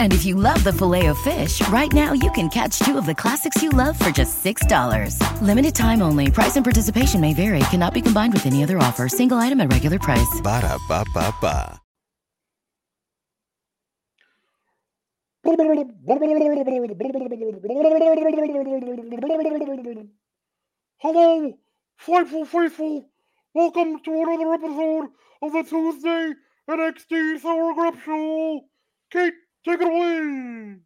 And if you love the filet of fish, right now you can catch two of the classics you love for just $6. Limited time only. Price and participation may vary. Cannot be combined with any other offer. Single item at regular price. Ba da ba ba ba. Hello, Fightful Faithful. Welcome to another episode of the Tuesday NXT Sour Grapes Show. Kate, take it away.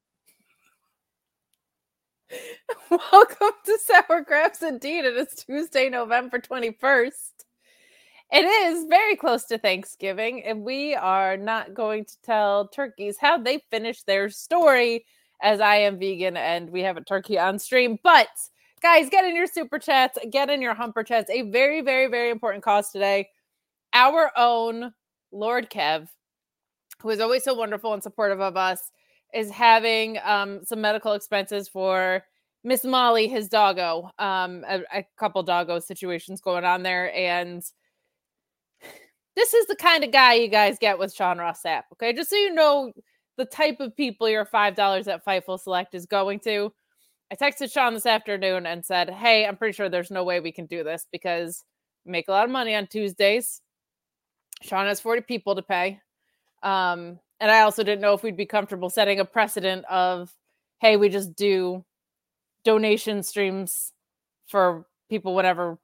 Welcome to Sour Grapes Indeed. It is Tuesday, November 21st. It is very close to Thanksgiving, and we are not going to tell turkeys how they finish their story as I am vegan and we have a turkey on stream. But guys, get in your super chats, get in your humper chats. A very, very, very important cause today. Our own Lord Kev, who is always so wonderful and supportive of us, is having um, some medical expenses for Miss Molly, his doggo. Um, a, a couple doggo situations going on there, and this is the kind of guy you guys get with Sean Ross Sapp. Okay, just so you know the type of people your five dollars at Fightful Select is going to. I texted Sean this afternoon and said, "Hey, I'm pretty sure there's no way we can do this because we make a lot of money on Tuesdays. Sean has 40 people to pay. Um, and I also didn't know if we'd be comfortable setting a precedent of, hey, we just do donation streams for people whenever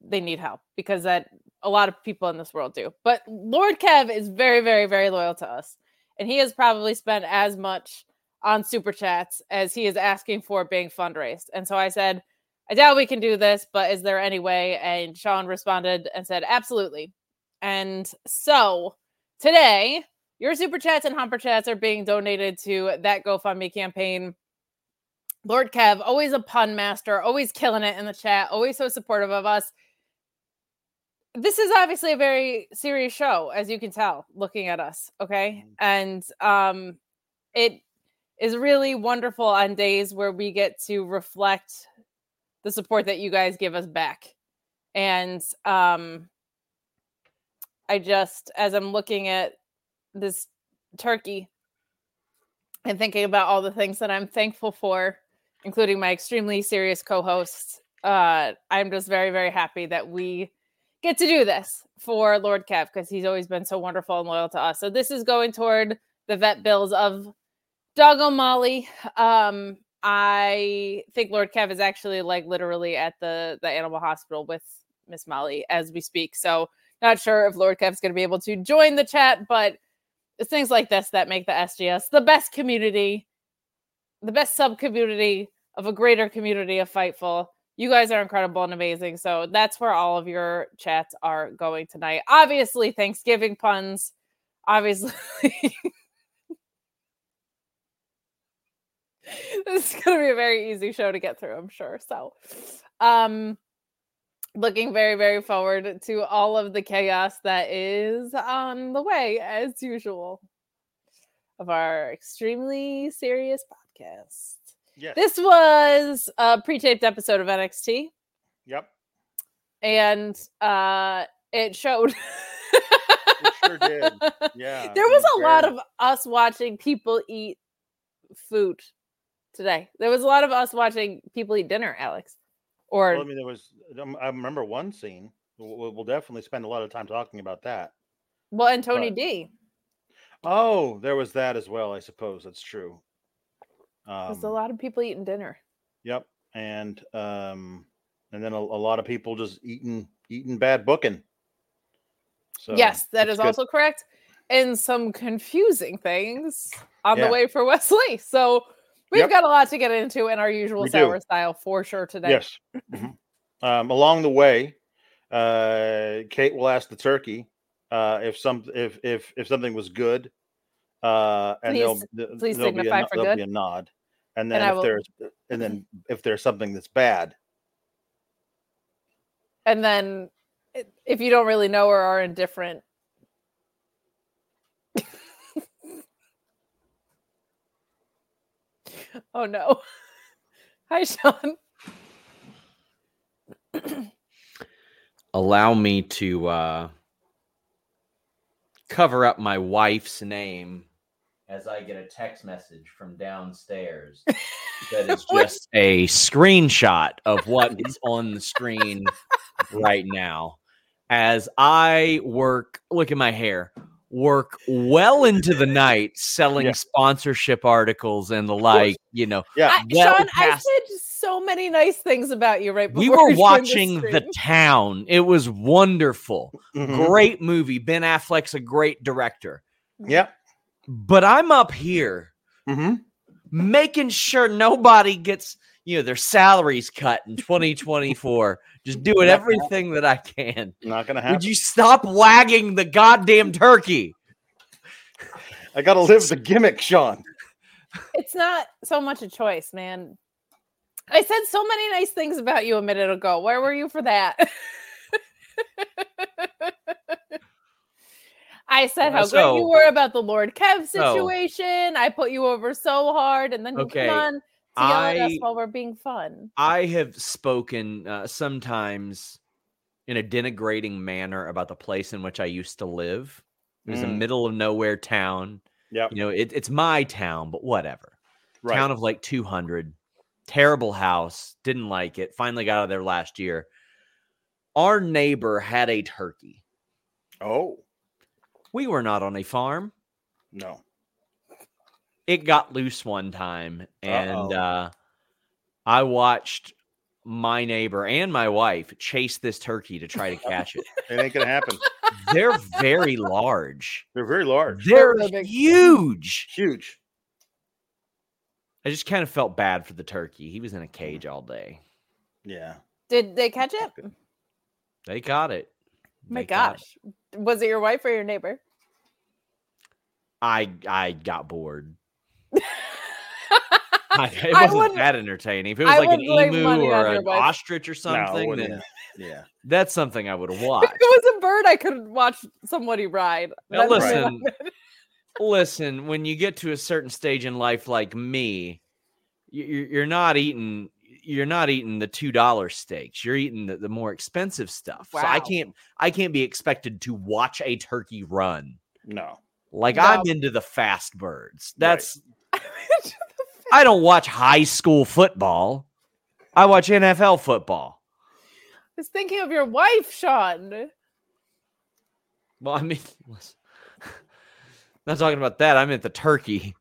they need help because that a lot of people in this world do. But Lord Kev is very, very, very loyal to us. And he has probably spent as much on super chats as he is asking for being fundraised. And so I said, I doubt we can do this, but is there any way? And Sean responded and said, absolutely. And so today, your super chats and humper chats are being donated to that GoFundMe campaign. Lord Kev, always a pun master, always killing it in the chat, always so supportive of us. This is obviously a very serious show, as you can tell, looking at us. Okay. And um it is really wonderful on days where we get to reflect the support that you guys give us back. And um I just as I'm looking at this turkey and thinking about all the things that I'm thankful for, including my extremely serious co-hosts, uh, I'm just very, very happy that we get to do this for Lord Kev because he's always been so wonderful and loyal to us. So this is going toward the vet bills of Doggo Molly. Um, I think Lord Kev is actually like literally at the the animal hospital with Miss Molly as we speak. So not sure if Lord Kev's going to be able to join the chat, but it's things like this that make the SGS the best community, the best sub community of a greater community of Fightful. You guys are incredible and amazing. So that's where all of your chats are going tonight. Obviously, Thanksgiving puns. Obviously. this is going to be a very easy show to get through, I'm sure. So, um, looking very, very forward to all of the chaos that is on the way, as usual, of our extremely serious podcast. Yes. This was a pre-taped episode of NXT, Yep. and uh, it showed. It sure did. Yeah, there was a lot of us watching people eat food today. There was a lot of us watching people eat dinner, Alex. Or Well, I mean, there was. um, I remember one scene. We'll, we'll definitely spend a lot of time talking about that. well, and Tony but- D. Oh, there was that as well. I suppose that's true. There's a Um, lot of people eating dinner. Yep, and um, and then a, a lot of people just eating eating bad booking. So yes, that is good. also correct. And some confusing things on Yeah. the way for Wesley. So we've Yep. got a lot to get into in our usual We do. sour style for sure today. Yes. Mhm. Um, along the way, uh, Kate will ask the turkey uh, if some if if if something was good, uh, and there'll, Please- there'll be a, signify for there'll good. be a nod, and And then I if will- there's and then if there's something that's bad, And then if you don't really know or are indifferent, oh no. Hi, Sean. Allow me to uh, cover up my wife's name as I get a text message from downstairs that is just a screenshot of what is on the screen right now. As I work, look at my hair, work well into the night selling Yeah. sponsorship articles and the like, you know. yeah, I, well Sean, I said so many nice things about you right before We we were watching this The. Town. It was wonderful. mhm, Great movie. Ben Affleck's a great director. yeah, But I'm up here hmm making sure nobody gets, you know, their salaries cut in 2024. Just doing everything that I can. not gonna happen. Would you stop wagging the goddamn turkey? I gotta live the gimmick, Sean. It's not so much a choice, man. I said so many nice things about you a minute ago. Where were you for that? I said uh, how great you were about the Lord Kev So- situation. I put you over so hard, and then you Okay, come on to yell at us I- while we're being fun. I have spoken uh, sometimes in a denigrating manner about the place in which I used to live. It was a Mm. middle of nowhere town. Yeah, You know, it, it's my town, but whatever. Right. Town of like 200. Terrible house. Didn't like it. Finally got out of there last year. Our neighbor had a turkey. oh We were not on a farm. no. It got loose one time, and Uh-oh. uh, I watched my neighbor and my wife chase this turkey to try to catch it. It ain't gonna happen. They're very large. They're very large, They're huge. huge. I just kind of felt bad for the turkey. He was in a cage all day. Yeah. Did they catch it? They got it. my They caught it. gosh. Was it your wife or your neighbor? I I got bored. I I, it wasn't wouldn't- that entertaining. If it was I like an emu or an wife. ostrich or something, wouldn't then Yeah. that's something I would have if it was a bird, I could watch somebody ride. Now, That's listen, Listen, when you get to a certain stage in life like me, you- you're, you're not eating. You're not eating the two dollar steaks. You're eating the, the more expensive stuff. So I can't. I can't be expected to watch a turkey run. No. Like No. I'm into the fast birds. That's. I don't watch high school football. I watch NFL football. I was thinking of your wife, Sean. Well, I mean, not talking about that. I meant the turkey.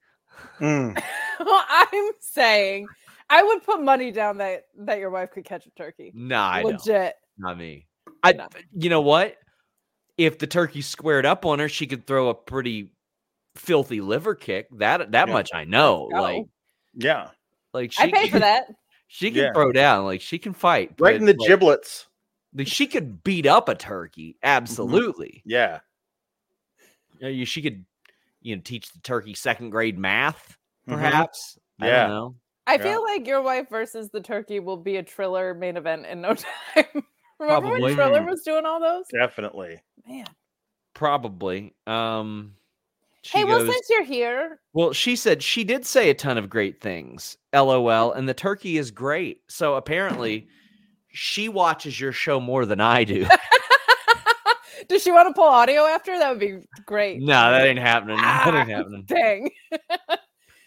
Mm. I'm saying I would put money down that that your wife could catch a turkey. Nah, I don't. Legit. Not me. I. No. You know what? If the turkey squared up on her, she could throw a pretty filthy liver kick. That that Yeah. much I know. go. Like Yeah. like she I pay for that. She can Yeah. throw down. Like she can fight. Right in the like, giblets. like, she could beat up a turkey. Absolutely. Yeah. You know, you- she could, you know, teach the turkey second grade math, Mhm. perhaps. I Yeah. don't know. I Yeah. feel like your wife versus the turkey will be a Triller main event in no time. Remember Probably. when Triller was doing all those? Definitely. Man. Probably. Um she Hey, well, since you're here, Well, she said she did say a ton of great things. LOL. And the turkey is great. So apparently she watches your show more than I do. Does she want to pull audio after? That would be great. No, that ain't happening. that Ah, ain't happening. Dang.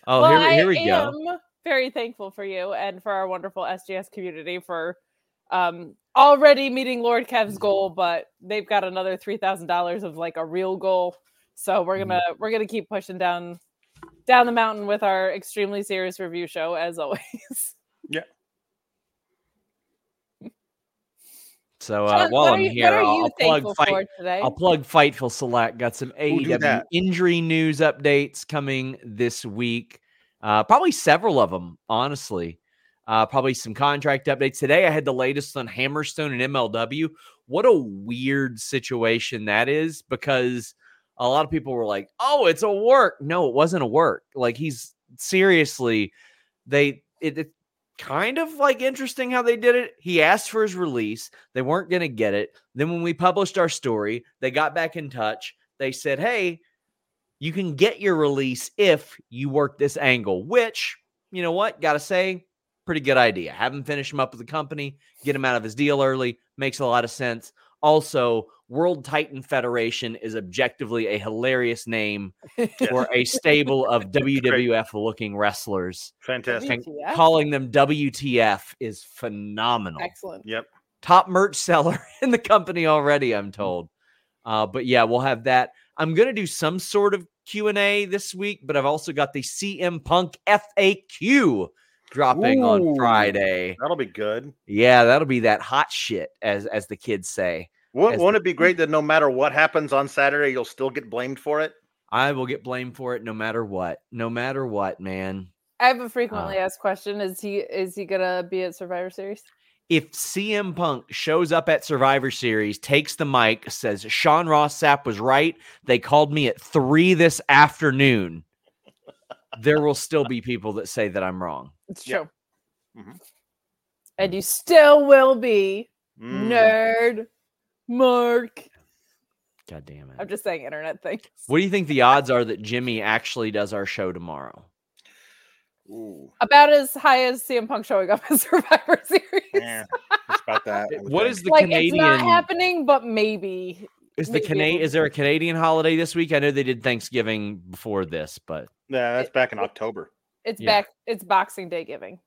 Oh, well, here, we- here we I go. am very thankful for you and for our wonderful SGS community for um already meeting Lord Kev's Mm-hmm. goal, but they've got another three thousand dollars of like a real goal. So we're Mm-hmm. gonna we're gonna keep pushing down down the mountain with our extremely serious review show as always. Yeah. So uh, Sean, while I'm you, here, I'll, I'll plug fight. today? I'll plug Fightful Select. Got some Ooh, do AEW injury news updates coming this week. Uh, probably several of them, honestly. Uh, probably some contract updates today. I had the latest on Hammerstone and MLW. What a weird situation that is because a lot of people were like, "Oh, it's a work." No, it wasn't a work. Like he's seriously, they it, it kind of like interesting how they did it. He asked for his release. They weren't going to get it. Then when we published our story, they got back in touch. They said, "Hey, you can get your release if you work this angle." Which, you know what? Got to say, pretty good idea. Have him finish him up with the company, get him out of his deal early. Makes a lot of sense. Also, World Titan Federation is objectively a hilarious name for a stable of WWF looking wrestlers. Fantastic. And calling them WTF is phenomenal. Excellent. Yep. Top merch seller in the company already, I'm told. Uh, but yeah, we'll have that. I'm gonna do some sort of Q and A this week, but I've also got the CM Punk FAQ dropping on Friday. That'll be good. Yeah, that'll be that hot shit, as as the kids say. Won't, As- won't it be great that no matter what happens on Saturday, you'll still get blamed for it? I will get blamed for it no matter what. No matter what, man. I have a frequently Uh, asked question. Is he is he gonna be at Survivor Series? if CM Punk shows up at Survivor Series, takes the mic, says Sean Ross Sapp was right, they called me at three this afternoon, there will still be people that say that I'm wrong. It's Yep. true. Mhm. And you still will be Mm. nerd Mark. God damn it. I'm just saying internet things. What do you think the odds are that Jimmy actually does our show tomorrow? Ooh. About as high as CM Punk showing up in Survivor Series. Yeah, it's about that. I would What think. is the like Canadian? it's not happening, but maybe. is the maybe Cana- Is there a Canadian holiday this week? I know they did Thanksgiving before this, but Yeah, that's back in October. It's Yeah. back. It's Boxing Day giving.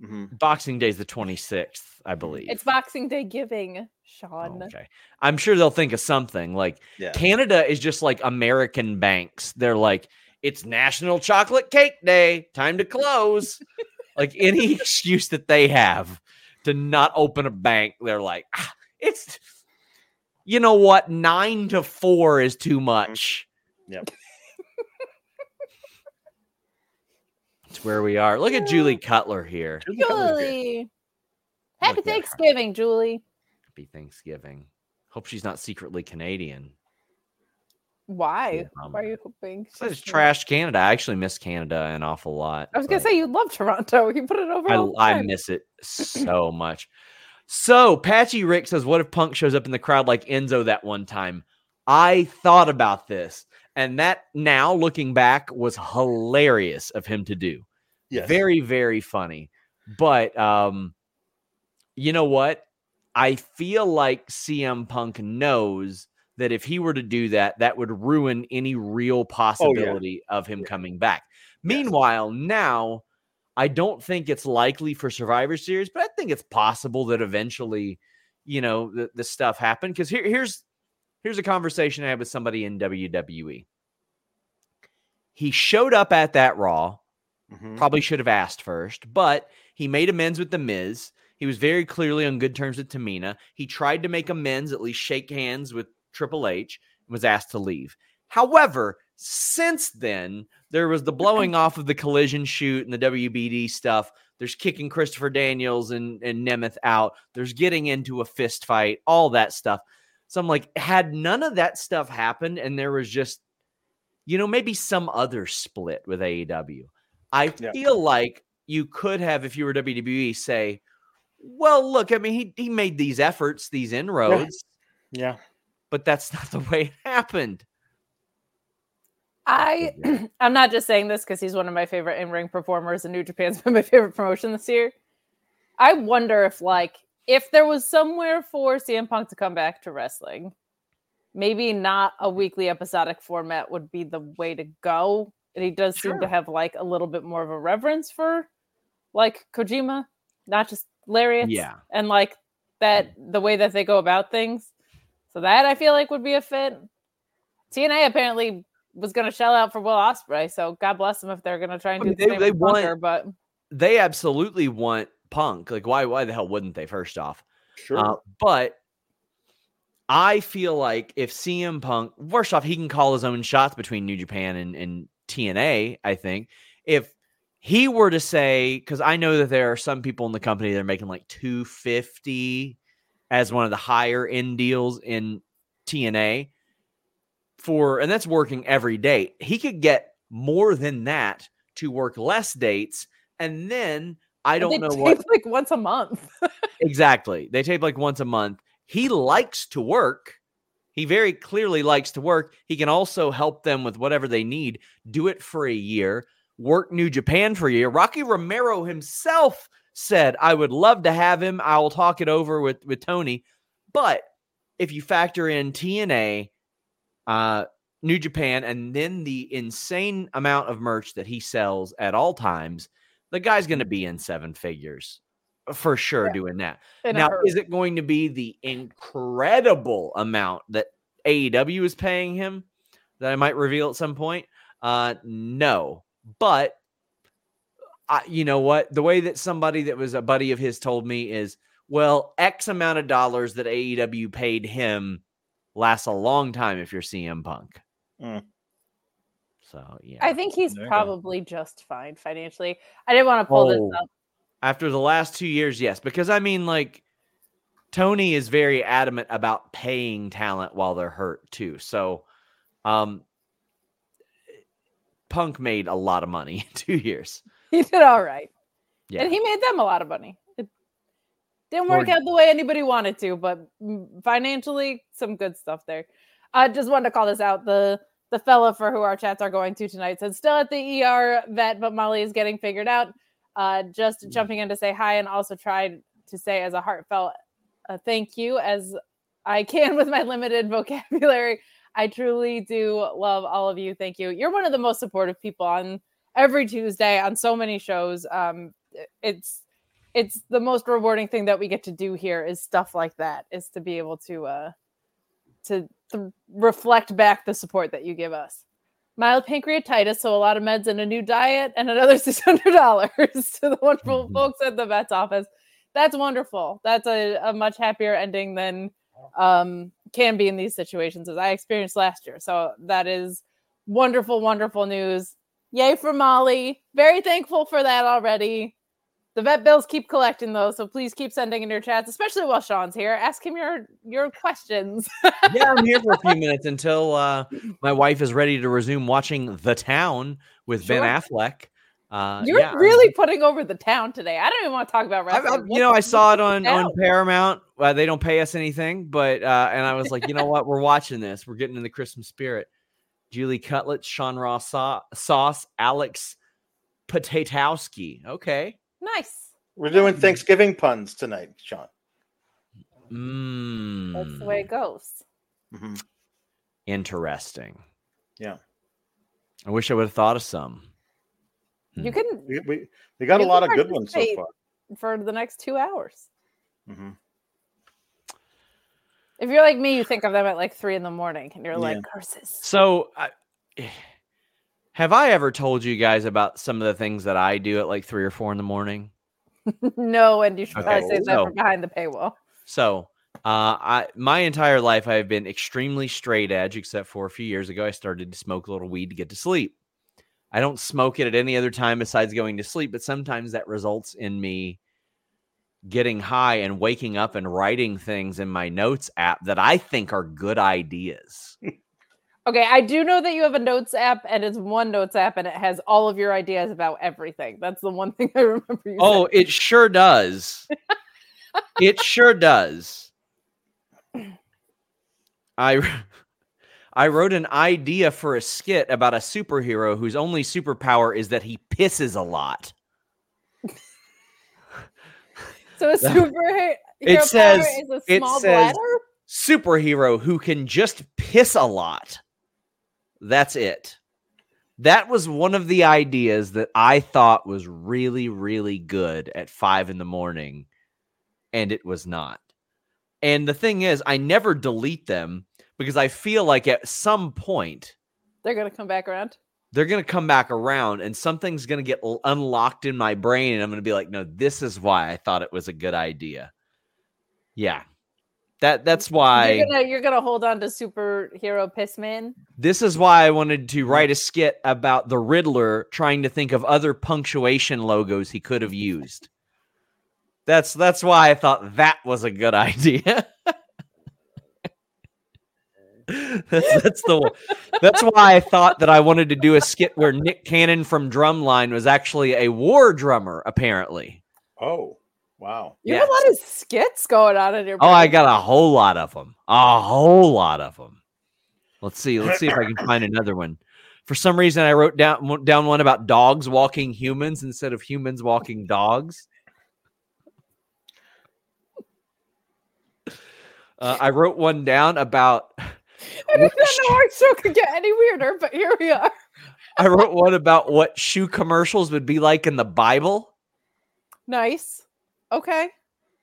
hmm Boxing Day is the 26th, I believe. It's Boxing Day giving, Sean. Oh, okay. I'm sure they'll think of something like Yeah. Canada is just like American banks. They're like, it's National Chocolate Cake Day. Time to close. like any excuse that they have to not open a bank, they're like, "Ah, it's, you know what? Nine to four is too much. Yep. It's where we are. Look at Julie Cutler here. Julie Julie. Happy Look. Thanksgiving, Julie. Happy Thanksgiving. Hope she's not secretly Canadian. Why? um, Why are you hoping? So she's it's trash Canada. I actually miss Canada an awful lot. I was gonna say you love Toronto. You put it over. all I, I miss it so much. So Patchy Rick says, "What if Punk shows up in the crowd like Enzo that one time?" I thought about this, and that now looking back was hilarious of him to do. Yes. Very, very funny. But um, you know what? I feel like CM Punk knows that if he were to do that, that would ruin any real possibility of him coming back. Meanwhile, now I don't think it's likely for Survivor Series, but I think it's possible that eventually, you know, the, the stuff happened. Because here, here's here's a conversation I had with somebody in WWE. He showed up at that Raw. Mhm. Probably should have asked first, but he made amends with The Miz. He was very clearly on good terms with Tamina. He tried to make amends, at least shake hands with Triple H, and was asked to leave. However, since then, there was the blowing off of the collision shoot and the WBD stuff. There's kicking Christopher Daniels and, and Nemeth out. There's getting into a fist fight, all that stuff. So I'm like, had none of that stuff happened and there was just, you know, maybe some other split with AEW, I Yeah. feel like you could have, if you were WWE, say, well, look, I mean, he, he made these efforts, these inroads, Yeah. but that's not the way it happened. I I'm not just saying this because he's one of my favorite in ring performers, and New Japan's been my favorite promotion this year. I wonder if like if there was somewhere for CM Punk to come back to wrestling, maybe not a weekly episodic format would be the way to go. And he does seem to have like a little bit more of a reverence for like Kojima, not just lariats. Yeah. And like that the way that they go about things. So that I feel like would be a fit. TNA apparently was gonna shell out for Will Ospreay, so God bless them if they're gonna try and I do mean, the they- same they want- but They absolutely want Punk. Like, why? Why the hell wouldn't they? First off, Sure. Uh, but I feel like if CM Punk, first off, he can call his own shots between New Japan and, and TNA. I think if he were to say, because I know that there are some people in the company that are making like two fifty as one of the higher end deals in TNA for, and that's working every day. He could get more than that to work less dates, and then I don't know what like once a month. Exactly. They tape like once a month. He likes to work. He very clearly likes to work. He can also help them with whatever they need. Do it for a year. Work New Japan for a year. Rocky Romero himself said, "I would love to have him. I will talk it over with with Tony." But if you factor in TNA, uh, New Japan, and then the insane amount of merch that he sells at all times, the guy's going to be in seven figures for sure Yeah. doing that. in Now, is it going to be the incredible amount that AEW is paying him that I might reveal at some point? Uh, no, but I, you know what? The way that somebody that was a buddy of his told me is, well, X amount of dollars that AEW paid him lasts a long time if you're CM Punk. Mm. So yeah, I think he's There go. probably just fine financially. I didn't want to pull Oh. this up. after the last two years, yes, because I mean, like Tony is very adamant about paying talent while they're hurt too. So, um, Punk made a lot of money in two years. He did all right. Yeah, And he made them a lot of money. It didn't work Or- out the way anybody wanted to, but mm, financially, some good stuff there. I just wanted to call this out. The the fella for who our chats are going to tonight said still at the ER vet, but Molly is getting figured out. Uh, just Mm. jumping in to say hi and also tried to say as a heartfelt uh, thank you as I can with my limited vocabulary. I truly do love all of you. Thank you. You're one of the most supportive people on every Tuesday on so many shows. Um, it's it's the most rewarding thing that we get to do here is stuff like that. Is to be able to uh to, to reflect back the support that you give us. Mild pancreatitis, so a lot of meds and a new diet, and another six hundred dollars to the wonderful Mhm. folks at the vet's office. That's wonderful. That's a, a much happier ending than um, can be in these situations, as I experienced last year. So that is wonderful, wonderful news. Yay for Molly. Very thankful for that already. The vet bills keep collecting those, so please keep sending in your chats, especially while Sean's here. Ask him your your questions. yeah, I'm here for a few minutes until uh, my wife is ready to resume watching The Town with Ben Affleck. Uh, You're yeah, I'm- really putting over the town today. I don't even want to talk about I, I- wrestling. you know, I saw it on on Paramount. Uh, they don't pay us anything, but uh, and I was like, you know what? We're watching this. We're getting in the Christmas spirit. Julie Cutlets, Sean Ross Sauce, Alex Patatowski. Okay. Nice. We're doing Thanksgiving puns tonight, Sean. Mm, That's the way it goes. Mhm. Interesting. Yeah. I wish I would have thought of some. You Hmm. can We, we, we got a lot of good ones so far. for the next two hours. Mhm. If you're like me, you think of them at like three in the morning, and you're like curses. So, I, have I ever told you guys about some of the things that I do at like three or four in the morning? no, and you should Okay, probably say that so- from behind the paywall. So, uh, I my entire life I have been extremely straight edge, except for a few years ago I started to smoke a little weed to get to sleep. I don't smoke it at any other time besides going to sleep, but sometimes that results in me getting high and waking up and writing things in my notes app that I think are good ideas. Okay, I do know that you have a notes app, and it's one notes app, and it has all of your ideas about everything. That's the one thing I remember you. Oh, saying. it sure does. it sure does. I I wrote an idea for a skit about a superhero whose only superpower is that he pisses a lot. so a super. It says- is a it says- bladder. superhero who can just piss a lot. That's it. That was one of the ideas that I thought was really, really good at five in the morning, and it was not. And the thing is, I never delete them because I feel like at some point They're gonna come back around. they're going to come back around and something's going to get unlocked in my brain and I'm going to be like, "No, this is why I thought it was a good idea." Yeah. That that's why You're gonna you're gonna hold on to superhero pissman. this is why I wanted to write a skit about the Riddler trying to think of other punctuation logos he could have used. That's that's why I thought that was a good idea. that's that's the. That's why I thought that I wanted to do a skit where Nick Cannon from Drumline was actually a war drummer, apparently. Oh, wow. You have a lot of skits going on in your. Oh, I got a whole lot of them. A whole lot of them. Let's see. Let's see if I can find another one. For some reason, I wrote down one- down one about dogs walking humans instead of humans walking dogs. Uh, I wrote one down about. I didn't know our show could get any weirder, but here we are. I wrote one about what shoe commercials would be like in the Bible. Nice. Okay.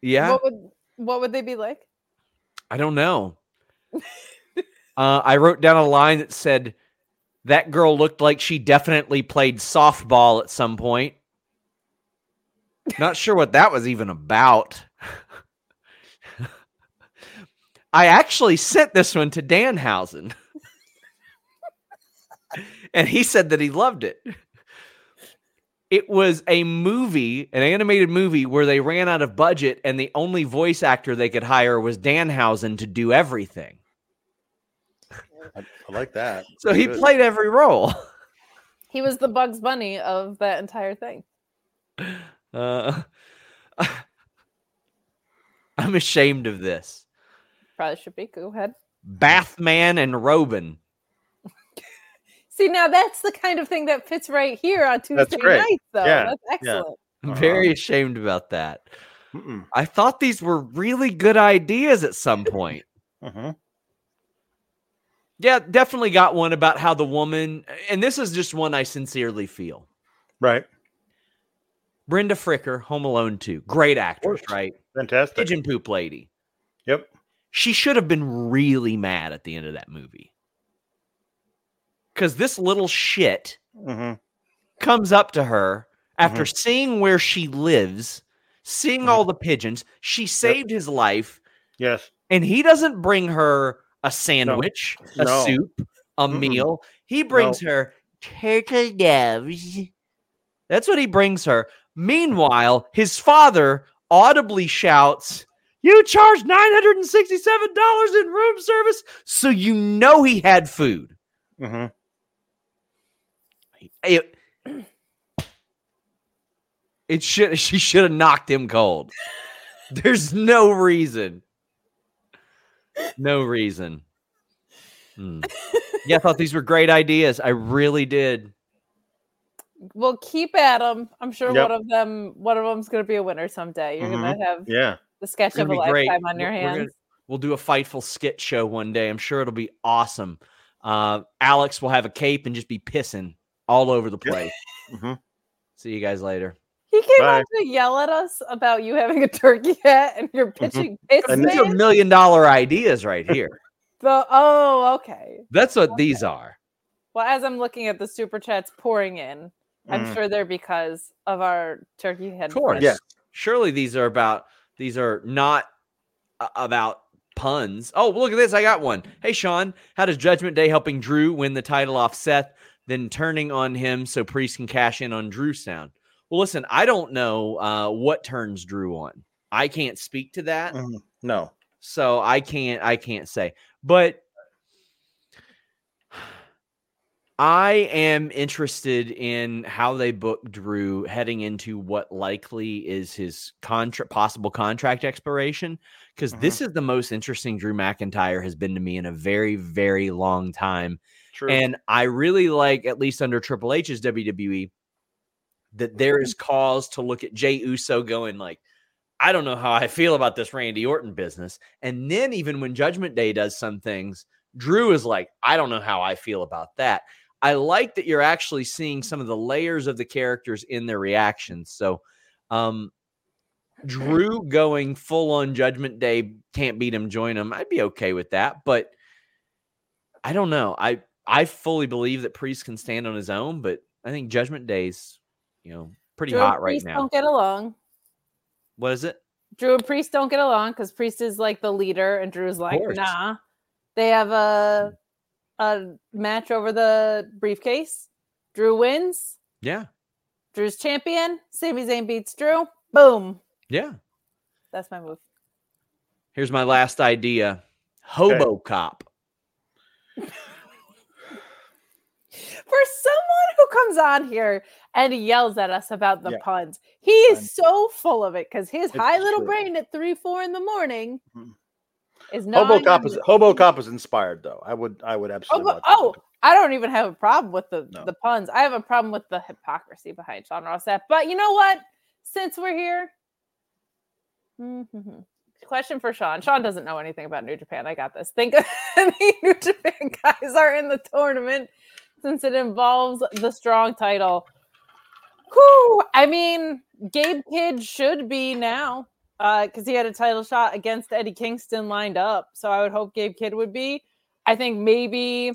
Yeah, What would what would they be like? I don't know. uh, I wrote down a line that said, "That girl looked like she definitely played softball at some point." Not sure what that was even about. I actually sent this one to Danhausen, and he said that he loved it. It was a movie, an animated movie where they ran out of budget and the only voice actor they could hire was Danhausen to do everything. I, I like that. So he Good. played every role. He was the Bugs Bunny of that entire thing. Uh, I'm ashamed of this. Probably should be. Go ahead. Bathman and Robin. See, now that's the kind of thing that fits right here on Tuesday great. night, though. Yeah, That's yeah. excellent. I'm Uh-huh. very ashamed about that. Mm-mm. I thought these were really good ideas at some point. Mhm. Yeah, definitely got one about how the woman, and this is just one I sincerely feel. Right. Brenda Fricker, Home Alone 2. Great actress, right? Fantastic. Pigeon poop lady. Yep. She should have been really mad at the end of that movie. Because this little shit hmm comes up to her after Mm-hmm. seeing where she lives, seeing Mhm. all the pigeons. She saved his life, Yes. and he doesn't bring her a sandwich, a No. soup, a Mm-mm. meal. He brings her turtle doves. That's what he brings her. Meanwhile, his father audibly shouts, You charged $967 in room service. So you know he had food. hmm It, it should she should have knocked him cold. There's no reason. No reason. Hmm. Yeah, I thought these were great ideas. I really did. We'll keep at them. I'm sure Yep. one of them, one of them's going to be a winner someday. You're going to have Yeah. the sketch of a gonna great. lifetime on your We're- we're gonna- hands. We'll do a fightful skit show one day. I'm sure it'll be awesome. Uh, Alex will have a cape and just be pissing all over the Yeah. place. hmm See you guys later. He came Bye. out to yell at us about you having a turkey hat and you're pitching piss And These are million dollar ideas right here. The, oh, okay. That's what these are. Well, as I'm looking at the super chats pouring in, I'm Mhm. sure they're because of our turkey head. Of course. Yeah. Surely these are about these are not a- about puns. Oh, look at this. I got one. Hey Sean, how does Judgment Day helping Drew win the title off Seth, then turning on him so Priest can cash in on Drew sound? Well, listen, I don't know uh, what turns Drew on. I can't speak to that. Mhm. No. so I can't I can't say. But I am interested in how they book Drew heading into what likely is his contract possible contract expiration because this is the most interesting Drew McIntyre has been to me in a very very long time True. and I really like at least under Triple H's WWE that there is cause to look at Jay Uso going like I don't know how I feel about this Randy Orton business. And then even when Judgment Day does some things, Drew is like, I don't know how I feel about that. I like that you're actually seeing some of the layers of the characters in their reactions. So, um, Drew going full on Judgment Day can't beat him, join him. I'd be okay with that, but I don't know. I I fully believe that Priest can stand on his own, but I think Judgment Day's you know pretty Drew hot and right Priest now. Don't get along. What is it? Drew and Priest don't get along because Priest is like the leader, and Drew's like, nah. They have a hmm. a match over the briefcase. Drew wins. Yeah, Drew's champion. Sami Zayn beats Drew. Boom. yeah. That's my move. Here's my last idea: Hobo Cop. For someone who comes on here and yells at us about the Yeah. puns, he is I'm- so full of it because his It's high little true. brain at three, four in the morning Mhm. is not. Hobocop is Hobocop is inspired though. I would I would absolutely. watch oh, I don't even have a problem with the No. the puns. I have a problem with the hypocrisy behind Sean Ross Sapp. But you know what? Since we're here, Mhm. question for Sean. Sean doesn't know anything about New Japan. I got this. Think of any New Japan guys are in the tournament since it involves the strong title. Whew, I mean, Gabe Kidd should be now because he had a title shot against Eddie Kingston lined up. So I would hope Gabe Kidd would be. I think maybe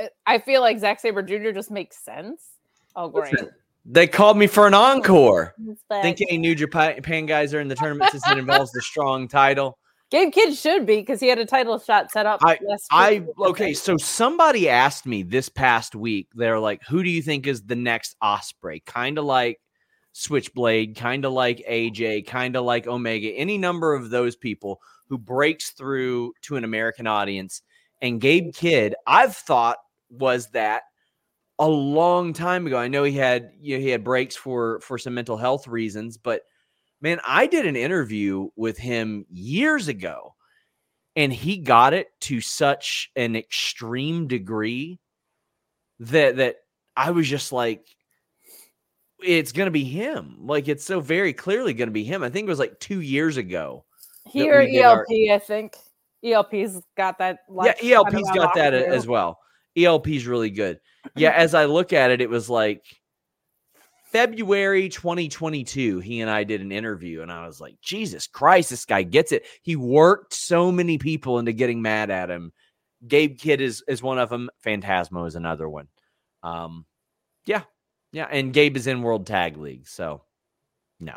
uh, I feel like Zack Sabre Jr. just makes sense. Oh, great. They called me for an encore. Think any New Japan guys are in the tournament since it involves the strong title? Gabe Kidd should be because he had a title shot set up. I- I okay, so somebody asked me this past week. They're like, "Who do you think is the next Ospreay?" Kind of like Switchblade, kind of like AJ, kind of like Omega. Any number of those people who breaks through to an American audience. And Gabe Kidd, I've thought was that a long time ago. I know he had you know, he had breaks for for some mental health reasons, but man, I did an interview with him years ago and he got it to such an extreme degree that that I was just like it's going to be him. Like it's so very clearly going to be him. I think it was like 2 years ago. he that or our- ELP. I think ELP's got that. like, yeah, of got that as well. ELP's really good. Yeah, as I look at it, it was like February 2022. He and I did an interview, and I was like, Jesus Christ, this guy gets it. He worked so many people into getting mad at him. Gabe Kidd is is one of them. Phantasmo is another one. Um, yeah, yeah, and Gabe is in World Tag League, so no.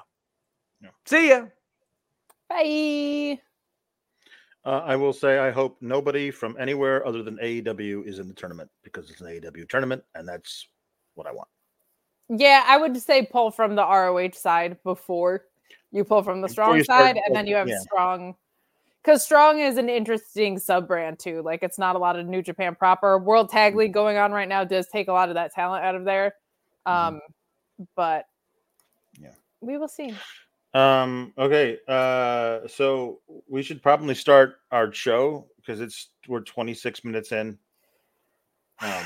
No. See ya. Bye. Uh, I will say I hope nobody from anywhere other than AEW is in the tournament because it's an AEW tournament, and that's what I want. Yeah, I would say pull from the ROH side before you pull from the strong start side, and then you have yeah. strong. Because strong is an interesting sub brand too. Like it's not a lot of New Japan proper. World Mm-hmm. Tag League going on right now does take a lot of that talent out of there. Um, but Mm-hmm. Yeah. we will see. Um, okay, uh, so we should probably start our show because it's we're 26 minutes in. Um,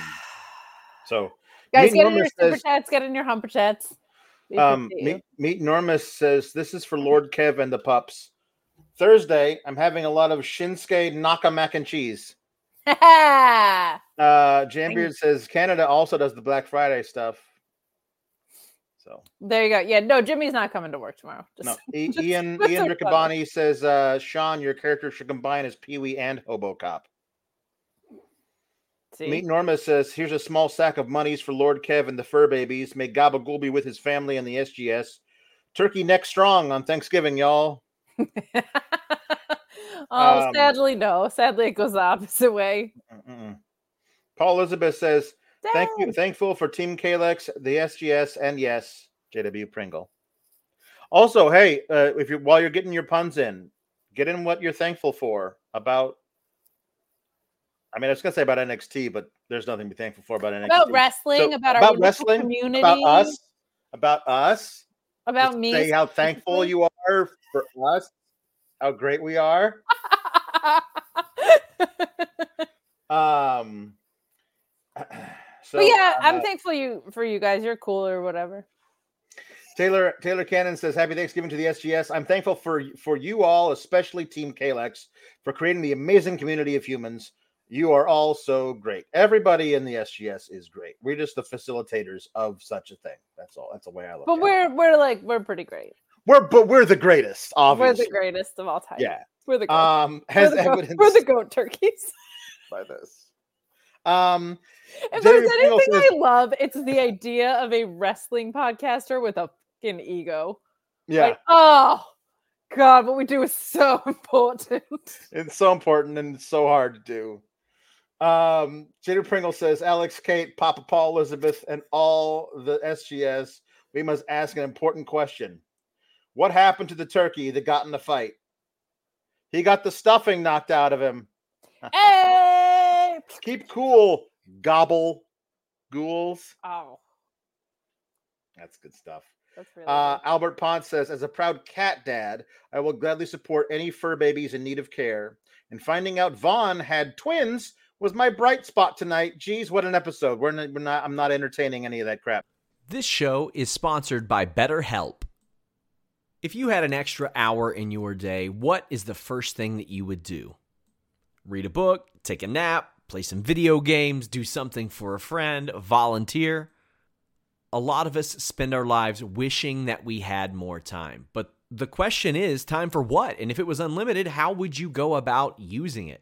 so Guys, Meet get in your super chats, get in your humper chats. We Um, meet, meet Normus says this is for Lord Kev and the pups. Thursday, I'm having a lot of Shinsuke Naka mac and cheese. Uh, Jambeard says Canada also does the Black Friday stuff. So there you go. Yeah, no, Jimmy's not coming to work tomorrow. no, Just, just- Ian Ian Riccaboni says uh, Sean, your character should combine as Pee Wee and HoboCop. See. Meet Norma says, "Here's a small sack of monies for Lord Kev and the fur babies. May Gabagool be with his family and the SGS. Turkey neck strong on Thanksgiving, y'all." oh, Um, sadly, no. Sadly, it goes the opposite way. Mm-mm. Paul Elizabeth says, Thank you. Thankful for Team Kalex, the SGS, and yes, JW Pringle. Also, hey, uh, if you while you're getting your puns in, get in what you're thankful for about. I mean, I was gonna say about NXT, but there's nothing to be thankful for about NXT. About wrestling, So, about our about wrestling, community, about us, about us. about Just me. Say how thankful you are for us, how great we are. Um. So but yeah, I'm uh, thankful you for you guys. You're cool or whatever. Taylor Taylor Cannon says, "Happy Thanksgiving to the SGS. I'm thankful for for you all, especially Team Kalex, for creating the amazing community of humans. You are all so great. Everybody in the SGS is great. We're just the facilitators of such a thing. That's all. That's the way I look. But we're we're like we're pretty great. we're but we're the greatest. Obviously, We're the greatest of all time. Yeah. We're the goat. Um, we're, has the goat we're the goat turkeys. by this. Um, If Jerry there's anything says- I love, it's the idea of a wrestling podcaster with a fucking ego. yeah, Like, oh God, what we do is so important. it's so important and it's so hard to do. Um, Jader Pringle says, Alex, Kate, Papa Paul, Elizabeth, and all the SGS, we must ask an important question. What happened to the turkey that got in the fight? He got the stuffing knocked out of him. hey! Keep cool, gobble ghouls. Oh, That's good stuff. that's really Uh, good. Albert Ponce says, as a proud cat dad, I will gladly support any fur babies in need of care. And finding out Vaughn had twins was my bright spot tonight. Geez, what an episode! We're not, we're not I'm not entertaining any of that crap. This show is sponsored by BetterHelp. If you had an extra hour in your day, what is the first thing that you would do? Read a book, take a nap, play some video games, do something for a friend, volunteer. A lot of us spend our lives wishing that we had more time. But the question is time for what? And if it was unlimited, how would you go about using it?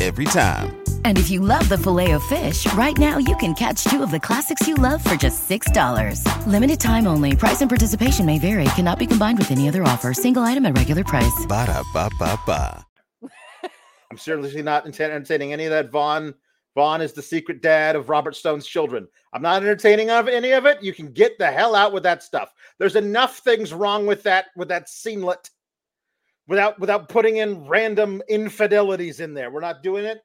Every time. And if you love the filet of fish, right now you can catch two of the classics you love for just $6. Limited time only. Price and participation may vary. Cannot be combined with any other offer. Single item at regular price. Ba-da-ba-ba-ba. I'm seriously not entertaining any of that. Vaughn Vaughn is the secret dad of Robert Stone's children. I'm not entertaining of any of it. You can get the hell out with that stuff. There's enough things wrong with that with that scenelet without without putting in random infidelities in there. We're not doing it.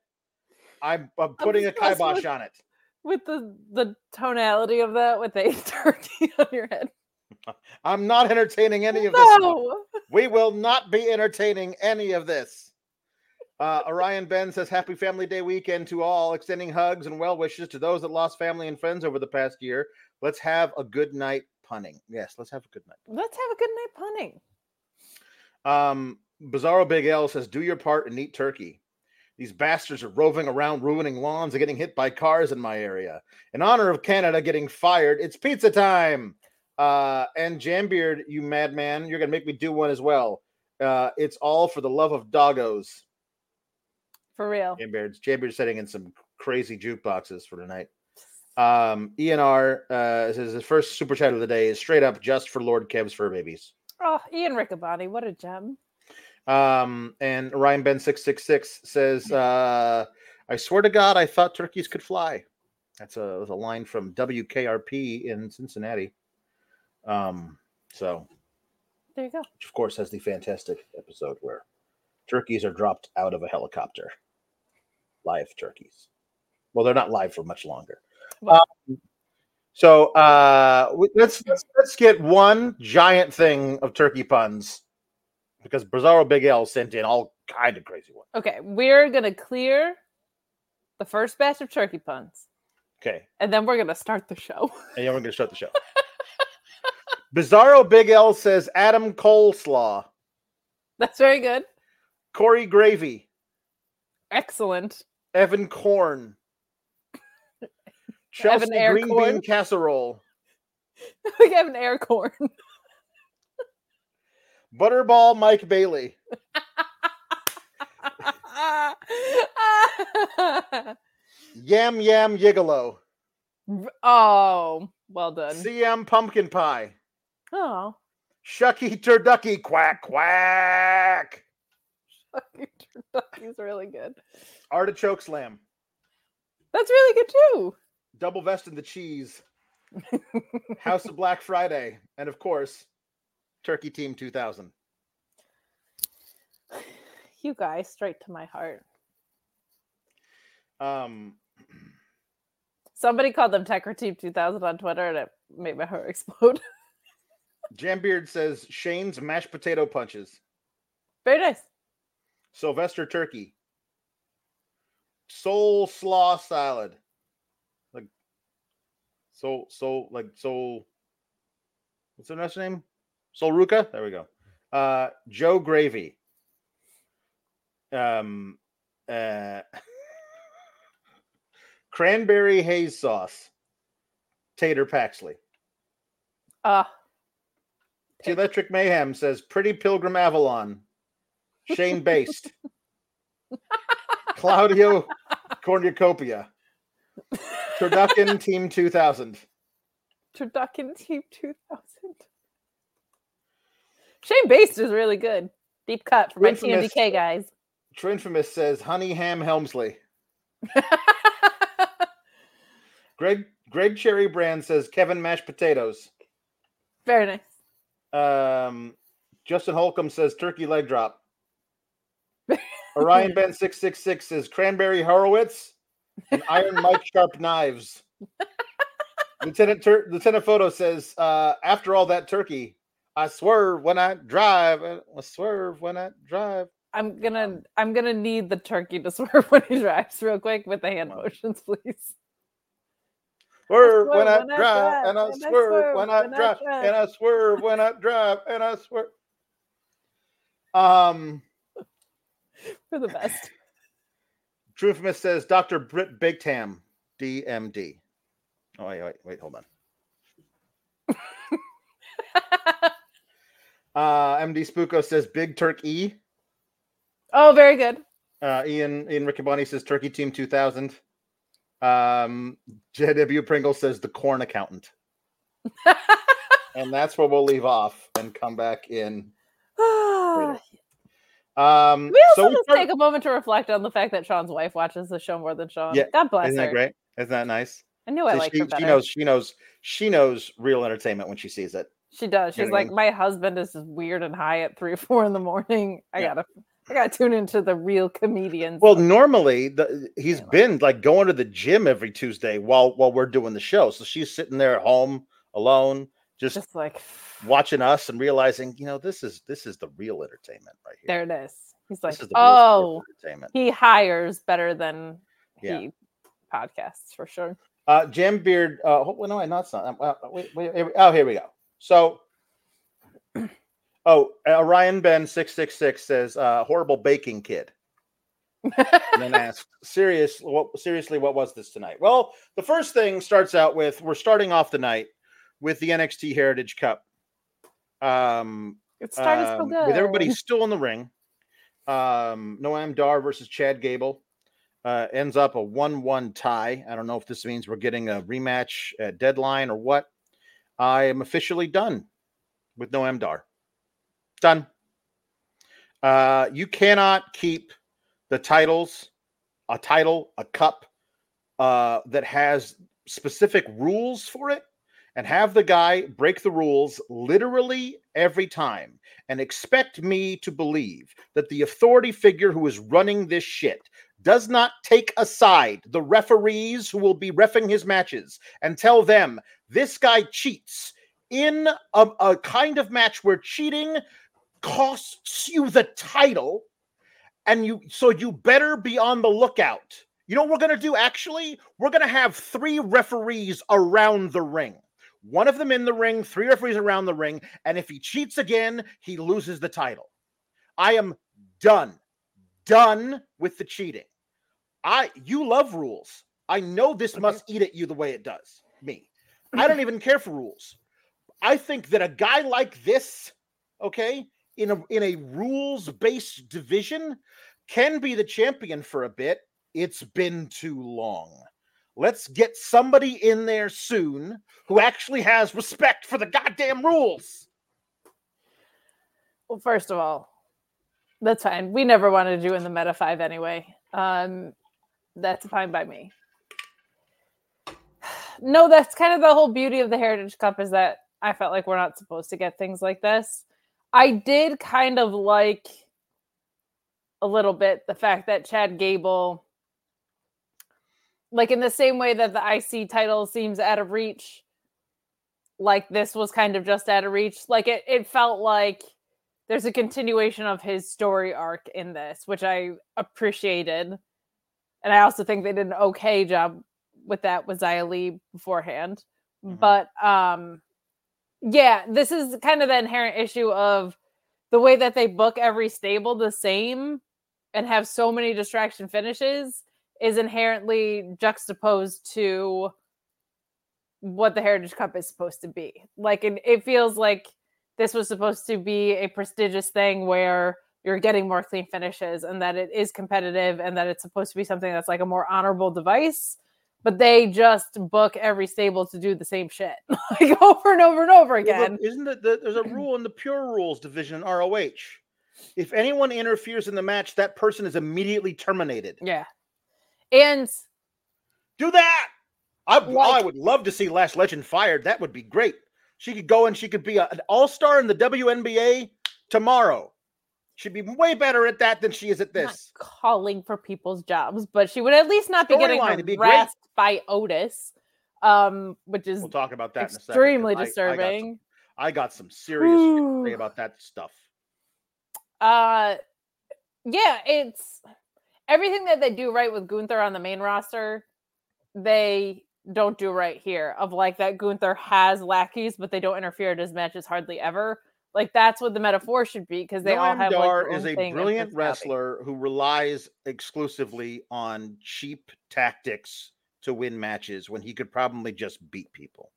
I'm, I'm putting a obsessed kibosh with- on it. with the the tonality of that with a turkey on your head. I'm not entertaining any of this. No. We will not be entertaining any of this. Uh, Orion Ben says, Happy Family Day weekend to all, extending hugs and well wishes to those that lost family and friends over the past year. Let's have a good night punning. Yes, let's have a good night. Let's have a good night punning. Um, Bizarro Big L says, Do your part and eat turkey. These bastards are roving around, ruining lawns and getting hit by cars in my area. In honor of Canada getting fired, it's pizza time. Uh, and Jambeard, you madman, you're gonna make me do one as well. Uh, it's all for the love of doggos. For real. Jambeard's Jambeard's setting in some crazy jukeboxes for tonight. Um, ENR uh, says his first super chat of the day is straight up just for Lord Kev's fur babies. Oh, Ian Riccaboni, what a gem. Um, and Ryan Ben six six six says, uh, "I swear to God, I thought turkeys could fly." That's a, that's a line from WKRP in Cincinnati. Um, so There you go. which of course has the fantastic episode where turkeys are dropped out of a helicopter, live turkeys. Well, they're not live for much longer. Well- Um, so uh, let's, let's let's get one giant thing of turkey puns because Bizarro Big L sent in all kind of crazy ones. Okay, we're gonna clear the first batch of turkey puns, Okay, and then we're gonna start the show. and then we're gonna start the show. Bizarro Big L says Adam Coleslaw, That's very good. Corey Gravy, Excellent. Evan Corn, Chelsea Air Green Corn. Bean Casserole, we have an air corn. Butterball Mike Bailey, Yam Yam Yigolo, oh, well done. CM Pumpkin Pie, Oh, Shucky Turducky Quack Quack, turkey's really good. Artichoke Slam, That's really good too. Double Vest in the Cheese, House of Black Friday, and of course, Turkey Team 2000. You guys, straight to my heart. Um, Somebody called them Techer Team 2000 on Twitter, and it made my heart explode. Jambeard says Shane's mashed potato punches, Very nice. Sylvester Turkey, Soul Slaw Salad, soul, soul, like soul. What's the next name? Sol Ruca. There we go. Uh, Joe Gravy. Um, uh, cranberry haze sauce. Tater Paxley. Ah, The Electric Mayhem says Pretty Pilgrim Avalon. Shane Based. Claudio Cornucopia. Turducken Team 2000. Turducken Team 2000. Shane Based is really good. Deep cut for my Infamous- TMDK guys. Trinfamous says Honey Ham Helmsley. Greg Greg Cherry Brand says Kevin Mashed Potatoes. Very nice. Um, Justin Holcomb says Turkey Leg Drop. Orion Ben 666 says Cranberry Horowitz and Iron Mike Sharp Knives. Lieutenant Tur- Lieutenant Photo says, uh, after all that turkey, I swerve when I drive. uh, I swerve when I drive. I'm gonna I'm gonna need the turkey to swerve when he drives real quick with the hand motions, please. Swerve when I drive, and I swerve when I drive, drive. and I swerve when I drive, and I swerve. Um, For the best. Truthmas says Dr. Britt Bigtam, DMD. Oh, wait, wait, wait, hold on. Uh, MD Spooko says Big Turk E. oh, very good. Uh, Ian Ian Riccaboni says Turkey Team 2000. Um, JW Pringle says the corn accountant. and that's where we'll leave off and come back in. we Um, also so we take a moment to reflect on the fact that Sean's wife watches the show more than Sean. Yeah, God bless isn't her. that great? Isn't that nice? I knew I liked she, her she knows she knows she knows real entertainment when she sees it. She does. You She's know what I like, my husband is weird and high at three or four in the morning. I Yeah. gotta, I gotta tune into the real comedians. Well, normally the, he's been like going to the gym every Tuesday while while we're doing the show. So she's sitting there at home alone, just, just like watching us and realizing, you know, this is this is the real entertainment right here. there it is. He's like, oh, entertainment. he hires better than Yeah. he podcasts for sure. Uh, Jam Beard. Uh, oh, no, no, it's not. Uh, wait, wait, here we- oh, here we go. So, oh, Orion Ben six six six says, uh, "Horrible baking kid." and then asks, "Serious? What? Seriously, what was this tonight?" Well, the first thing starts out with we're starting off the night with the NXT Heritage Cup. Um, It started so um, good. with everybody still in the ring. Um, Noam Dar versus Chad Gable uh, ends up a one-one tie. I don't know if this means we're getting a rematch at deadline or what. I am officially done with Noam Dar. Done. Uh, you cannot keep the titles, a title, a cup uh, that has specific rules for it, and have the guy break the rules literally every time and expect me to believe that the authority figure who is running this shit does not take aside the referees who will be refing his matches and tell them this guy cheats in a, a kind of match where cheating costs you the title, and you so you better be on the lookout. You know what we're gonna do? Actually, we're gonna have three referees around the ring. One of them in the ring, three referees around the ring, and if he cheats again, he loses the title. I am done, done with the cheating. I you love rules. I know this must eat at you the way it does me. I don't even care for rules. I think that a guy like this, okay, in a in a rules based division, can be the champion for a bit. It's been too long. Let's get somebody in there soon who actually has respect for the goddamn rules. Well, first of all, that's fine. We never wanted to do in the Meta 5 anyway. Um, that's fine by me. No, that's kind of the whole beauty of the Heritage Cup is that I felt like we're not supposed to get things like this. I did kind of like a little bit the fact that Chad Gable, like in the same way that the IC title seems out of reach, like this was kind of just out of reach. Like it, it felt like there's a continuation of his story arc in this, which I appreciated. And I also think they did an okay job with that with Xia Li beforehand. Mhm. But um yeah, this is kind of the inherent issue of the way that they book every stable the same and have so many distraction finishes is inherently juxtaposed to what the Heritage Cup is supposed to be. Like it, it feels like this was supposed to be a prestigious thing where you're getting more clean finishes and that it is competitive and that it's supposed to be something that's like a more honorable device but they just book every stable to do the same shit like over and over and over again Isn't it the, there's a rule in the pure rules division in ROH? If anyone interferes in the match, that person is immediately terminated. yeah and Do that. I, I would love to see Lash Legend fired. That would be great. She could go and she could be a- an all star in the WNBA tomorrow. She'd be way better at that than she is at this. calling for people's jobs but she would at least not be getting it'd be great. harassed by otis um which is We'll talk about that in a second. 'cause extremely I- I got some- disturbing I got some serious say about that stuff. Uh, yeah, it's everything that they do right with Gunther on the main roster. They don't do right here. Of like that Gunther has lackeys, but they don't interfere in his matches hardly ever. Like that's what the metaphor should be because they all have like, Dar their is a brilliant wrestler who relies exclusively on cheap tactics to win matches when he could probably just beat people.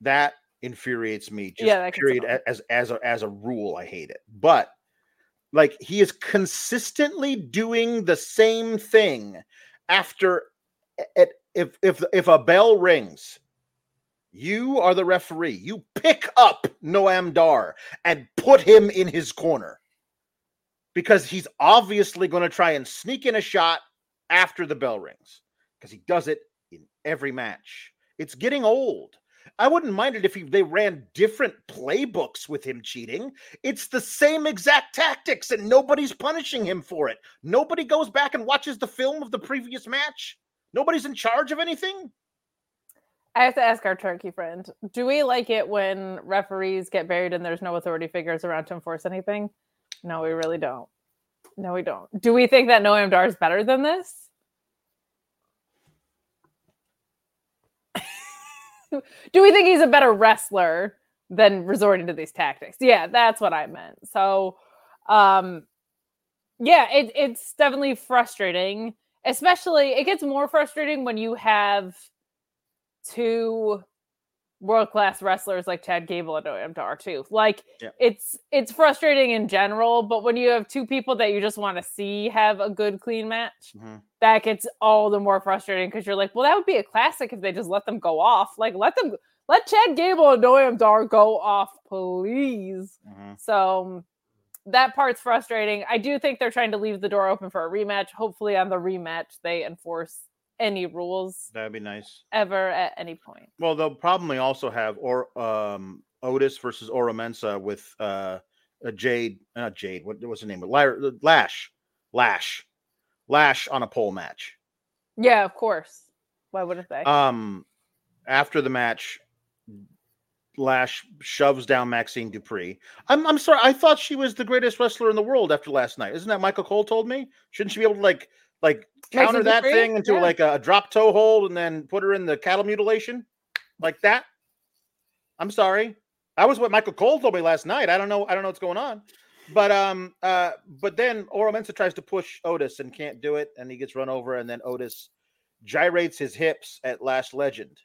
That infuriates me. Just Yeah, period as as a, as a rule, I hate it. But like he is consistently doing the same thing after it, if if if a bell rings you are the referee. You pick up noam dar and put him in his corner because he's obviously going to try and sneak in a shot after the bell rings because he does it in every match. It's getting old i wouldn't mind it if he, they ran different playbooks with him cheating it's the same exact tactics and nobody's punishing him for it nobody goes back and watches the film of the previous match nobody's in charge of anything I have to ask our turkey friend: Do we like it when referees get buried and there's no authority figures around to enforce anything? No, we really don't. No, we don't. Do we think that Noam Dar is better than this? Do we think he's a better wrestler than resorting to these tactics? Yeah, that's what I meant. So, um, yeah, it, it's definitely frustrating. Especially, it gets more frustrating when you have two world class wrestlers like Chad Gable and Noam Dar too. Like Yeah. it's it's frustrating in general, but when you have two people that you just want to see have a good clean match, Mhm. that gets all the more frustrating because you're like, well, that would be a classic if they just let them go off. Like let them let Chad Gable and Noam Dar go off, please. So that part's frustrating. I do think they're trying to leave the door open for a rematch. Hopefully, on the rematch, they enforce any rules that'd be nice ever at any point. Well, they'll probably also have or um Otis versus Oro Mensah with uh a Jade, not Jade. What was the name? Lyra- Lash, Lash, Lash on a pole match. Yeah, of course. Why wouldn't they? Um, after the match, Lash shoves down Maxxine Dupri. I'm I'm sorry. I thought she was the greatest wrestler in the world after last night. Isn't that Michael Cole told me? Shouldn't she be able to like like counter that thing into Yeah. like a, a drop toe hold and then put her in the cattle mutilation like that? I'm sorry. That was what Michael Cole told me last night. I don't know. I don't know what's going on. But um uh but then Oro Mensah tries to push Otis and can't do it, and he gets run over, and then Otis gyrates his hips at Lash Legend.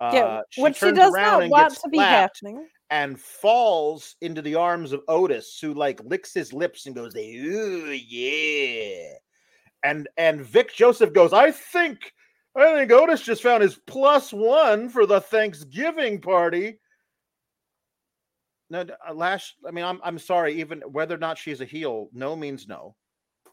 yeah, Uh, which she turns does not and want to be happening. and falls into the arms of Otis, who like licks his lips and goes, "Ooh, yeah." And and Vic Joseph goes, "I think, I think Otis just found his plus one for the Thanksgiving party." No, uh, Lash. I mean, I'm I'm sorry. Even whether or not she's a heel, no means no.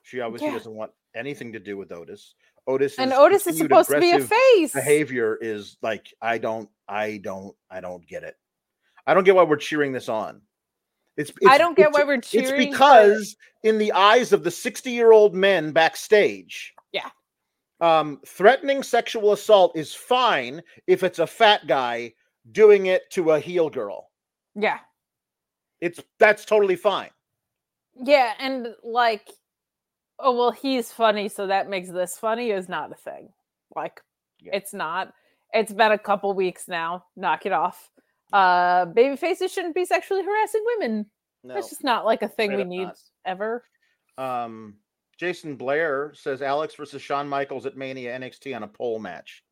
She obviously Yeah. doesn't want anything to do with Otis. Otis And Otis is supposed to be a face. behavior is like I don't, I don't, I don't get it. I don't get why we're cheering this on. It's, I don't get it's- why we're cheering. It's because in the eyes of the 60 year old men backstage, Yeah. um, threatening sexual assault is fine if it's a fat guy doing it to a heel girl. yeah, It's that's totally fine. yeah, and like, oh well, he's funny, so that makes this funny is not a thing. Like, Yeah. it's not. It's been a couple weeks now. Knock it off. Uh, baby faces shouldn't be sexually harassing women. No. That's just not like a thing we need not. ever. Um, Jason Blair says Alex versus Shawn Michaels at Mania NXT on a pole match.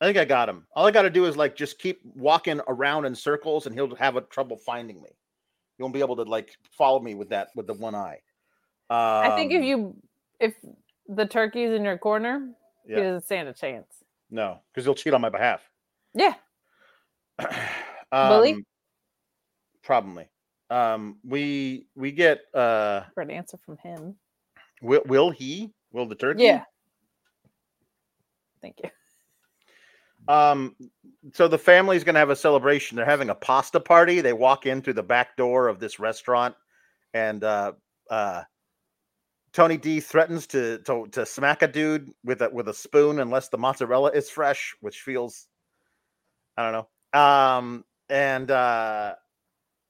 I think I got him. All I got to do is like just keep walking around in circles, and he'll have a trouble finding me. He won't be able to like follow me with that with the one eye. Um, I think if you if the turkey's in your corner, Yeah. he doesn't stand a chance. no, because he'll cheat on my behalf. Yeah. um, he? Probably. Um, we we get uh, For an answer from him. will will he will the turkey? Yeah. Thank you. Um, so the family's gonna have a celebration. They're having a pasta party. They walk in through the back door of this restaurant, and uh, uh, Tony D threatens to, to to smack a dude with a with a spoon unless the mozzarella is fresh, which feels, I don't know. Um, and uh,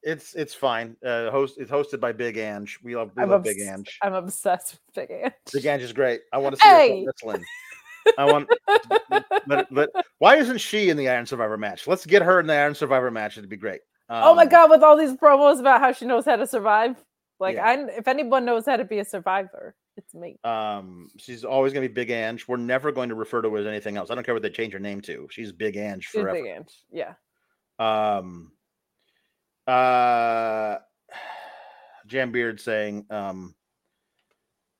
it's it's fine. Uh, host it's hosted by Big Ange. We love we love Big obs- Ange. I'm obsessed with Big Ange. Big Ange is great. I want to see her wrestling. I want. But, why isn't she in the Iron Survivor match? Let's get her in the Iron Survivor match. It'd be great. oh my Um, god, with all these promos about how she knows how to survive. Like Yeah. I if anyone knows how to be a survivor, it's me. Um, she's always going to be Big Ange. We're never going to refer to her as anything else. I don't care what they change her name to. She's Big Ange She's forever. Big Ange. Yeah. Um, uh, Jam Beard saying um,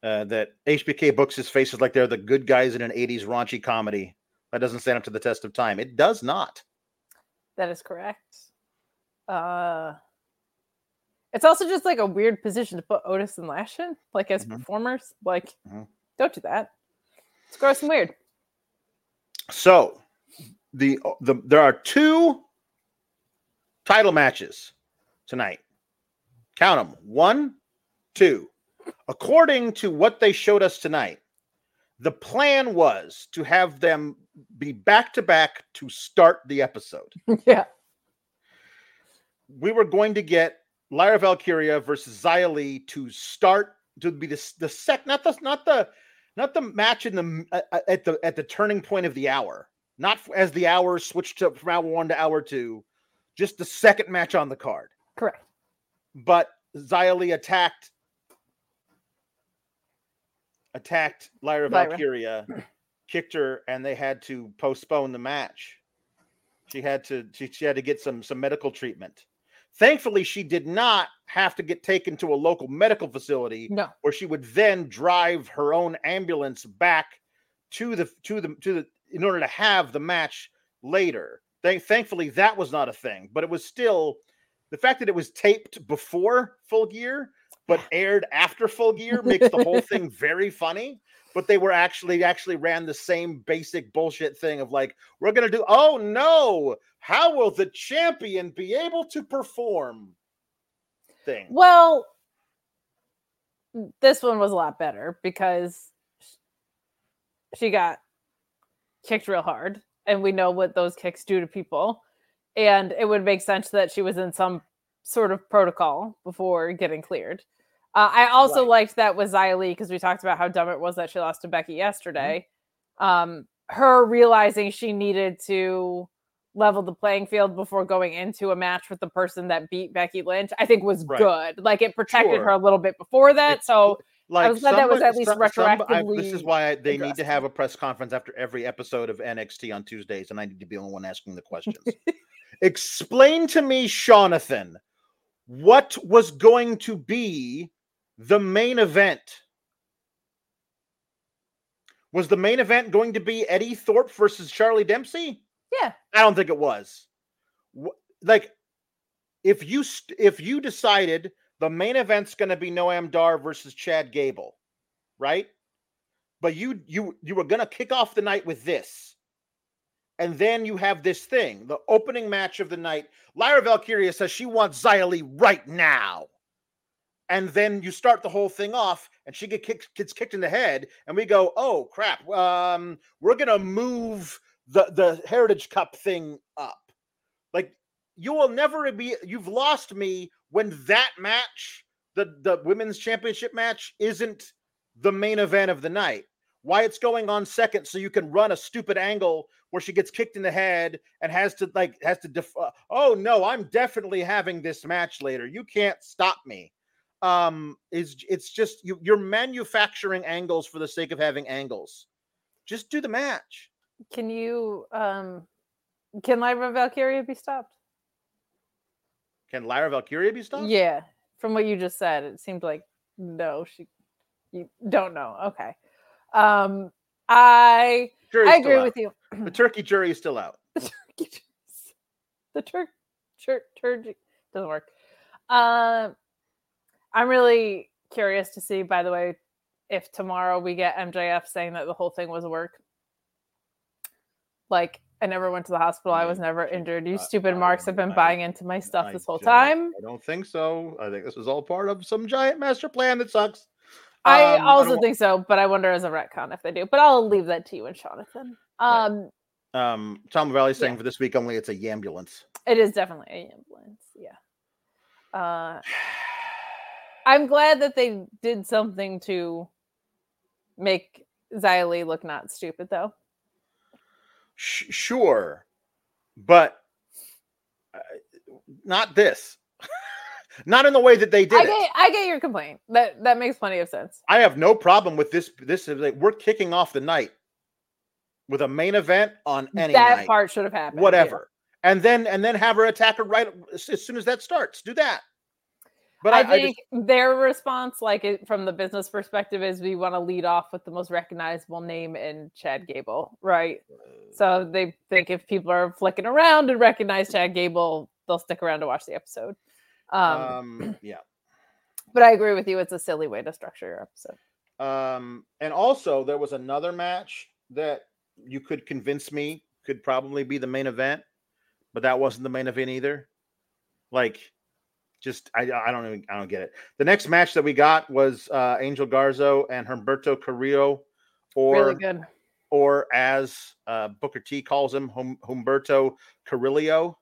uh, that HBK books his faces like they're the good guys in an 80s raunchy comedy. That doesn't stand up to the test of time. It does not. That is correct. Uh it's also just like a weird position to put Otis and Lash in, like as Mhm. performers. Like, Mhm. don't do that. It's gross and weird. So the the there are two title matches tonight. Count them. One, two. According to what they showed us tonight, the plan was to have them be back to back to start the episode. yeah. We were going to get Lyra Valkyria versus Xia Li to start to be the the sec not the not the not the match in the uh, at the at the turning point of the hour, not as the hour switched to from hour one to hour two, just the second match on the card. Correct. But Xia Li attacked attacked Lyra Lyra. Valkyria, kicked her, and they had to postpone the match. She had to she, she had to get some some medical treatment. Thankfully, she did not have to get taken to a local medical facility No. where she would then drive her own ambulance back to the to the to the in order to have the match later. Thank, thankfully, that was not a thing, but it was still the fact that it was taped before Full Gear but aired after Full Gear makes the whole thing very funny. But they were actually actually ran the same basic bullshit thing of like, we're gonna do. Oh no, how will the champion be able to perform? Thing. Well, this one was a lot better because she got kicked real hard and we know what those kicks do to people. And it would make sense that she was in some sort of protocol before getting cleared. Uh, I also Right. liked that with Li because we talked about how dumb it was that she lost to Becky yesterday. Mm-hmm. Um, her realizing she needed to level the playing field before going into a match with the person that beat Becky Lynch, I think was Right. good. Like it protected Sure. her a little bit before that. It's- So Like was glad that was at least some- somebody- I- this is why I, they need to have a press conference after every episode of NXT on Tuesdays, and I need to be the only one asking the questions. Explain to me, Jonathan, what was going to be the main event? Was the main event going to be Eddy Thorpe versus Charlie Dempsey? yeah, I don't think it was. Like, if you st- if you decided the main event's going to be Noam Dar versus Chad Gable, right? But you you you were going to kick off the night with this, and then you have this thing, the opening match of the night. Lyra Valkyria says she wants Xia Li right now, and then you start the whole thing off, and she get kicked, gets kicked in the head, and we go, oh crap, um, we're gonna move the the Heritage Cup thing up. Like you will never be you've lost me when that match, the the women's championship match isn't the main event of the night. Why it's going on second so you can run a stupid angle where she gets kicked in the head and has to like has to def- uh, oh no, I'm definitely having this match later. You can't stop me. Um is it's just you you're manufacturing angles for the sake of having angles. Just do the match. can you um can Lyra Valkyria be stopped? Can Lyra Valkyria be stopped? Yeah, from what you just said, it seemed like no, she you don't know. Okay. Um I Jury's I agree out. with you. The turkey jury is still out. the Turk Turk Turk doesn't work. Um I'm really curious to see, by the way, if tomorrow we get MJF saying that the whole thing was a work. Like, I never went to the hospital. I was never injured. You stupid I marks have been I- buying into my stuff I this whole time. I don't think so. I think this is all part of some giant master plan that sucks. I Um, also don't- think so, but I wonder as a retcon if they do. But I'll leave that to you and Jonathan. Right. Um, Um, Tom Valley saying Yeah. for this week only it's a ambulance. it is definitely a ambulance. Yeah. Uh, I'm glad that they did something to make Li look not stupid, though. Sh- sure, but uh, not this. not in the way that they did I it. get, I get your complaint. That that makes plenty of sense. I have no problem with this. This is like we're kicking off the night with a main event on any that night. part should have happened. yeah. whatever. And then and then have her attack her right as soon as that starts. Do that. But I, I I think just, their response, like it, from the business perspective, is we want to lead off with the most recognizable name in Chad Gable, right? So they think if people are flicking around and recognize Chad Gable, they'll stick around to watch the episode. Um, um, yeah. but I agree with you; it's a silly way to structure your episode. Um, and also there was another match that you could convince me could probably be the main event, but that wasn't the main event either. Like, just I I don't even I don't get it. The next match that we got was uh Angel Garza and Humberto Carrillo, or really good. or as uh, Booker T calls him, hum, Humberto Carrillo.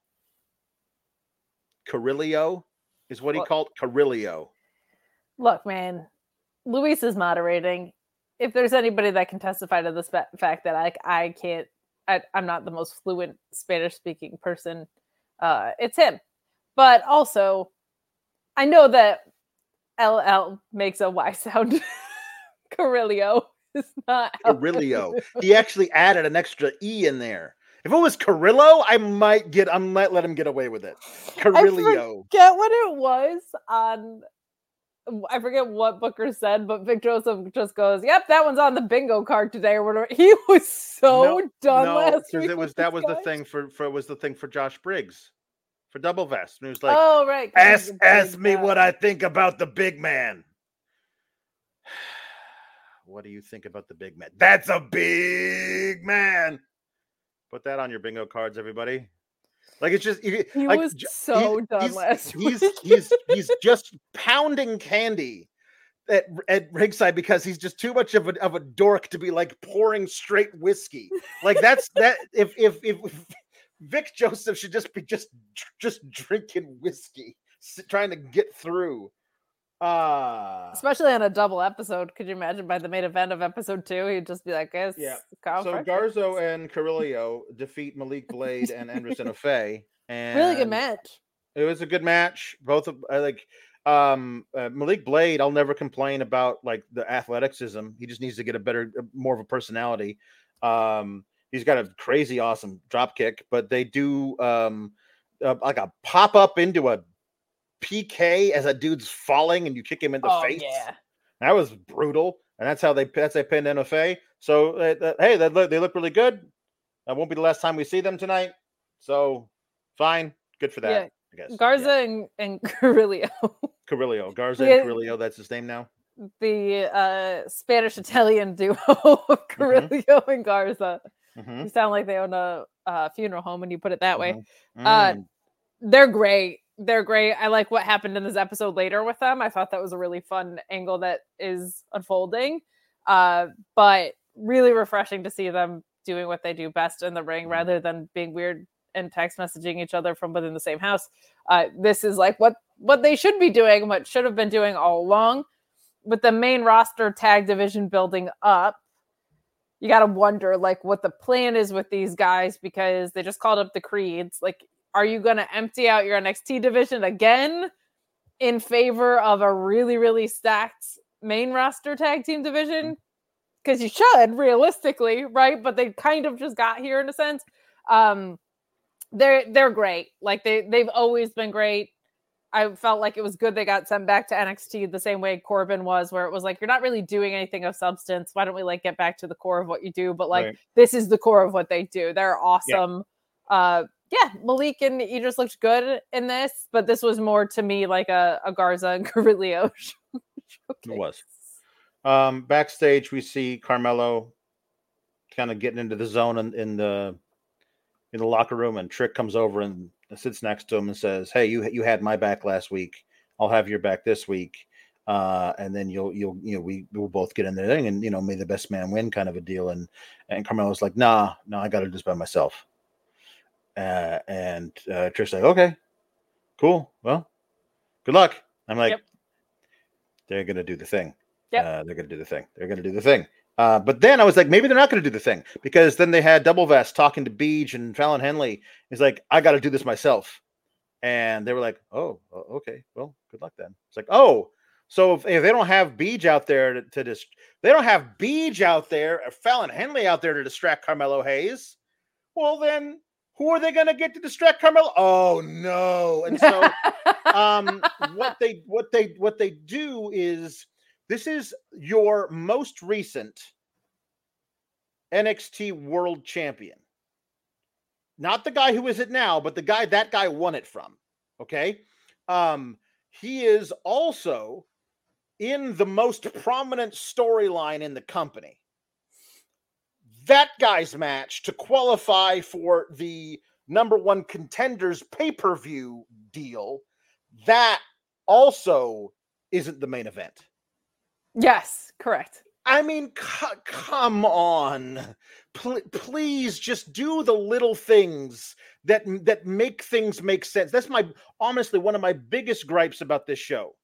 Carrillo is what he called Carrillo. Look, man, Luis is moderating. If there's anybody that can testify to the spa- fact that I I can't, I, I'm not the most fluent Spanish speaking person, uh, it's him. But also, I know that LL makes a Y sound. Carrillo is not Carrillo. he actually added an extra E in there. If it was Carrillo, I might get I might let him get away with it. Carrillo. Get what it was on. I forget what Booker said, but Vic Joseph just goes, "Yep, that one's on the bingo card today," or whatever. He was so No, done no, last week. it was that was the thing for for was the thing for Josh Briggs for Double Vest. And he was like, oh right. ask ask me guy. what I think about the big man. What do you think about the big man? That's a big man. Put that on your bingo cards, everybody. Like it's just you- He like, was so he's- done he's, last he's, week. he's he's just pounding candy at at ringside because he's just too much of a of a dork to be like pouring straight whiskey. Like that's that if if if Vic Joseph should just be just just drinking whiskey, trying to get through. Uh Especially on a double episode. Could you imagine by the main event of episode two, he'd just be like, "Guys, Yeah. Kyle so Fletcher." Garza and Carrillo defeat Malik Blade and Anderson Ofay. And really good match. It was a good match. Both of I like um uh, Malik Blade. I'll never complain about like the athleticism. He just needs to get a better, more of a personality. Um, he's got a crazy awesome drop kick, but they do um uh, like a pop up into a PK as a dude's falling and you kick him in the oh face. yeah. That was brutal, and that's how they that's they pinned Enofe. So uh, uh, hey, they look, they look really good. That won't be the last time we see them tonight. So fine, good for that. Yeah, I guess. Garza Yeah. and, and Carrillo, Carrillo, Garza Yeah. and Carrillo. That's his name now. the uh, Spanish Italian duo of Carrillo and Garza. Mhm, You sound like they own a, uh funeral home when you put it that way. mhm, Uh, mm. They're great. They're great. I like what happened in this episode later with them. I thought that was a really fun angle that is unfolding. Uh, but really refreshing to see them doing what they do best in the ring Mhm. rather than being weird and text messaging each other from within the same house. Uh, this is like what what they should be doing, what should have been doing all along. With the main roster tag division building up, you got to wonder like what the plan is with these guys because they just called up the creeds. Like are you going to empty out your NXT division again in favor of a really really stacked main roster tag team division? Because you should realistically right? But they kind of just got here in a sense. Um they're they're great. Like they they've always been great I felt like it was good they got sent back to NXT the same way Corbin was, where it was like you're not really doing anything of substance. Why don't we like get back to the core of what you do? But like Right. this is the core of what they do. They're awesome. Uh yeah, Malik and Edris looked good in this, but this was more to me like a, a Garza and Carrillo. It was. Um, backstage, we see Carmelo kind of getting into the zone in, in the in the locker room, and Trick comes over and sits next to him and says, "Hey, you you had my back last week. I'll have your back this week." Uh, and then you'll you'll you know we will both get in the ring and you know may the best man win kind of a deal. And and Carmelo's like nah no I got to do this by myself. Uh, and uh, Trick's like okay cool. Well good luck. I'm like Yep. they're gonna do the thing. Uh, they're gonna do the thing. They're gonna do the thing uh, but then I was like, maybe they're not going to do the thing because then they had Double Vest talking to Beej and Fallon Henley. He's like, I got to do this myself. And they were like, oh, okay, well, good luck then. It's like, oh, so if, if they don't have Beej out there to, to dis- they don't have Beej out there, or Fallon Henley out there to distract Carmelo Hayes. Well, then who are they going to get to distract Carmelo? Oh no! And so um what they what they what they do is this is your most recent NXT World Champion. Not the guy who is it now, but the guy that guy won it from. Okay? Um he is also in the most prominent storyline in the company. That guy's match to qualify for the number one contenders pay-per-view deal that also isn't the main event. Yes, correct. I mean, c- come on. Pl- please just do the little things that that make things make sense. That's my honestly one of my biggest gripes about this show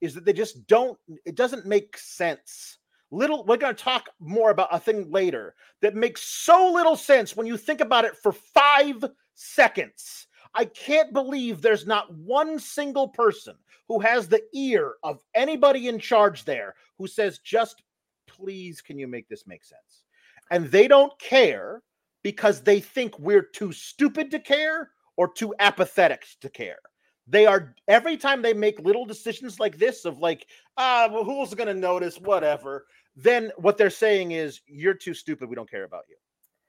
is that they just don't it doesn't make sense. Little we're going to talk more about a thing later that makes so little sense when you think about it for 5 seconds. I can't believe there's not one single person who has the ear of anybody in charge there who says just please can you make this make sense? And they don't care because they think we're too stupid to care or too apathetic to care. They are every time they make little decisions like this of like ah well, who's going to notice? whatever then what they're saying is you're too stupid we don't care about you.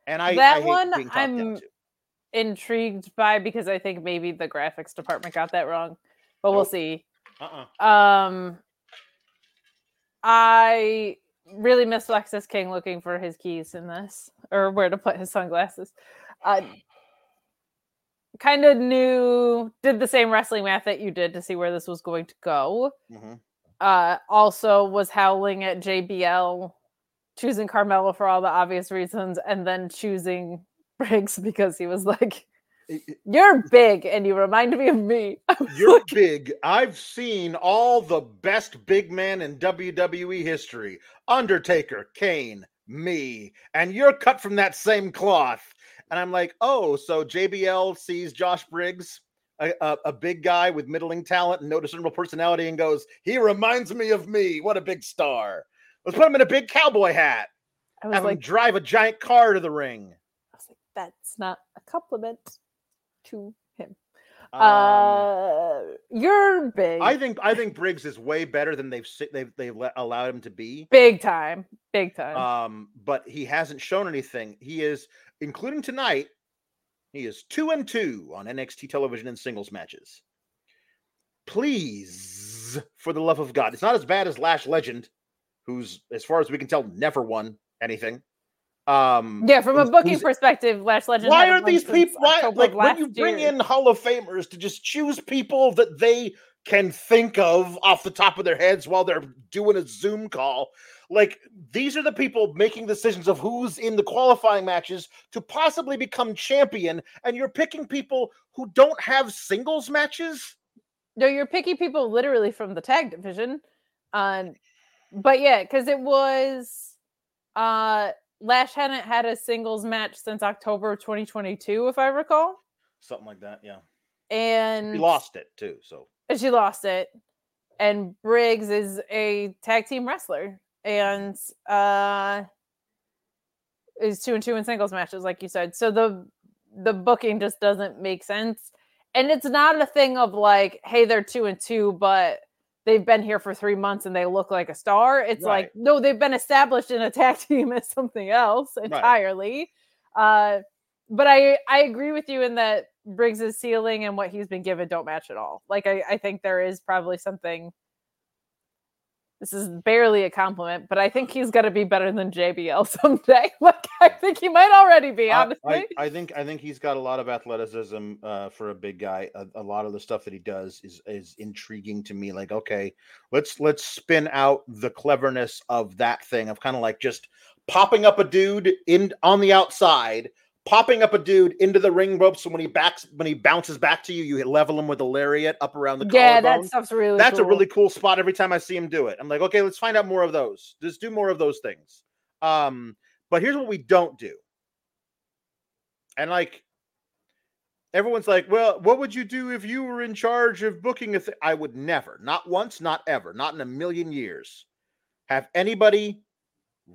And i That I one, I'm-. Intrigued by because I think maybe the graphics department got that wrong, but we'll see. Uh-uh. Um, I really miss Lexis King looking for his keys in this or where to put his sunglasses. Uh, kind of knew, did the same wrestling math that you did to see where this was going to go. Mhm. uh, also was howling at JBL, choosing Carmelo for all the obvious reasons, and then choosing Briggs because he was like, "You're big, and you remind me of me." You're like, big. I've seen all the best big men in WWE history Undertaker, Kane, me, and you're cut from that same cloth. And I'm like, oh, so JBL sees Josh Briggs, a, a, a big guy with middling talent and no discernible personality, and goes, he reminds me of me. What a big star. Let's put him in a big cowboy hat. I was Have him like, drive a giant car to the ring. I was like, that's not a compliment to him. Um, uh, you're big, I think I think Briggs is way better than they've they've they've let, allowed him to be. big time, big time. Um, but he hasn't shown anything. He is, including tonight, he is two and two on NXT television in singles matches. Please, for the love of God, it's not as bad as Lash Legend, who's, as far as we can tell, never won anything. Um, yeah, from a booking perspective, Lash Legend. why are these people? Why, like when you last bring year. in Hall of Famers to just choose people that they can think of off the top of their heads while they're doing a Zoom call? Like these are the people making decisions of who's in the qualifying matches to possibly become champion, and you're picking people who don't have singles matches. No, you're picking people literally from the tag division. Um, but yeah, because it was uh Lash hadn't had a singles match since October of 2022, if I recall. Something like that. Yeah, And he lost it too. So and she lost it. And Briggs is a tag team wrestler and uh is two and two in singles matches, like you said. So the the booking just doesn't make sense. And it's not a thing of like, hey, they're two and two, but they've been here for three months and they look like a star. It's like, no, they've been established in a tag team as something else entirely. Uh but I I agree with you in that Briggs's ceiling and what he's been given don't match at all. Like I, I think there is probably something. This is barely a compliment, but I think he's gonna be better than JBL someday. Like I think he might already be, I- honestly. I, I think I think he's got a lot of athleticism uh, for a big guy. A, a lot of the stuff that he does is is intriguing to me. Like, okay, let's let's spin out the cleverness of that thing of kind of like just popping up a dude in on the outside, popping up a dude into the ring ropes. So when he backs when he bounces back to you, you level him with a lariat up around the yeah, collarbone. that stuff's really That's a really cool spot every time I see him do it. I'm like, okay, let's find out more of those. Just do more of those things. Um, but here's what we don't do. And like everyone's like, well, what would you do if you were in charge of booking a thing? I would never, not once, not ever, not in a million years, have anybody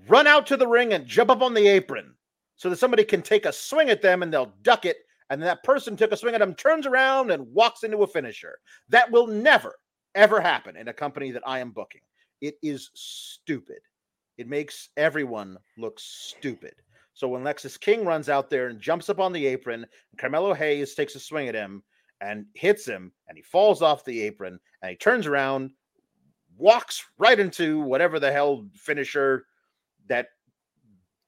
run out to the ring and jump up on the apron so that somebody can take a swing at them and they'll duck it. And that person took a swing at them, turns around and walks into a finisher. That will never, ever happen in a company that I am booking. It is stupid. It makes everyone look stupid. So when Lexis King runs out there and jumps up on the apron, Carmelo Hayes takes a swing at him and hits him, and he falls off the apron, and he turns around, walks right into whatever the hell finisher that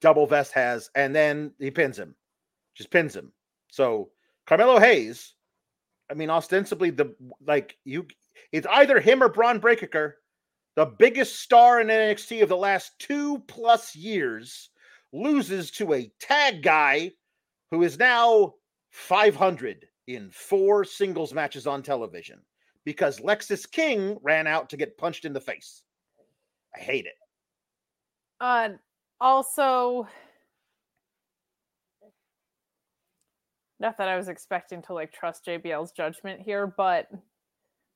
double vest has, and then he pins him, just pins him. So Carmelo Hayes, I mean, ostensibly the like you, it's either him or Bron Breakker, the biggest star in NXT of the last two plus years, loses to a tag guy who is now 500 in four singles matches on television because Lexis King ran out to get punched in the face. I hate it. Uh, also, not that I was expecting to like trust JBL's judgment here, but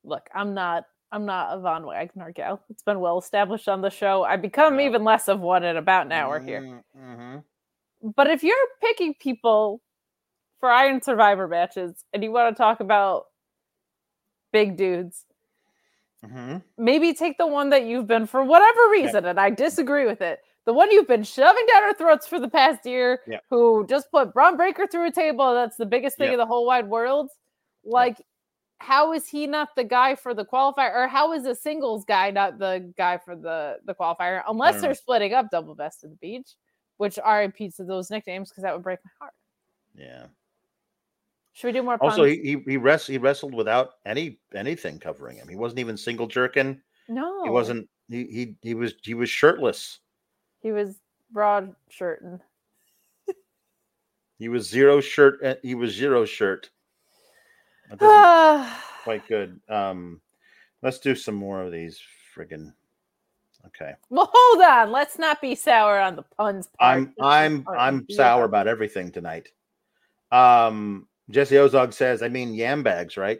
look, I'm not. I'm not a Von Wagner gal. It's been well established on the show. I become Yeah. even less of one in about an hour here. Mm-hmm. But if you're picking people for Iron Survivor matches and you want to talk about big dudes, Mm-hmm. maybe take the one that you've been for whatever reason, and I disagree with it. The one you've been shoving down our throats for the past year, Yeah. who just put Bron Breakker through a table. That's the biggest thing Yeah. in the whole wide world. Like, how is he not the guy for the qualifier, or how is a singles guy not the guy for the the qualifier? Unless mm. they're know. splitting up double vest the beach, which RIP to those nicknames because that would break my heart. Yeah. Should we do more? Also, puns? he he he, wrest, he wrestled without any anything covering him. He wasn't even single jerking. No, He wasn't. He he he was he was shirtless. He was broad shirting. He was zero shirt. uh, He was zero shirt. That doesn't quite good. Um, let's do some more of these friggin' Okay. Well, hold on. Let's not be sour on the puns part. I'm I'm I'm the sour about everything tonight. Um, Jesse Ozog says, I mean yam bags, right?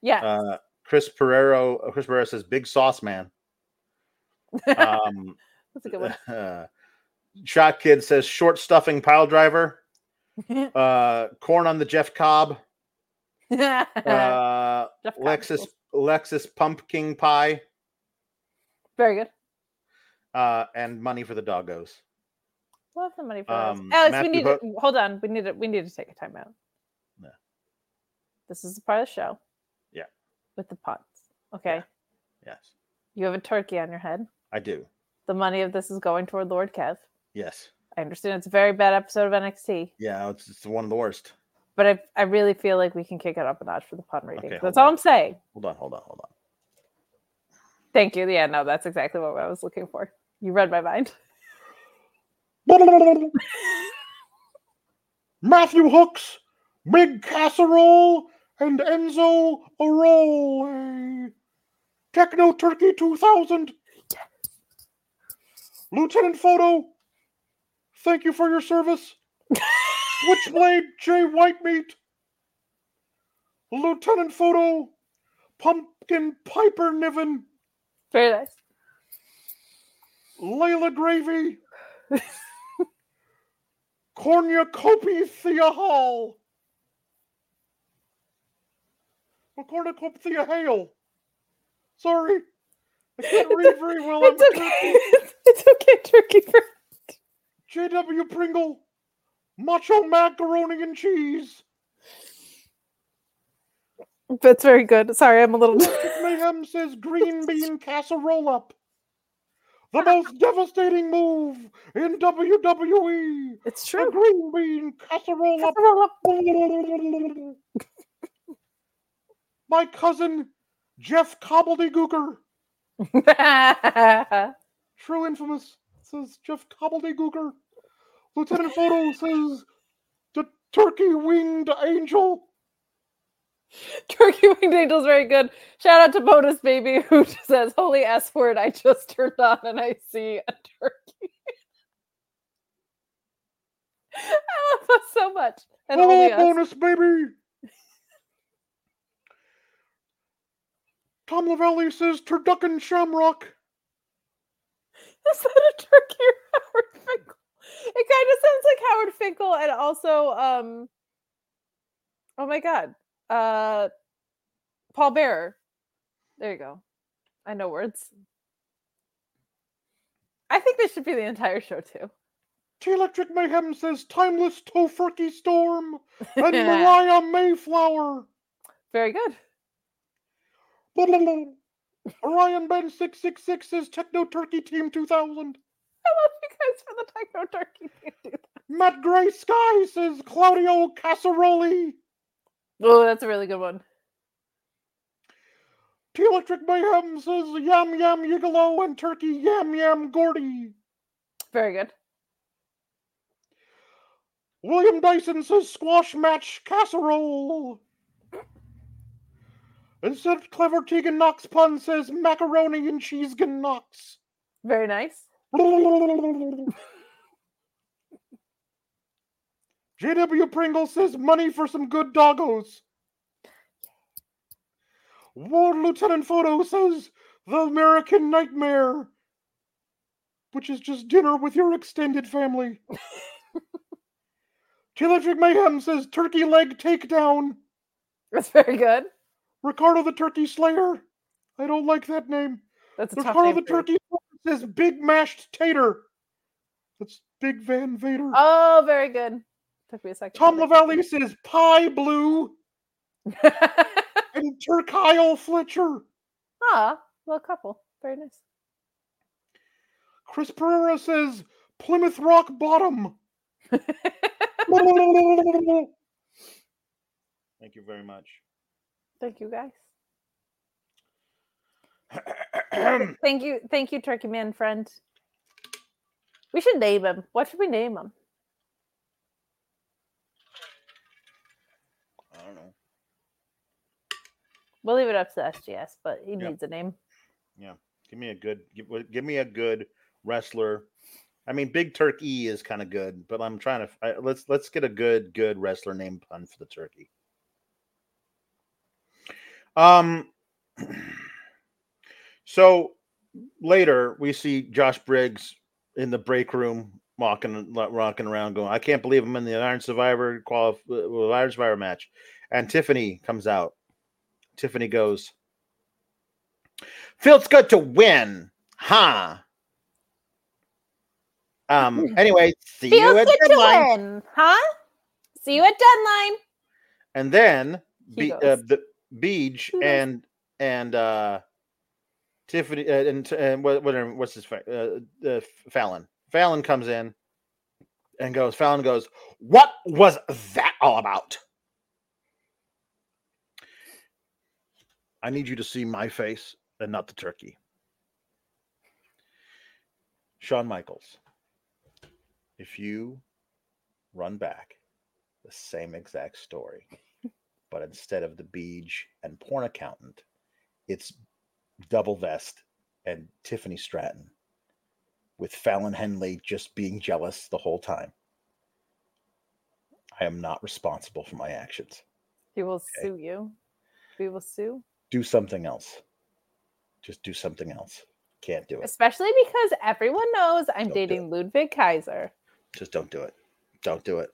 Yeah. Uh, Chris Pereiro, Chris Pereira says, big sauce man. Um, That's a good one. uh, Shot Kid says, short stuffing pile driver. Uh, corn on the Jeff Cobb. Uh, Jeff Lexus Cobb. Lexus pumpkin pie. Very good. Uh, and money for the doggos. Love the money for those. Um, Alex, Matthew we need Hook- to hold on. We need to we need to take a timeout. Yeah. This is a part of the show. Yeah. With the pots. Okay. Yes, You have a turkey on your head. I do. The money of this is going toward Lord Kev. Yes. I understand it's a very bad episode of NXT, Yeah, it's, it's one of the worst. but I, I really feel like we can kick it up a notch for the pun rating. Okay, That's hold all. I'm saying. Hold on, hold on, hold on. Thank you. Yeah, no, that's exactly what I was looking for. You read my mind. Matthew Hooks, Big Casserole, and Enzo Arole. Techno Turkey 2000. Lieutenant Photo, thank you for your service. Switchblade J. Whitemeat. Lieutenant Photo, Pumpkin Piper Niven. Very nice. Layla Gravy. Cornucopia Hall. Or Cornucopia Hale. Sorry. I can't read very well. I'm It's okay. turkey. it's okay, turkey. For... J.W. Pringle. Macho macaroni and cheese. That's very good. Sorry, I'm a little. Mayhem says green bean casserole up. The most devastating move in WWE. It's The true. green bean casserole up. Casserole My cousin Jeff Cobbledygooker, up. true infamous, says Jeff Cobbledygooker. Lieutenant Photo says the turkey winged angel. Turkey Winged Angel's very good. Shout out to Bonus Baby who says, Holy S word, I just turned on and I see a turkey. I love us so much. And Hello, bonus baby. Tom Lavelli says turducken shamrock. Is that a turkey or Howard Finkel? It kind of sounds like Howard Finkel and also um oh my god. Uh Paul Bearer. There you go. I know words. I think this should be the entire show too. T Electric Mayhem says timeless tofurkey storm and Mariah Mayflower. Very good. Orion Ben 666 says Techno Turkey Team 2000. I love you guys for the techno turkey. dude. Matt Gray Sky says Claudio Casseroli. Oh, that's a really good one. T Electric Mayhem says Yam Yam Yigolo and Turkey Yam Yam Gordy. Very good. William Dyson says Squash Match Casserole. Instead, Clever Tegan Knox Pun says Macaroni and Cheesegan Knox. Very nice. JW Pringle says money for some good doggos. Ward Lieutenant Photo says the American Nightmare, which is just dinner with your extended family. Electric Mayhem says turkey leg takedown. That's very good. Ricardo the Turkey Slayer. I don't like that name. That's a tough Ricardo name the. Turkey Slayer says big mashed tater. That's Big Van Vader. Oh, very good. Took me a second. Tom to Lavallee says pie blue think. and Turkile Fletcher. ah, little couple. Very nice. Chris Pereira says Plymouth Rock Bottom. Thank you very much. Thank you, guys. Thank you, thank you, Turkey Man friend. We should name him. What should we name him? I don't know. We'll leave it up to the SGS, but he Yep. needs a name. Yeah, give me a good give, give me a good wrestler. I mean, Big Turkey is kind of good, but I'm trying to I, let's let's get a good good wrestler name pun for the turkey. Um. So later we see Josh Briggs in the break room walking rocking around, going, "I can't believe I'm in the Iron Survivor qualif- uh, Iron Survivor match." And Tiffany comes out. Tiffany goes, "Feels good to win, huh?" Um. Anyway, see you at good to deadline. win, huh? See you at deadline. And then Be- uh, the Beach and and uh Tiffany uh, and, and what, what what's his uh, uh, Fallon. Fallon comes in and goes. Fallon goes. What was that all about? I need you to see my face and not the turkey. Shawn Michaels, if you run back the same exact story, but instead of the beach and porn accountant, it's double vest and Tiffany Stratton with Fallon Henley just being jealous the whole time. I am not responsible for my actions. He will sue you. We will sue. Do something else. Just do something else. Can't do it. Especially because everyone knows I'm Don't dating Ludwig Kaiser. Just don't do it. Don't do it.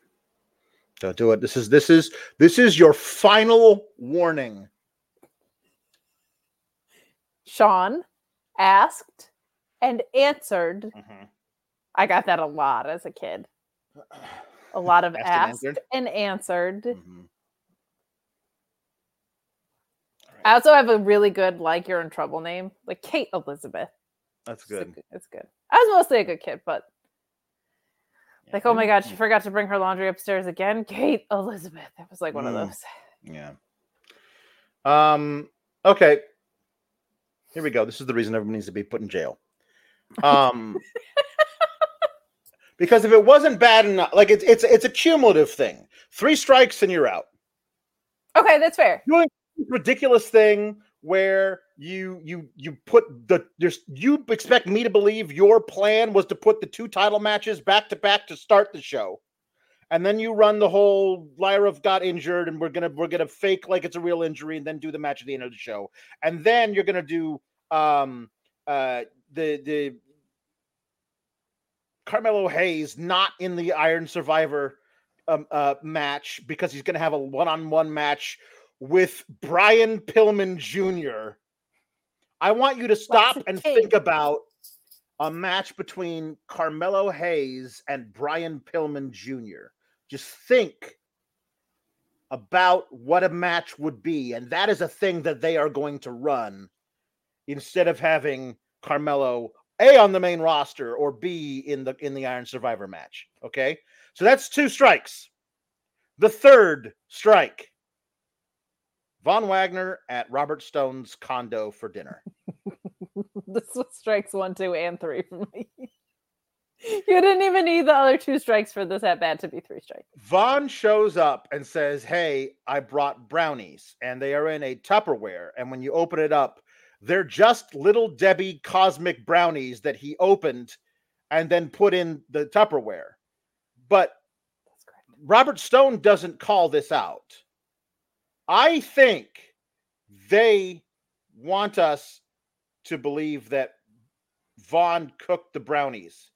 Don't do it. This is this is this is your final warning. Shawn asked and answered. Mm-hmm. I got that a lot as a kid. A lot of Asked and answered? and answered. Mhm. I also have a really good like you're in trouble name, like Kate Elizabeth. That's good. It's good. I was mostly a good kid, but like, oh my god, she forgot to bring her laundry upstairs again. Kate Elizabeth. It was like one of Mm. those. Yeah. Um. Okay. Here we go. This is the reason everyone needs to be put in jail. Um. because if it wasn't bad enough, like it's it's it's a cumulative thing. Three strikes and you're out. Okay, that's fair. Ridiculous thing where you you you put the there's you expect me to believe your plan was to put the two title matches back to back to start the show and then you run the whole Lyra got injured and we're gonna we're gonna fake like it's a real injury and then do the match at the end of the show and then you're gonna do um uh the the Carmelo Hayes not in the Iron Survivor um, uh, match because he's gonna have a one-on-one match with Brian Pillman Jr. I want you to stop and king. think about a match between Carmelo Hayes and Brian Pillman Jr. Just think about what a match would be. And that is a thing that they are going to run instead of having Carmelo A on the main roster or B in the in the Iron Survivor match. Okay. So that's two strikes. The third strike. Von Wagner at Robert Stone's condo for dinner. this was strikes one, two, and three for me. you didn't even need the other two strikes for this at bat to be three strikes. Von shows up and says, Hey, I brought brownies, and they are in a Tupperware. And when you open it up, they're just little Debbie cosmic brownies that he opened and then put in the Tupperware. But Robert Stone doesn't call this out. I think they want us to believe that Von cooked the brownies,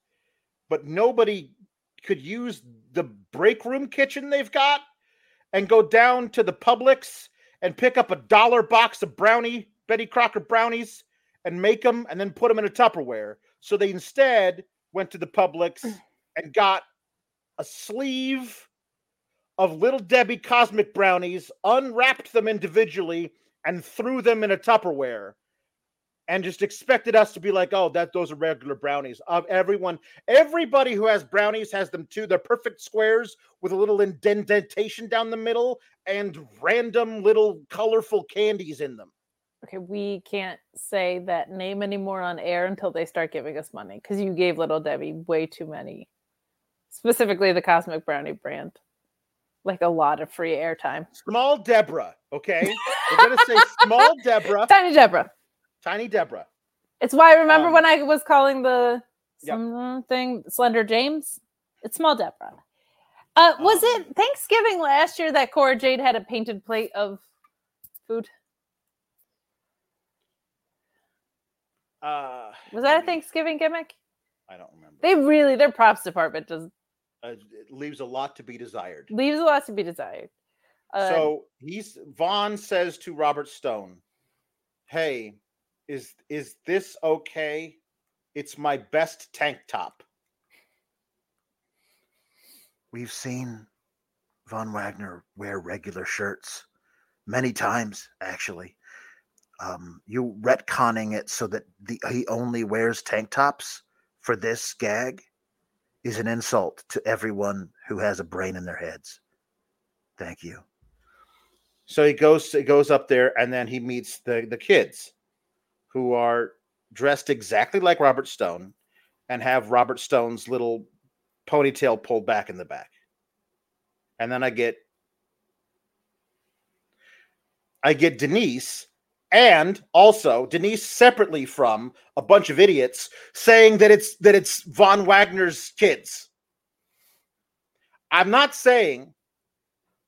but nobody could use the break room kitchen they've got and go down to the Publix and pick up a dollar box of brownie, Betty Crocker brownies, and make them and then put them in a Tupperware. So they instead went to the Publix mm. and got a sleeve of little Debbie cosmic brownies, unwrapped them individually, and threw them in a Tupperware. And just expected us to be like, oh, that those are regular brownies. Of everyone, everybody who has brownies has them too. They're perfect squares with a little indentation down the middle and random little colorful candies in them. Okay, we can't say that name anymore on air until they start giving us money because you gave Little Debbie way too many, specifically the Cosmic Brownie brand, like a lot of free airtime. Small Deborah. Okay, we're gonna say small Deborah, Tiny Deborah. tiny Deborah. It's why I remember Um, when I was calling the Yep. something Slender James. It's small Deborah. Uh, was Um, it Thanksgiving last year that Cora Jade had a painted plate of food? Uh, Was that a. Thanksgiving gimmick? I don't remember. They really their props department does uh, leaves a lot to be desired. leaves a lot to be desired. Uh, so he's Von says to Robert Stone, "Hey, is is this okay? It's my best tank top." We've seen Von Wagner wear regular shirts many times, actually. Um, you retconning it so that the he only wears tank tops for this gag is an insult to everyone who has a brain in their heads. Thank you. So he goes he goes up there and then he meets the the kids who are dressed exactly like Robert Stone and have Robert Stone's little ponytail pulled back in the back. And then I get I get Denise and also Denise separately from a bunch of idiots saying that it's that it's Von Wagner's kids. I'm not saying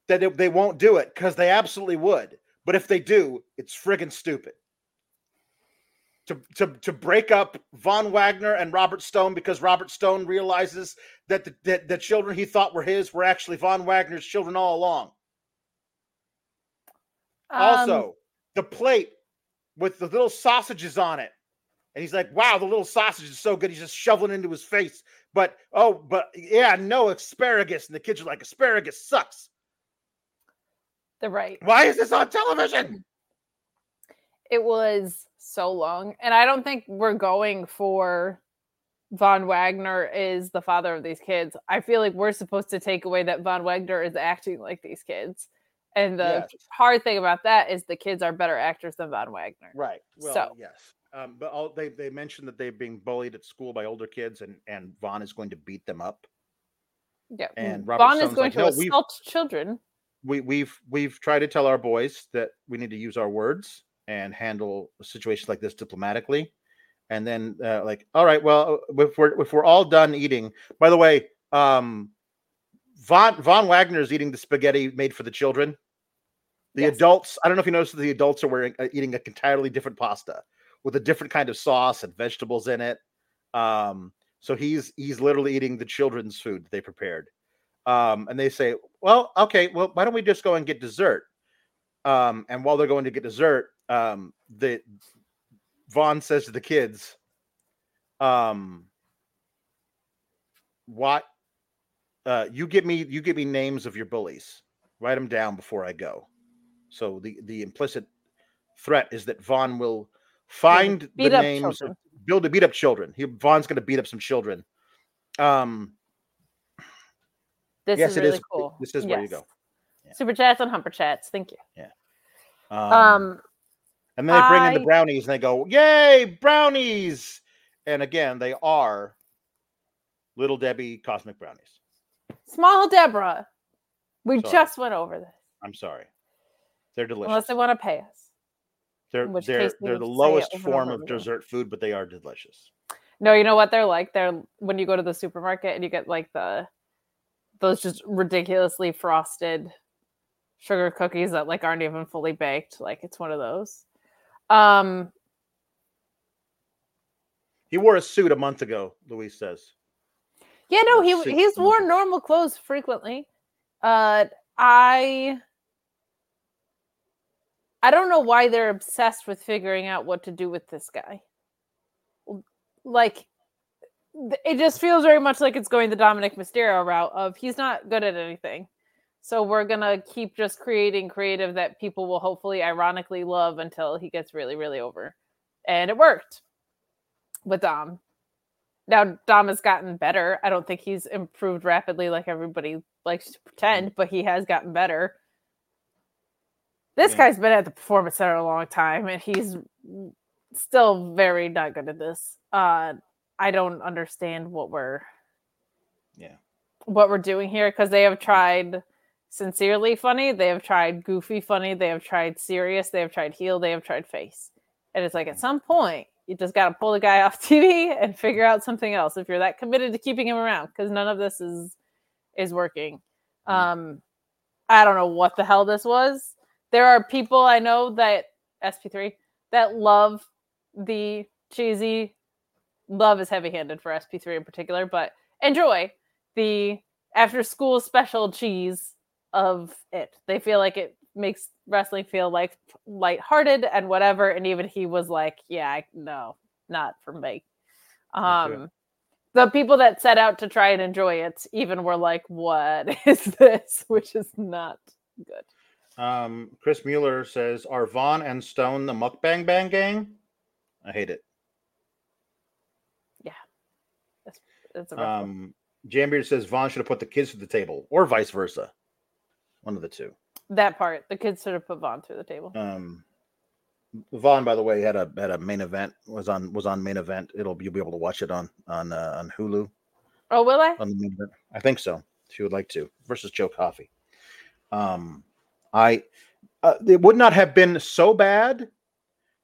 that it- they won't do it because they absolutely would. But if they do, it's friggin' stupid. To, to, to break up Von Wagner and Robert Stone because Robert Stone realizes that the, that the children he thought were his were actually Von Wagner's children all along. um, Also, the plate with the little sausages on it. And he's like, wow, the little sausage is so good. He's just shoveling into his face. But, oh, but yeah, no asparagus. And the kids are like, asparagus sucks. they're right. Why is this on television? It was so long, and I don't think we're going for Von Wagner is the father of these kids. I feel like we're supposed to take away that Von Wagner is acting like these kids. And the Yes. hard thing about that is the kids are better actors than Von Wagner. Right. Well, So- yes. Um, but all, they they mentioned that they're being bullied at school by older kids, and and Von is going to beat them up. Yeah. And Robert Vaughn is going like, to "No, assault children. We we've we've tried to tell our boys that we need to use our words and handle situations like this diplomatically. And then uh, like, all right, well, if we're if we're all done eating. By the way, um, Von Von Wagner is eating the spaghetti made for the children. The Yes. adults, I don't know if you noticed, that the adults are wearing uh, eating a entirely different pasta with a different kind of sauce and vegetables in it. Um, so he's he's literally eating the children's food that they prepared. Um, and they say, "Well, okay, well, why don't we just go and get dessert?" Um, and while they're going to get dessert, um, the Von says to the kids, um, "What? Uh, you give me you give me names of your bullies. Write them down before I go." So the the implicit threat is that Von will find the beat up names children. build to beat up children. He Von's going to beat up some children. Um, This yes, is it really is. cool. This is where you go. Yeah. Super chats and humper chats. Thank you. Um, Um, and then they bring in the brownies and they go, "Yay, brownies!" And again, they are little Debbie cosmic brownies. small Deborah. We Sorry. just went over this. I'm sorry, they're delicious. Unless they want to pay us. they're they're they're the lowest form of dessert food, but they are delicious. No, you know what they're like? They're when you go to the supermarket and you get like the those just ridiculously frosted sugar cookies that like aren't even fully baked. Like it's one of those. Um He wore a suit a month ago. Luis says. yeah, no, he he's worn normal clothes frequently. Uh I I don't know why they're obsessed with figuring out what to do with this guy. Like it just feels very much like it's going the Dominic Mysterio route of he's not good at anything. So we're gonna keep just creating creative that people will hopefully ironically love until he gets really, really over. And it worked with Dom. Now Dom has gotten better. I don't think he's improved rapidly like everybody likes to pretend, but he has gotten better. This Yeah. guy's been at the performance center a long time and he's still very not good at this. Uh I don't understand what we're Yeah. what we're doing here because they have tried sincerely funny, they have tried goofy funny, they have tried serious, they have tried heel, they have tried face. And it's like at some point you just got to pull the guy off TV and figure out something else if you're that committed to keeping him around because none of this is is working. Um I don't know what the hell this was. There are people I know that SP3 that love the cheesy love is heavy handed for SP3 in particular, but enjoy the after school special cheese of it. They feel like it makes wrestling feel like lighthearted and whatever. And even he was like, Yeah, I, no, not for me. Um the people that set out to try and enjoy it even were like, What is this? Which is not good. Um, Chris Mueller says, "Are Von and Stone the mukbang bang gang?" I hate it. It's a rough. Um, Jambeard says Von should have put the kids to the table, or vice versa, one of the two. that part. The kids sort of put Von through the table. Um, Von, by the way, had a had a main event was on was on main event. It'll you'll be able to watch it on on uh, on Hulu Oh, will I? on the main event. I think so. If you would like to versus Joe Coffey. Um, I uh, it would not have been so bad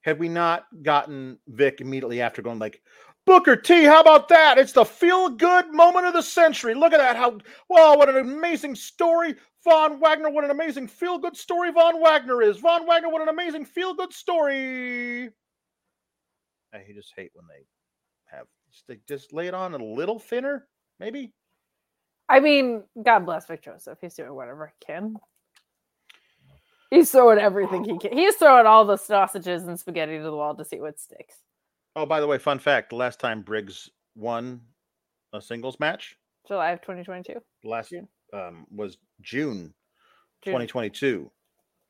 had we not gotten Vic immediately after going like Booker T. How about that? It's the feel good moment of the century. Look at that! How wow! What an amazing story, Von Wagner. What an amazing feel good story Von Wagner is. Von Wagner. What an amazing feel good story. I just hate when they have they just lay it on a little thinner, maybe. I mean, God bless Vic Joseph. He's doing whatever he can. He's throwing everything he can. He's throwing all the sausages and spaghetti to the wall to see what sticks. Oh, by the way, fun fact: the last time Briggs won a singles match, July of 2022. last June. um, was June, June. 2022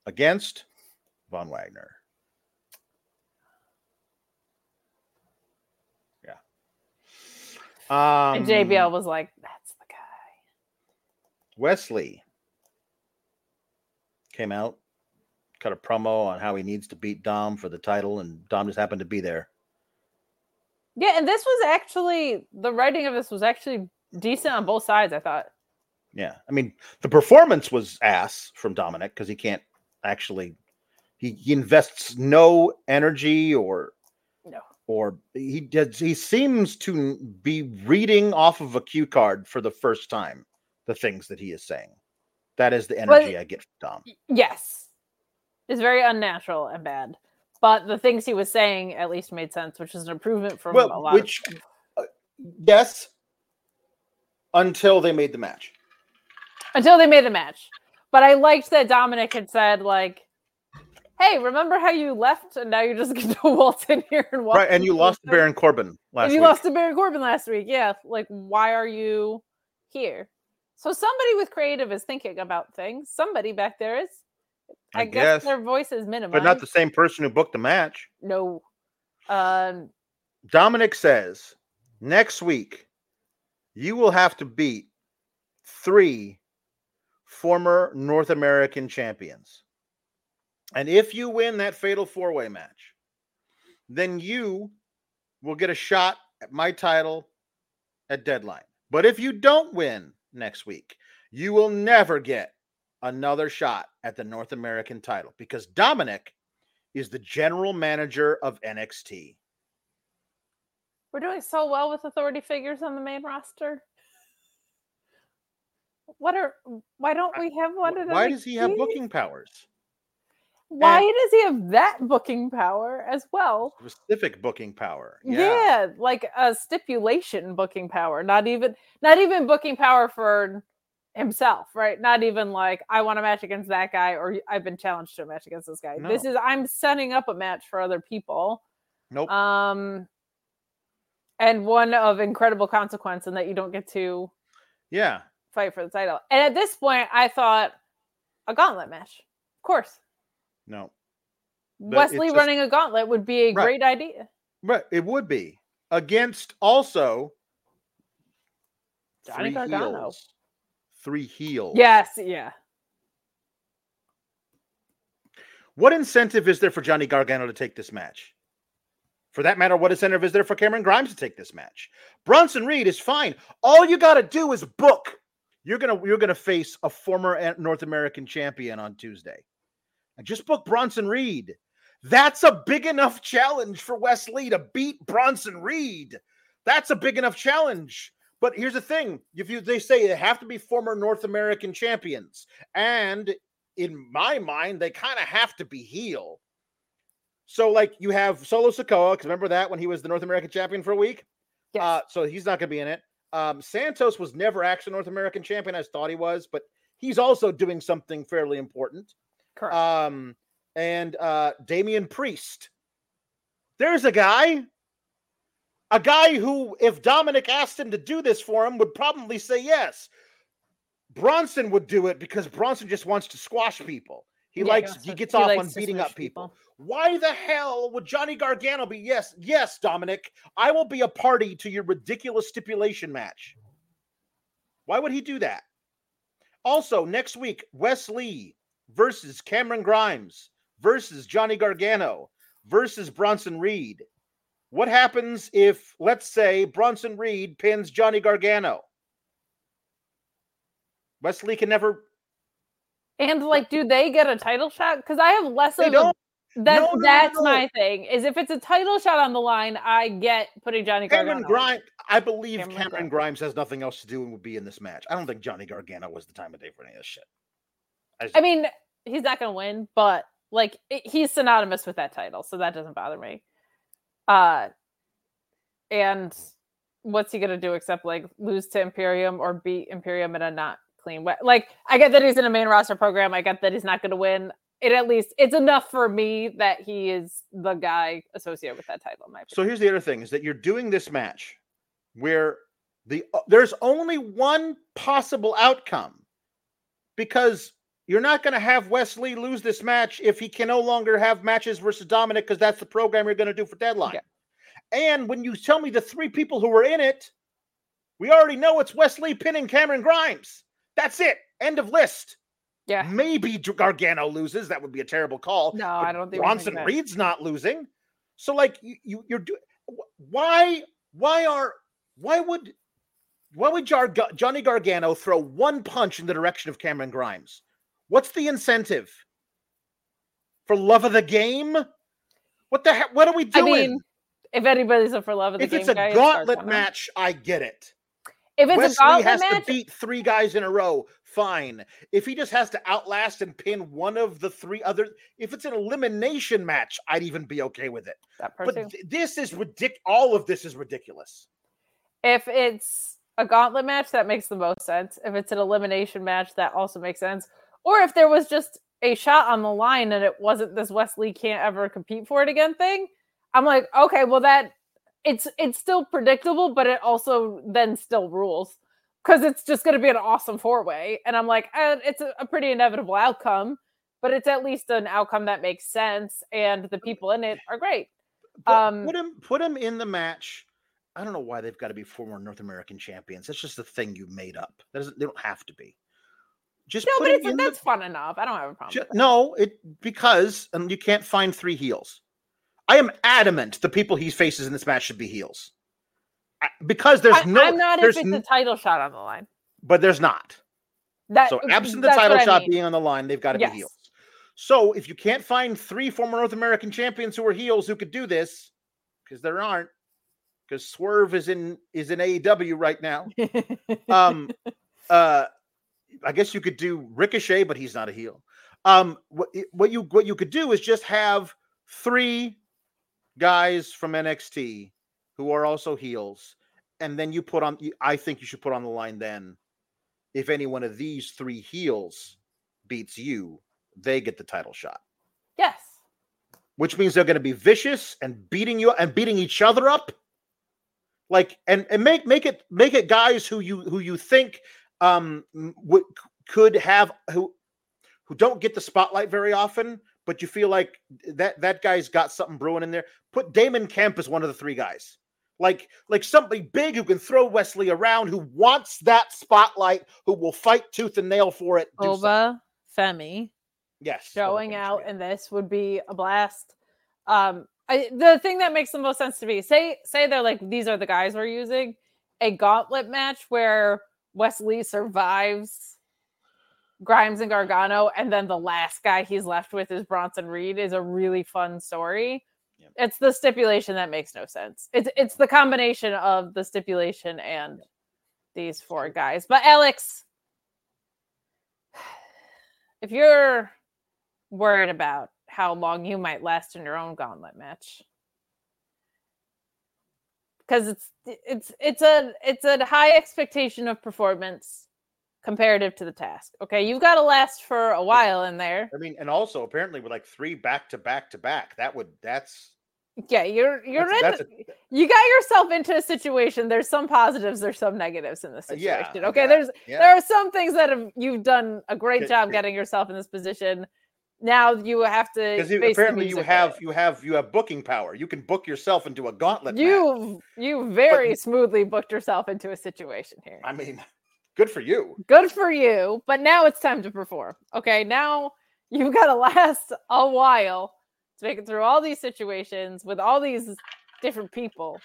against Von Wagner. Yeah. Um, and JBL was like, "That's the guy." Wes Lee came out, cut a promo on how he needs to beat Dom for the title, and Dom just happened to be there. Yeah, and this was actually the writing of this was actually decent on both sides. I thought. Yeah, I mean the performance was ass from Dominic because he can't actually he, he invests no energy or No. or he does he seems to be reading off of a cue card for the first time the things that he is saying. That is the energy I get from Dom. Yes, it's very unnatural and bad. But the things he was saying at least made sense, which is an improvement from a lot. which uh, yes, until they made the match. until they made the match. But I liked that Dominic had said like, "Hey, remember how you left and now you're just going to waltz in here and walk." Right, and you lost to Baron Corbin last And you week. lost to Baron Corbin last week. Yeah, like why are you here? So somebody with creative is thinking about things. Somebody back there is. I, I guess, guess. their voice is minimized. but not the same person who booked the match. no. Um, Dominic says next week you will have to beat three former North American champions. And if you win that fatal four way match, then you will get a shot at my title at deadline. But if you don't win next week, you will never get another shot at the North American title because Dominic is the general manager of NXT. we're doing so well with authority figures on the main roster. What are? Why don't we have one? at Why does he have booking powers? Why does he have that booking power as well? Specific booking power. Yeah. Yeah. like a stipulation booking power, not even not even booking power for himself, right? Not even like I want a match against that guy or I've been challenged to a match against this guy. This is I'm setting up a match for other people. Nope. Um and one of incredible consequence in that you don't get to yeah. fight for the title. And at this point I thought a gauntlet match. Of course. No. But Wes Lee just- running a gauntlet would be a Right. great idea. Right, it would be against also Johnny Gargano. heels. Three heels. Yes, yeah. What incentive is there for Johnny Gargano to take this match? For that matter, what incentive is there for Cameron Grimes to take this match? Bronson Reed is fine. All you got to do is book. You're gonna you're gonna face a former North American champion on Tuesday, and just book Bronson Reed. That's a big enough challenge for Wes Lee to beat Bronson Reed. That's a big enough challenge. But here's the thing: if you they say they have to be former North American champions, and in my mind, they kind of have to be heel. So, like, you have Solo Sikoa, because remember that when he was the North American champion for a week? Yes. Uh, so he's not going to be in it. Um, Santos was never actually North American champion. I thought he was, but he's also doing something fairly important. Correct. Um, and uh, Damian Priest. There's a guy, a guy who, if Dominic asked him to do this for him, would probably say yes. Bronson would do it because Bronson just wants to squash people. He Yeah, likes wants he gets he off on beating up people. Why the hell would Johnny Gargano be yes, yes, Dominic, I will be a party to your ridiculous stipulation match. Why would he do that? Also, next week, Wes Lee versus Cameron Grimes versus Johnny Gargano versus Bronson Reed. What happens if, let's say, Bronson Reed pins Johnny Gargano? Wes Lee can never. And like, do they get a title shot? Because I have less They of don't. a, that. No, no, no, that's no. my thing. Is if it's a title shot on the line, I get putting Johnny Cameron Gargano. Grimes. I believe Cameron Cameron, Grimes. Grimes has nothing else to do and would be in this match. I don't think Johnny Gargano was the time of day for any of this shit. just- I mean, he's not going to win, but like it, he's synonymous with that title, so that doesn't bother me. Uh, and what's he to do except like lose to Imperium or beat Imperium in a not clean way? Like, I get that he's in a main roster program. I get that he's not to win. It at least it's enough for me that he is the guy associated with that title. My So here's the other thing: is that you're doing this match where the uh, there's only one possible outcome because you're not going to have Wes Lee lose this match if he can no longer have matches versus Dominic because that's the program you're going to do for Deadline. Yeah. And when you tell me the three people who were in it, we already know it's Wes Lee pinning Cameron Grimes. That's it. End of list. yeah, Maybe Gargano loses. That would be a terrible call. No, I don't think Bronson. Reed's not losing. So, like, you, you you're doing. Why? Why are? Why would? Why would Jar- Johnny Gargano throw one punch in the direction of Cameron Grimes? What's the incentive? For love of the game? What the heck? What are we doing? I mean, if anybody's a for love of the if game it's a guy, it's Dark gauntlet match, I get it. if it's Wes Lee a gauntlet has match, to beat three guys in a row. Fine. If he just has to outlast and pin one of the three other, if it's an elimination match, I'd even be okay with it. But th- this is ridiculous. All of this is ridiculous. if it's a gauntlet match, that makes the most sense. If it's an elimination match, that also makes sense. Or if there was just a shot on the line and it wasn't this Wes Lee can't ever compete for it again thing, I'm like, okay, well that it's it's still predictable, but it also then still rules because it's just going to be an awesome four way. And I'm like, eh, it's a, a pretty inevitable outcome, but it's at least an outcome that makes sense, and the people in it are great. Put, Um, put him put him in the match. I don't know why they've got to be former North American champions. That's just the thing you made up. That doesn't, they don't have to be. Just No, but it's, in the- that's fun enough. I don't have a problem. Ju- with that. no, it because and you can't find three heels. I am adamant the people he faces in this match should be heels. I- Because there's I, no I'm not if it's n- a title shot on the line. but there's not. That So absent the title what I shot mean. being on the line, they've got to Yes. be heels. So if you can't find three former North American champions who are heels who could do this, because there aren't, because Swerve is in is in AEW right now. Um uh I guess you could do Ricochet, but he's not a heel. Um what what you what you could do is just have three guys from NXT who are also heels, and then you put on I think you should put on the line then if any one of these three heels beats you, they get the title shot. yes. Which means they're going to be vicious and beating you and beating each other up. Like and and make make it make it guys who you who you think um would could have who who don't get the spotlight very often, but you feel like that that guy's got something brewing in there. Put Damon Kemp as one of the three guys. Like like somebody big who can throw Wes Lee around, who wants that spotlight, who will fight tooth and nail for it. Oba Femi. Yes. showing out and this would be a blast um I, the thing that makes the most sense to me say say they're like these are the guys we're using a gauntlet match where wes lee survives grimes and gargano and then the last guy he's left with is bronson reed is a really fun story. Yep. it's the stipulation that makes no sense. It's it's the combination of the stipulation and these four guys. But alex if you're worried about how long you might last in your own gauntlet match because it's it's it's a it's a high expectation of performance comparative to the task okay? You've got to last for a while in there. I mean, and also apparently with like three back to back to back, that would that's yeah you're you're That's- in that's you got yourself into a situation there's some positives there's some negatives in this Uh, yeah, situation okay? got- there's yeah. there are some things that have you've done a great job getting yourself in this position now you have to because apparently you have you have you have booking power. You can book yourself into a gauntlet. You match. you very you- smoothly booked yourself into a situation here I mean, good for you. good for you but now it's time to perform okay now you've got to last a while to make it through all these situations with all these different people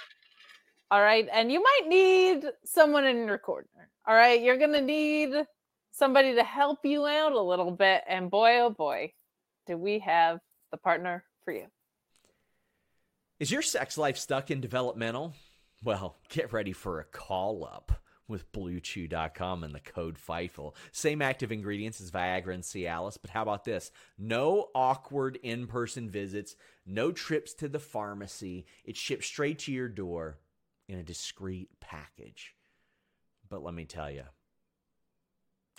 all right and you might need someone in your corner all right you're gonna need somebody to help you out a little bit and boy oh boy do we have the partner for you Is your sex life stuck in developmental? Well, get ready for a call up with BlueChew.com and the code FIGHTFUL. Same active ingredients as Viagra and Cialis, but how about this? No awkward in person visits, no trips to the pharmacy. It ships straight to your door in a discreet package. But let me tell you,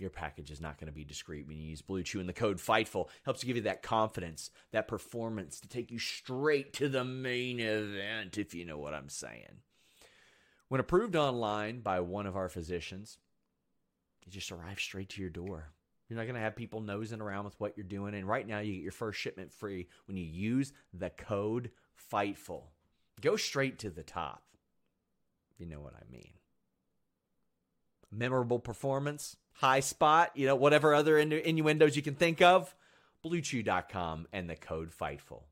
your package is not going to be discreet when you use Blue Chew and the code FIGHTFUL helps give you that confidence, that performance to take you straight to the main event, if you know what I'm saying. When approved online by one of our physicians, it just arrives straight to your door. You're not going to have people nosing around with what you're doing. And right now, you get your first shipment free when you use the code FIGHTFUL. Go straight to the top. You know what I mean memorable performance, high spot, you know, whatever other innu- innuendos you can think of, bluechew.com and the code FIGHTFUL.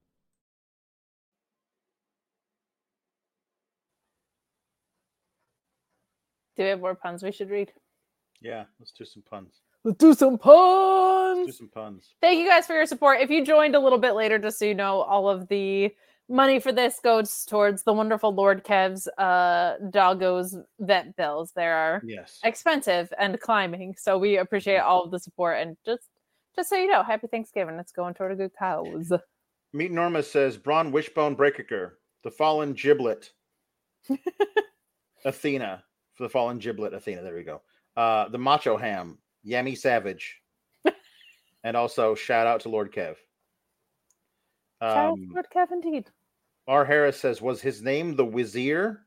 do we have more puns we should read Yeah, let's do some puns. let's do some Let's puns do some puns. Thank you guys for your support. If you joined a little bit later, just so you know, all of the money for this goes towards the wonderful Lord Kev's uh doggos vet bills. They are Yes. expensive and climbing. So we appreciate all of the support and just just so you know, happy Thanksgiving. It's going toward a good cause. Meet Norma says Braun Wishbone Breaker, the fallen giblet. Athena. For the fallen giblet, Athena. There we go. Uh the macho ham, Yammy Savage. and also shout out to Lord Kev. Shout out to Um, Lord Kev indeed. R. Harris says, was his name the Wazir?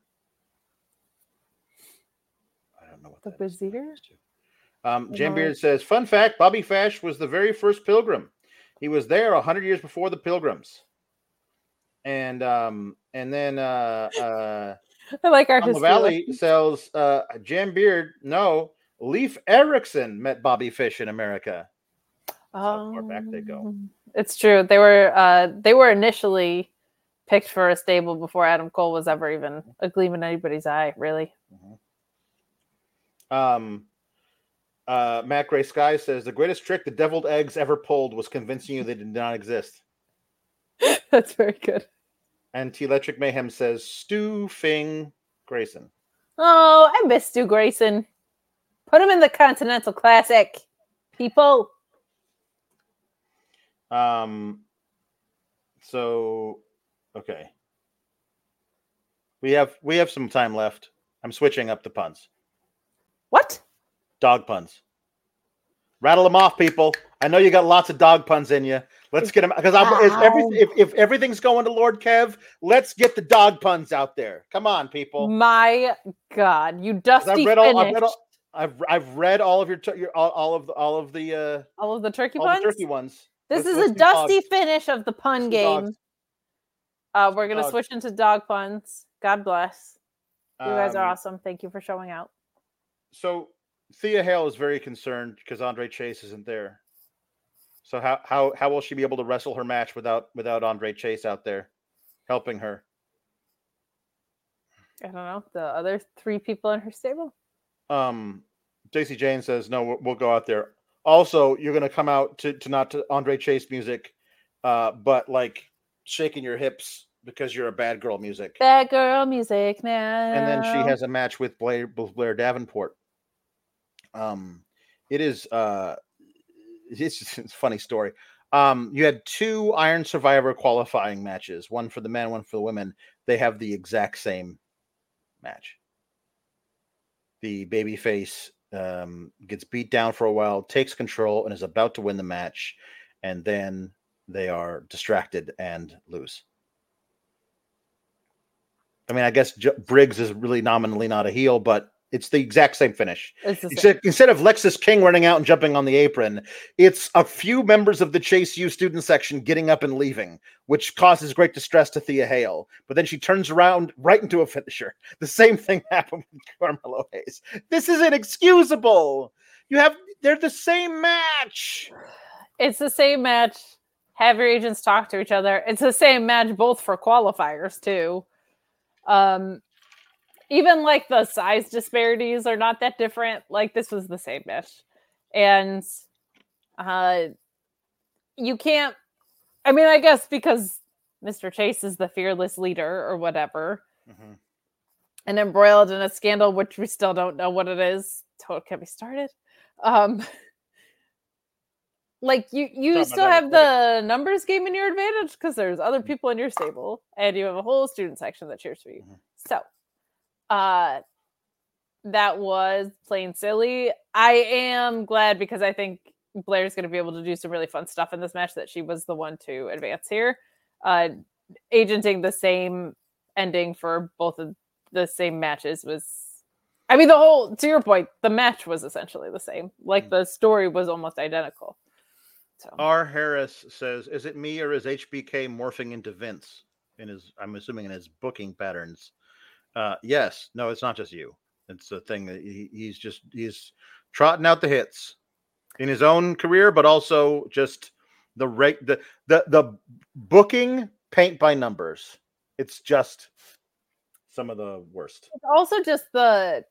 I don't know what The that is. Wazir? Um, Jim Beard says, fun fact, Bobby Fish was the very first pilgrim. He was there a hundred years before the pilgrims. And um, and then uh uh I like our Valley sells uh Jim Beard, no, Leif Erikson met Bobby Fish in America. How far back they go. Um, It's true. They were uh they were initially picked for a stable before Adam Cole was ever even a gleam in anybody's eye, really. Um uh Matt Gray Sky says the greatest trick the deviled eggs ever pulled was convincing you they did not exist. That's very good. And T Electric Mayhem says Stu Fing Grayson. Oh, I miss Stu Grayson. Put him in the Continental Classic. People. Um so okay. We have we have some time left. I'm switching up the puns. What? Dog puns. Rattle them off, people. I know you got lots of dog puns in you. Let's get them because every, if if everything's going to Lord Kev, let's get the dog puns out there. Come on, people. My God, you dusty I've read all. I've read all. I've I've read all of your, your all, all of the all of the uh all of the turkey all puns. the turkey ones. This Let's- is a do dogs. dusty finish of the pun Let's game. Uh, we're gonna Dogs. switch into dog puns. God bless. You guys are Um, awesome. Thank you for showing out. So Thea Hail is very concerned because Andre Chase isn't there. So how how how will she be able to wrestle her match without without Andre Chase out there helping her? I don't know. The other three people in her stable. Um, Jacy Jayne says no. We'll, we'll go out there. Also, you're gonna come out to to not to Andre Chase music, uh, but like shaking your hips because you're a bad girl music. Bad girl music now. and then she has a match with Blair with Blair Davenport. Um, it is uh, it's, it's a funny story. Um, you had two Iron Survivor qualifying matches, one for the men, one for the women. They have the exact same match. The babyface um, gets beat down for a while, takes control, and is about to win the match, and then they are distracted and lose. I mean, I guess J- Briggs is really nominally not a heel, but it's the exact same finish. It's same. Instead of Lexis King running out and jumping on the apron, it's a few members of the Chase U student section getting up and leaving, which causes great distress to Thea Hail. But then she turns around right into a finisher. The same thing happened with Carmelo Hayes. This is inexcusable. You have they're the same match. It's the same match. Have your agents talk to each other. It's the same match both for qualifiers too. Um, even like the size disparities are not that different. Like this was the same match, and uh, you can't. I mean, I guess because Mr. Chase is the fearless leader or whatever, and embroiled in a scandal which we still don't know what it is. Total can be started. Um, like you, you Talking still have the numbers game in your advantage because there's other people in your stable, and you have a whole student section that cheers for you. Mhm. So, uh, that was plain silly. I am glad because I think Blair's going to be able to do some really fun stuff in this match. That she was the one to advance here, uh, agenting the same ending for both of the same matches was. I mean, the whole to your point, the match was essentially the same. Like the story was almost identical. So R. Harris says, "Is it me or is HBK morphing into Vince in his? I'm assuming in his booking patterns." Uh, yes. No, it's not just you. It's the thing that he, he's just he's trotting out the hits in his own career, but also just the rate the the the booking paint by numbers. It's just some of the worst. it's also just the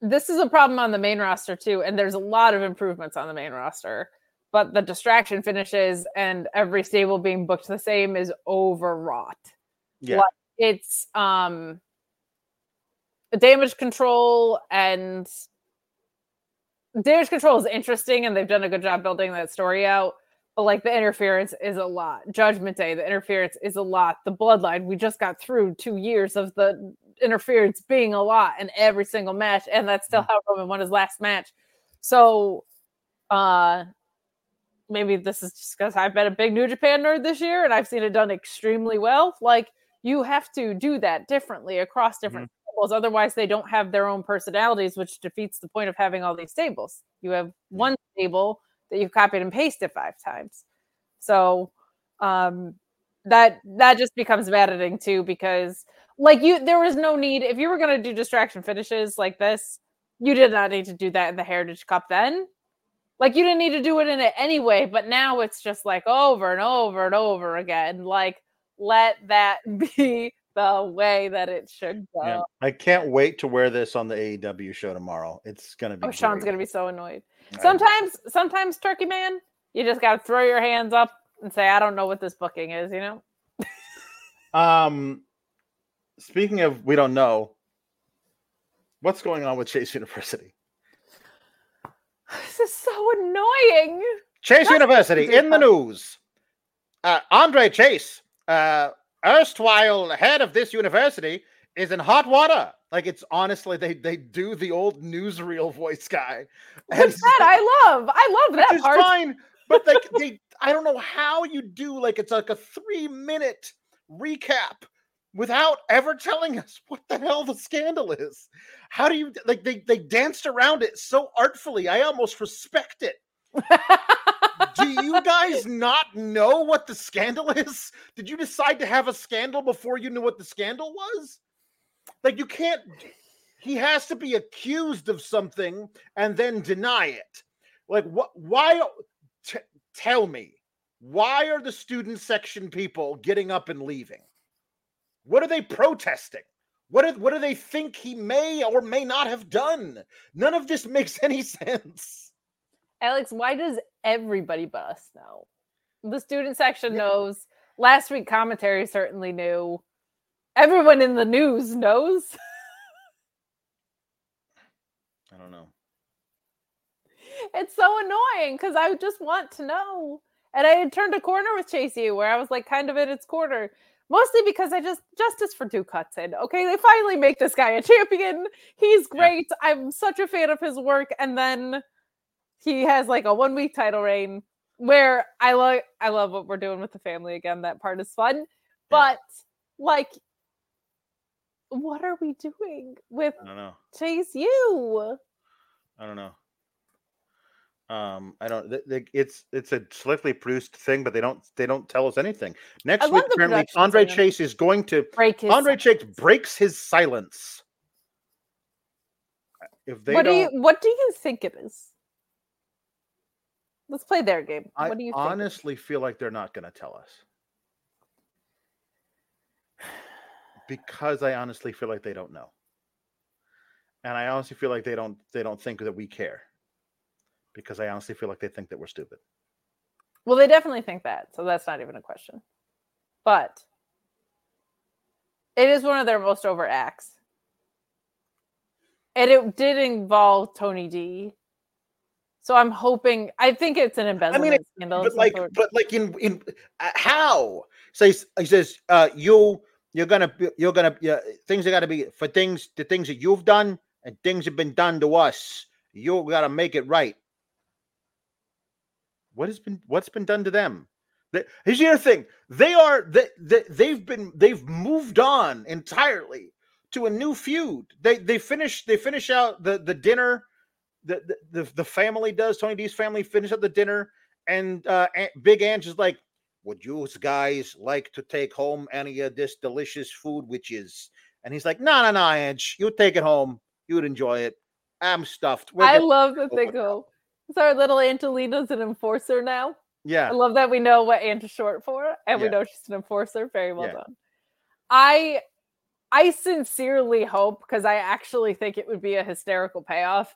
this is a problem on the main roster too and there's a lot of improvements on the main roster but the distraction finishes and every stable being booked the same is overwrought Yeah. Like, it's um damage control and damage control is interesting and they've done a good job building that story out but like the interference is a lot. Judgment day the interference is a lot. The bloodline we just got through two years of the interference being a lot in every single match and that's still how roman won his last match. So uh maybe this is just because i've been a big new japan nerd this year and i've seen it done extremely well. Like you have to do that differently across different otherwise they don't have their own personalities which defeats the point of having all these stables you have one stable that you've copied and pasted five times. So um that that just becomes maddening too because like you there was no need if you were going to do distraction finishes like this you did not need to do that in the heritage cup then. Like you didn't need to do it in it anyway but now it's just like over and over and over again. Like let that be the way that it should go Yeah. I can't wait to wear this on the AEW show tomorrow. It's gonna be. oh sean's gonna be so annoyed sometimes sometimes turkey man you just gotta throw your hands up and say i don't know what this booking is you know Um, speaking of, we don't know what's going on with Chase University. this is so annoying Chase That's University in the news. Uh, Andre Chase, uh, erstwhile head of this university, is in hot water. Like it's honestly, they they do the old newsreel voice guy. And Which that I love. I love that part. fine. But like they, I don't know how you do like it's like a three minute recap without ever telling us what the hell the scandal is. How do you like they they danced around it so artfully? I almost respect it. you guys not know what the scandal is? Did you decide to have a scandal before you knew what the scandal was? Like you can't he has to be accused of something and then deny it. Like what why t- tell me why are the student section people getting up and leaving? What are they protesting? What do, what do they think he may or may not have done? None of this makes any sense. Alex, why does everybody but us know? The student section knows. Last week commentary certainly knew. Everyone in the news knows. I don't know. it's so annoying because I just want to know. And I had turned a corner with Chase U where I was like kind of in its corner. Mostly because I just justice for Duke Hudson. Okay, they finally make this guy a champion. He's Yeah. great. I'm such a fan of his work. And then he has like a one week title reign where I like I love what we're doing with the family again. That part is fun. But like what are we doing with I don't know. Chase U? I don't know. Um, I don't. th- th- It's it's a slickly produced thing, but they don't they don't tell us anything. Next I week, apparently, Andre. Chase is going to Break his Andre Chase breaks his silence. If they what do you what do you think it is? Let's play their game. I what do you think? honestly feel like they're not going to tell us because I honestly feel like they don't know, and I honestly feel like they don't they don't think that we care because I honestly feel like they think that we're stupid. Well, they definitely think that, so that's not even a question. But it is one of their most over acts. And it did involve Tony D. So I'm hoping I think it's an embezzlement it- scandal. of but like sort. but like in in uh, how says he says uh you you're gonna you're gonna yeah, things are gonna be for things the things that you've done and things have been done to us you gotta make it right what has been what's been done to them The- here's the other thing they are they, they they've been they've moved on entirely to a new feud they they finish they finish out the the dinner the the, the, family does tony d's family finish up the dinner and uh Aunt- big ange is like would you guys like to take home any of this delicious food which is and he's like no no no ange you take it home you'd enjoy it i'm stuffed We're I good." love that they over go. So our little Angelina's an enforcer now. yeah I love that we know what Ant is short for, and we know she's an enforcer. Very well Yeah. done. I I sincerely hope because I actually think it would be a hysterical payoff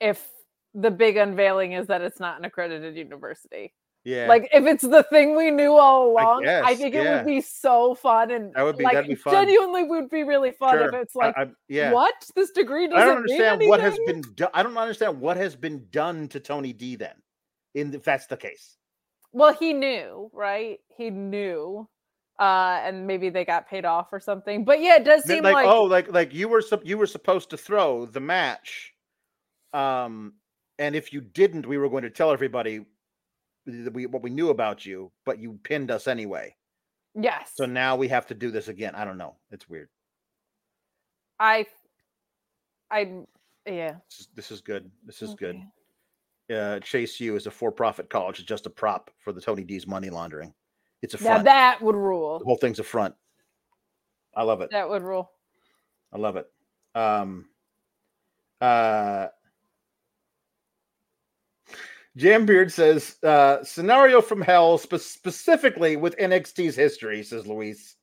if the big unveiling is that it's not an accredited university. yeah Like if it's the thing we knew all along, I, guess, think it yeah. would be so fun and That would be- like that'd be fun. genuinely would be really fun if it's like I, I- yeah what this degree doesn't I don't understand what has been done. I don't understand what has been done to Tony D. Then, in if that's the case. Well, he knew, right? He knew. Uh, and maybe they got paid off or something. But yeah, it does seem like, like, oh, like like you were you were supposed to throw the match, um, and if you didn't, we were going to tell everybody that we what we knew about you, but you pinned us anyway. yes. So now we have to do this again. I don't know. It's weird. I I yeah. This is, this is good. This is okay. good. Uh, Chase U is a for-profit college. It's just a prop for the Tony D's money laundering. It's a Now front. that would rule. the whole thing's a front. I love it. That would rule. I love it. Um, uh, Jambeard says uh, scenario from hell, spe- specifically with NXT's history. Says Luis.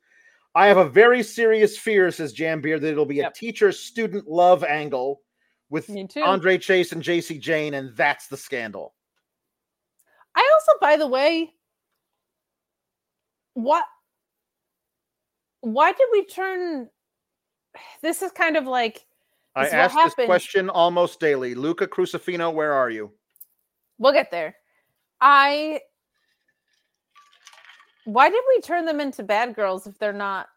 I have a very serious fear, says Jambeard, that it'll be Yep. a teacher-student love angle with. Andre Chase and Jacy Jayne, and that's the scandal. I also, by the way, what why did we turn this is kind of like I ask this question almost daily. Luca Crusifino, where are you? We'll get there. I why did we turn them into bad girls if they're not?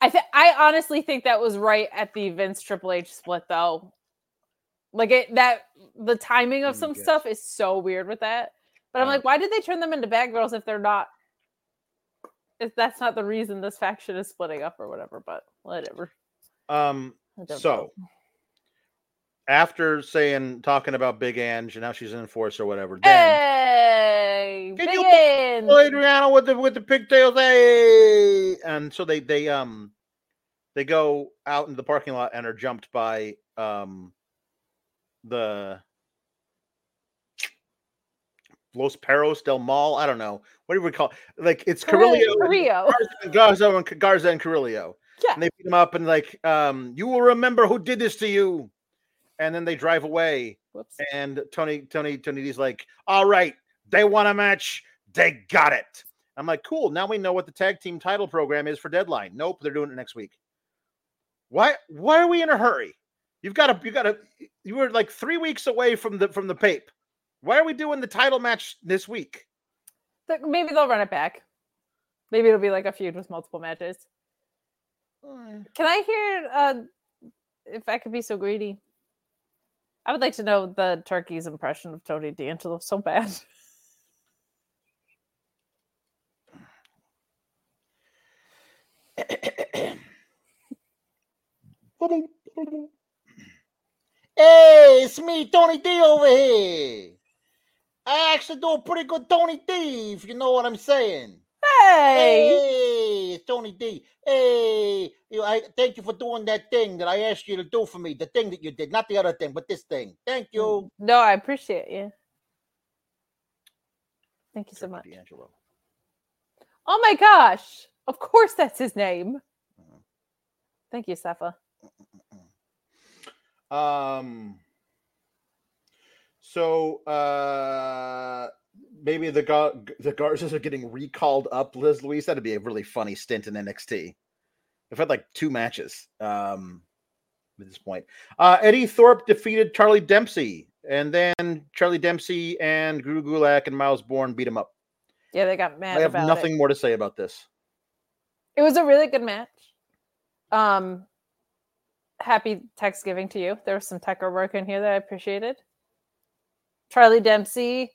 I th- I honestly think that was right at the Vince Triple H split though. Like it that the timing of Mm, some stuff is so weird with that. But I'm like, why did they turn them into bad girls if they're not? If that's not the reason this faction is splitting up or whatever, but whatever. Um, so know. After saying talking about Big Ange and now she's in force or whatever, then hey, Can big you Adriana with the with the pigtails, hey! And so they they um they go out in the parking lot and are jumped by um the Los Perros del Mal. I don't know. What do we call it? Like it's Carrillo. Carrillo, and Garza and Garza and Carrillo. Yeah. And they beat him up and like, um, you will remember who did this to you. And then they drive away. Whoops. And Tony, Tony, Tony D's like, all right, they want a match. They got it. I'm like, cool. Now we know what the tag team title program is for deadline. Nope, they're doing it next week. Why why are we in a hurry? You've got to you got to you were like three weeks away from the from the pape. Why are we doing the title match this week? Maybe they'll run it back. Maybe it'll be like a feud with multiple matches. Uh, Can I hear uh if I could be so greedy? I would like to know the turkey's impression of Tony D'Angelo so bad. Hey, it's me, Tony D over here. I actually do a pretty good Tony D, if you know what I'm saying. Hey! Hey, Tony D. Hey, you, I thank you for doing that thing that I asked you to do for me. The thing that you did, not the other thing, but this thing. Thank you. No, I appreciate you. Thank you so much. D'Angelo. Oh my gosh! Of course, that's his name. Mhm. Thank you, Safa. Um. So, uh, maybe the Gar- the Garzas are getting recalled up. Liz Louise, that'd be a really funny stint in NXT. They've had like two matches. Um, at this point, uh, Eddy Thorpe defeated Charlie Dempsey, and then Charlie Dempsey and Guru Gulak and Myles Borne beat him up. Yeah, they got mad I have nothing it. more to say about this. It was a really good match. Um, happy Thanksgiving to you. There was some Tucker work in here that I appreciated. Charlie Dempsey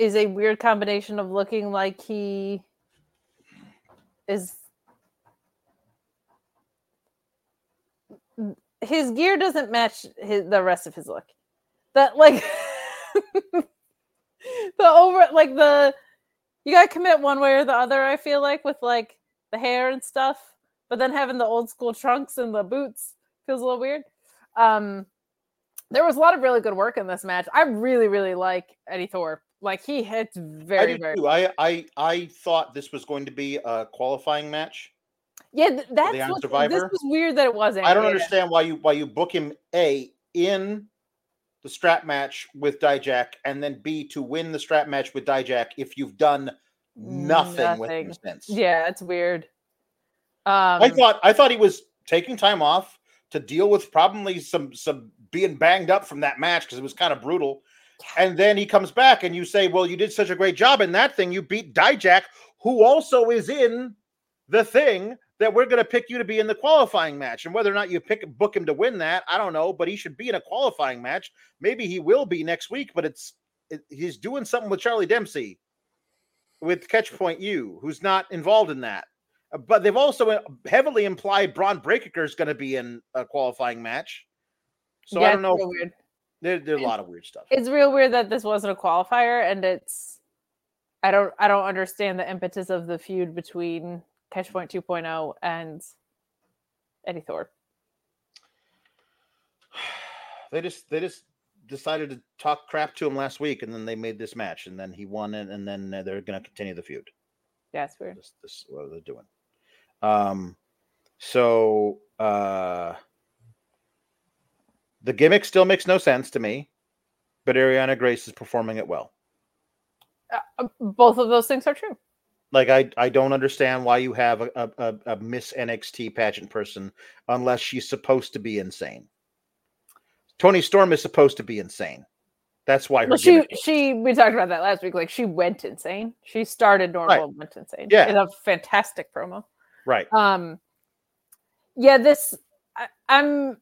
is a weird combination of looking like he is his gear doesn't match his the rest of his look. That like the over like the you gotta commit one way or the other, I feel like, with like the hair and stuff. But then having the old school trunks and the boots feels a little weird. Um there was a lot of really good work in this match. I really, really like Eddy Thorpe. Like he hits very, I very too. I, I I thought this was going to be a qualifying match. yeah. th- That's what, this was weird that it wasn't. I don't Yeah. understand why you why you book him a in the strap match with Dijak and then b to win the strap match with Dijak if you've done nothing, with him since. Yeah, it's weird. Um, I thought I thought he was taking time off to deal with probably some some being banged up from that match because it was kind of brutal. And then he comes back and you say, "Well, you did such a great job in that thing. You beat Dijak, who also is in the thing that we're going to pick you to be in the qualifying match. And whether or not you pick book him to win that, I don't know, but he should be in a qualifying match. Maybe he will be next week, but it's it, he's doing something with Charlie Dempsey with Catchpoint U, who's not involved in that. But they've also uh, heavily implied Bron Breakker is going to be in a qualifying match. So yeah, I don't know. real weird. There, there's a lot of weird stuff. It's real weird that this wasn't a qualifier, and it's I don't I don't understand the impetus of the feud between Catchpoint 2.0 and Eddie Thor. They just they just decided to talk crap to him last week, and then they made this match, and then he won it, and then uh, they're going to continue the feud. Yeah, it's weird. This, this is what they're doing. Um, so uh, the gimmick still makes no sense to me, but Arianna Grace is performing it well. Uh, uh, both of those things are true. Like I, I don't understand why you have a, a, a- Miss NXT pageant person unless she's supposed to be insane. Toni Storm is supposed to be insane. That's why her Well, she she we talked about that last week. Like she went insane. She started normal Right. and went insane. Yeah. in a fantastic promo. right. Um, yeah, this I, I'm.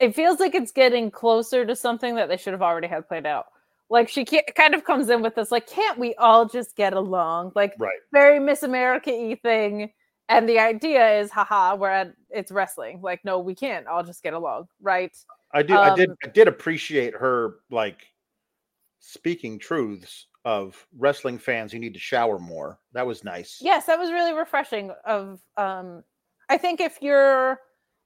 It feels like it's getting closer to something that they should have already had played out. Like she can't, kind of comes in with this, like, can't we all just get along? Like Right. very Miss America y thing. And the idea is, haha, we're at it's wrestling. Like, no, we can't all just get along, right? I do. I did. Um, I did appreciate her like speaking truths of wrestling fans. You need to shower more. That was nice. Yes, that was really refreshing. Of um, I think if you're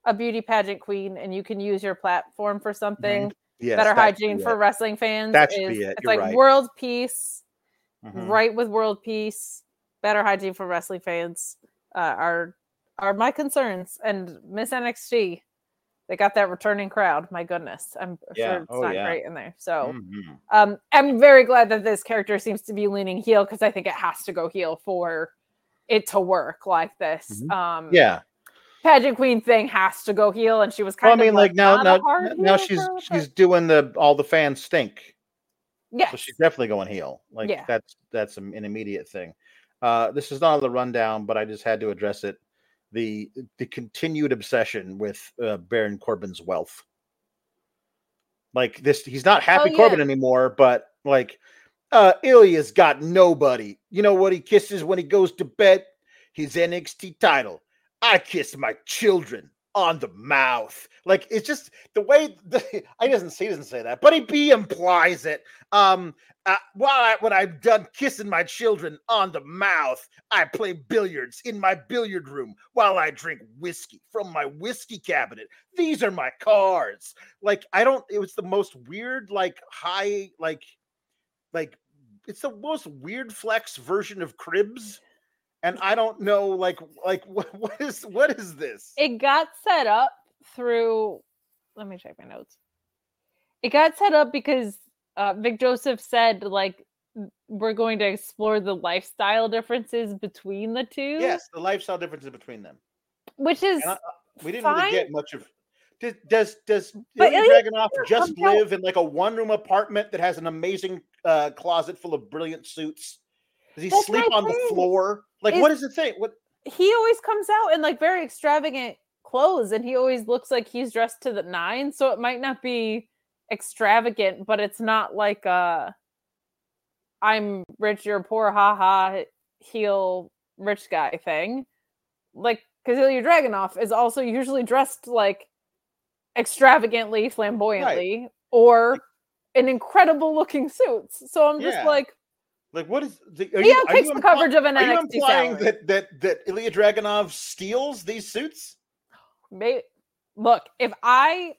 a beauty pageant queen and you can use your platform for something, Yes, better hygiene be for wrestling fans. That should is, be it. It's You're like right. world peace, Mhm. right with world peace, better hygiene for wrestling fans uh, are are my concerns. And Miss NXT, they got that returning crowd. My goodness, I'm Yeah. sure it's Oh, not yeah. great in there. So Mhm. um, I'm very glad that this character seems to be leaning heel because I think it has to go heel for it to work like this. Mhm. Um, Yeah. Pageant queen thing has to go heel, and she was kind Well, I mean, of like now, now, now she's her, she's but- doing the all the fans stink. Yeah, So she's definitely going heel. Like Yeah. that's that's an immediate thing. Uh, this is not on the rundown, but I just had to address it. The the continued obsession with uh, Baron Corbin's wealth. Like this, he's not happy Oh, Corbin anymore, but like uh Ilya's got nobody. You know what he kisses when he goes to bed? His NXT title. I kiss my children on the mouth. Like it's just the way the, I doesn't say doesn't say that, but he, he implies it. Um, uh, while I, when I'm done kissing my children on the mouth, I play billiards in my billiard room while I drink whiskey from my whiskey cabinet. These are my cards. Like I don't. It was the most weird, like high, like, like it's the most weird flex version of cribs. And I don't know, like, like what, what is what is this? it got set up through let me check my notes it got set up because uh, vic joseph said like we're going to explore the lifestyle differences between the two Yes, the lifestyle differences between them. which is I- We didn't fine, really get much of. Does does, does But Ilya Ilya Dragunov just comes out- live in like a one room apartment that has an amazing uh, closet full of brilliant suits? Does he That's sleep on the floor? Like, Is- what is the thing? What? he always comes out in like very extravagant clothes and he always looks like he's dressed to the nine so it might not be extravagant but it's not like uh i'm rich you're poor haha heel rich guy thing like Ilya Dragunov is also usually dressed like extravagantly flamboyantly or in incredible looking suits so i'm just Yeah. like Like, what is? The, are he you, are takes you the impli- coverage of an Are you implying salary. that that that Ilya Dragunov steals these suits, May- look if i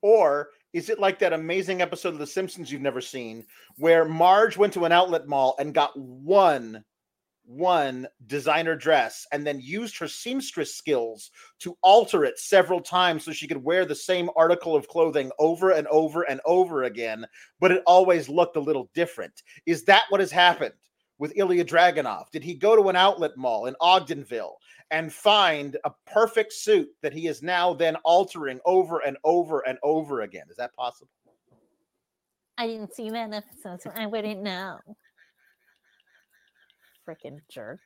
or is it like that amazing episode of The Simpsons you've never seen, where Marge went to an outlet mall and got one one designer dress and then used her seamstress skills to alter it several times so she could wear the same article of clothing over and over and over again, but it always looked a little different. Is that what has happened with Ilya Dragunov? Did he go to an outlet mall in Ogdenville and find a perfect suit that he is now then altering over and over and over again? Is that possible? I didn't see that episode, so I wouldn't know. Freaking jerk.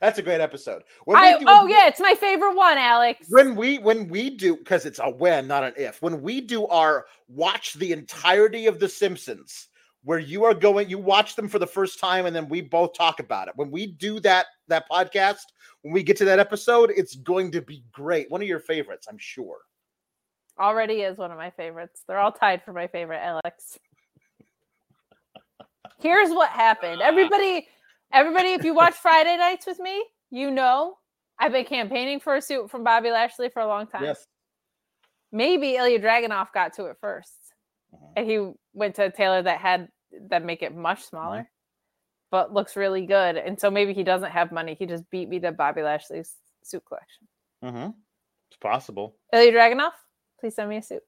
That's a great episode. When I, do- oh when- yeah, it's my favorite one, Alex. when we when we do because it's a when not an if when we do our watch the entirety of the simpsons where you are going you watch them for the first time and then we both talk about it when we do that that podcast when we get to that episode it's going to be great one of your favorites i'm sure Already is one of my favorites. They're all tied for my favorite, Alex. Here's what happened. Ah. Everybody, everybody, if you watch Friday nights with me, you know I've been campaigning for a suit from Bobby Lashley for a long time. yes Maybe Ilya Dragunov got to it 1st Mhm. and he went to a tailor that had that make it much smaller, Mm-hmm. but looks really good. And so maybe he doesn't have money. He just beat me to Bobby Lashley's suit collection. mm-hmm. it's possible Ilya Dragunov, please send me a suit.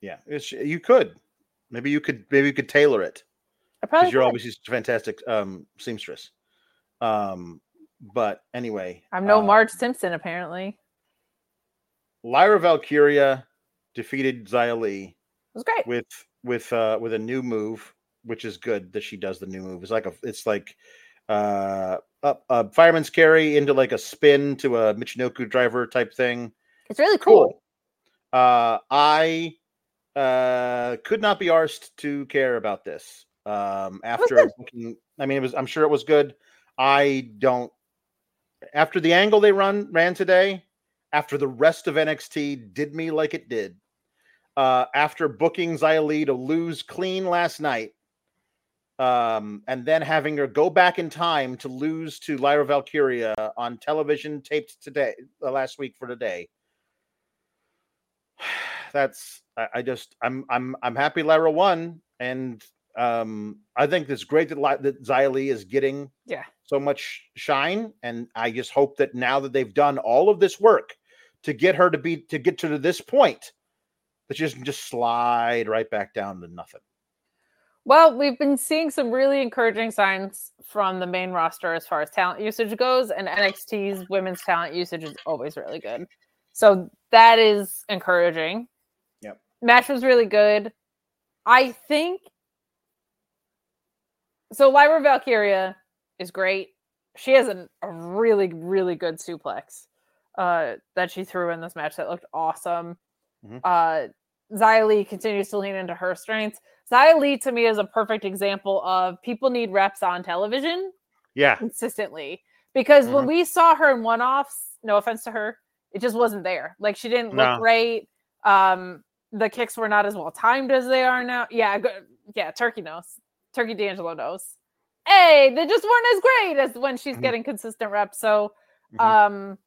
yeah you could maybe you could maybe you could tailor it I probably because you're obviously a fantastic um seamstress um but anyway I'm no uh, Marge Simpson, apparently. Lyra Valkyria defeated Xia Li It was great. with with uh with a new move, which is good that she does the new move. It's like a it's like uh up a fireman's carry into like a spin to a Michinoku driver type thing. It's really cool. Uh I uh could not be arsed to care about this. Um after looking, I mean it was I'm sure it was good. I don't after the angle they run ran today, after the rest of NXT did me like it did, uh, after booking Xia to lose clean last night, um, and then having her go back in time to lose to Lyra Valkyria on television taped today, uh, last week for today. that's I, I just I'm I'm I'm happy Lyra won, and um I think it's great that that Xia is getting Yeah. so much shine, and I just hope that now that they've done all of this work to get her to be to get to this point, that she doesn't just slide right back down to nothing. Well, we've been seeing some really encouraging signs from the main roster as far as talent usage goes, and NXT's women's talent usage is always really good. So that is encouraging. Yep. Match was really good. I think so. Lyra Valkyria is great. She has an, a really, really good suplex uh, that she threw in this match that looked awesome. Mhm. Uh, Li continues to lean into her strengths. Li to me is a perfect example of people need reps on television Yeah, consistently because when Mhm. we saw her in one offs, no offense to her, it just wasn't there. Like she didn't look great. Um, the kicks were not as well timed as they are now. Yeah, go, yeah, Turkey knows. Turkey D'Angelo knows. Hey, they just weren't as great as when she's Mhm. getting consistent reps. So, Mhm. um,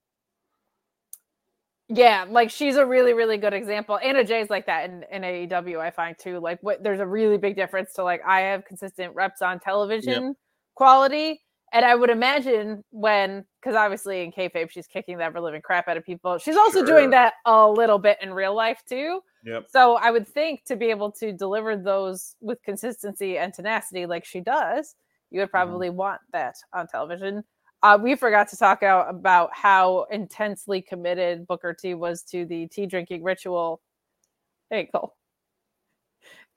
yeah, like she's a really, really good example. Anna Jay's like that in, in AEW, I find too. Like what there's a really big difference to like I have consistent reps on television quality. And I would imagine when because obviously in kayfabe she's kicking the ever living crap out of people. She's also Sure. doing that a little bit in real life too. Yep. So I would think to be able to deliver those with consistency and tenacity like she does, you would probably want that on television. Uh, we forgot to talk out about how intensely committed Booker T was to the tea drinking ritual ankle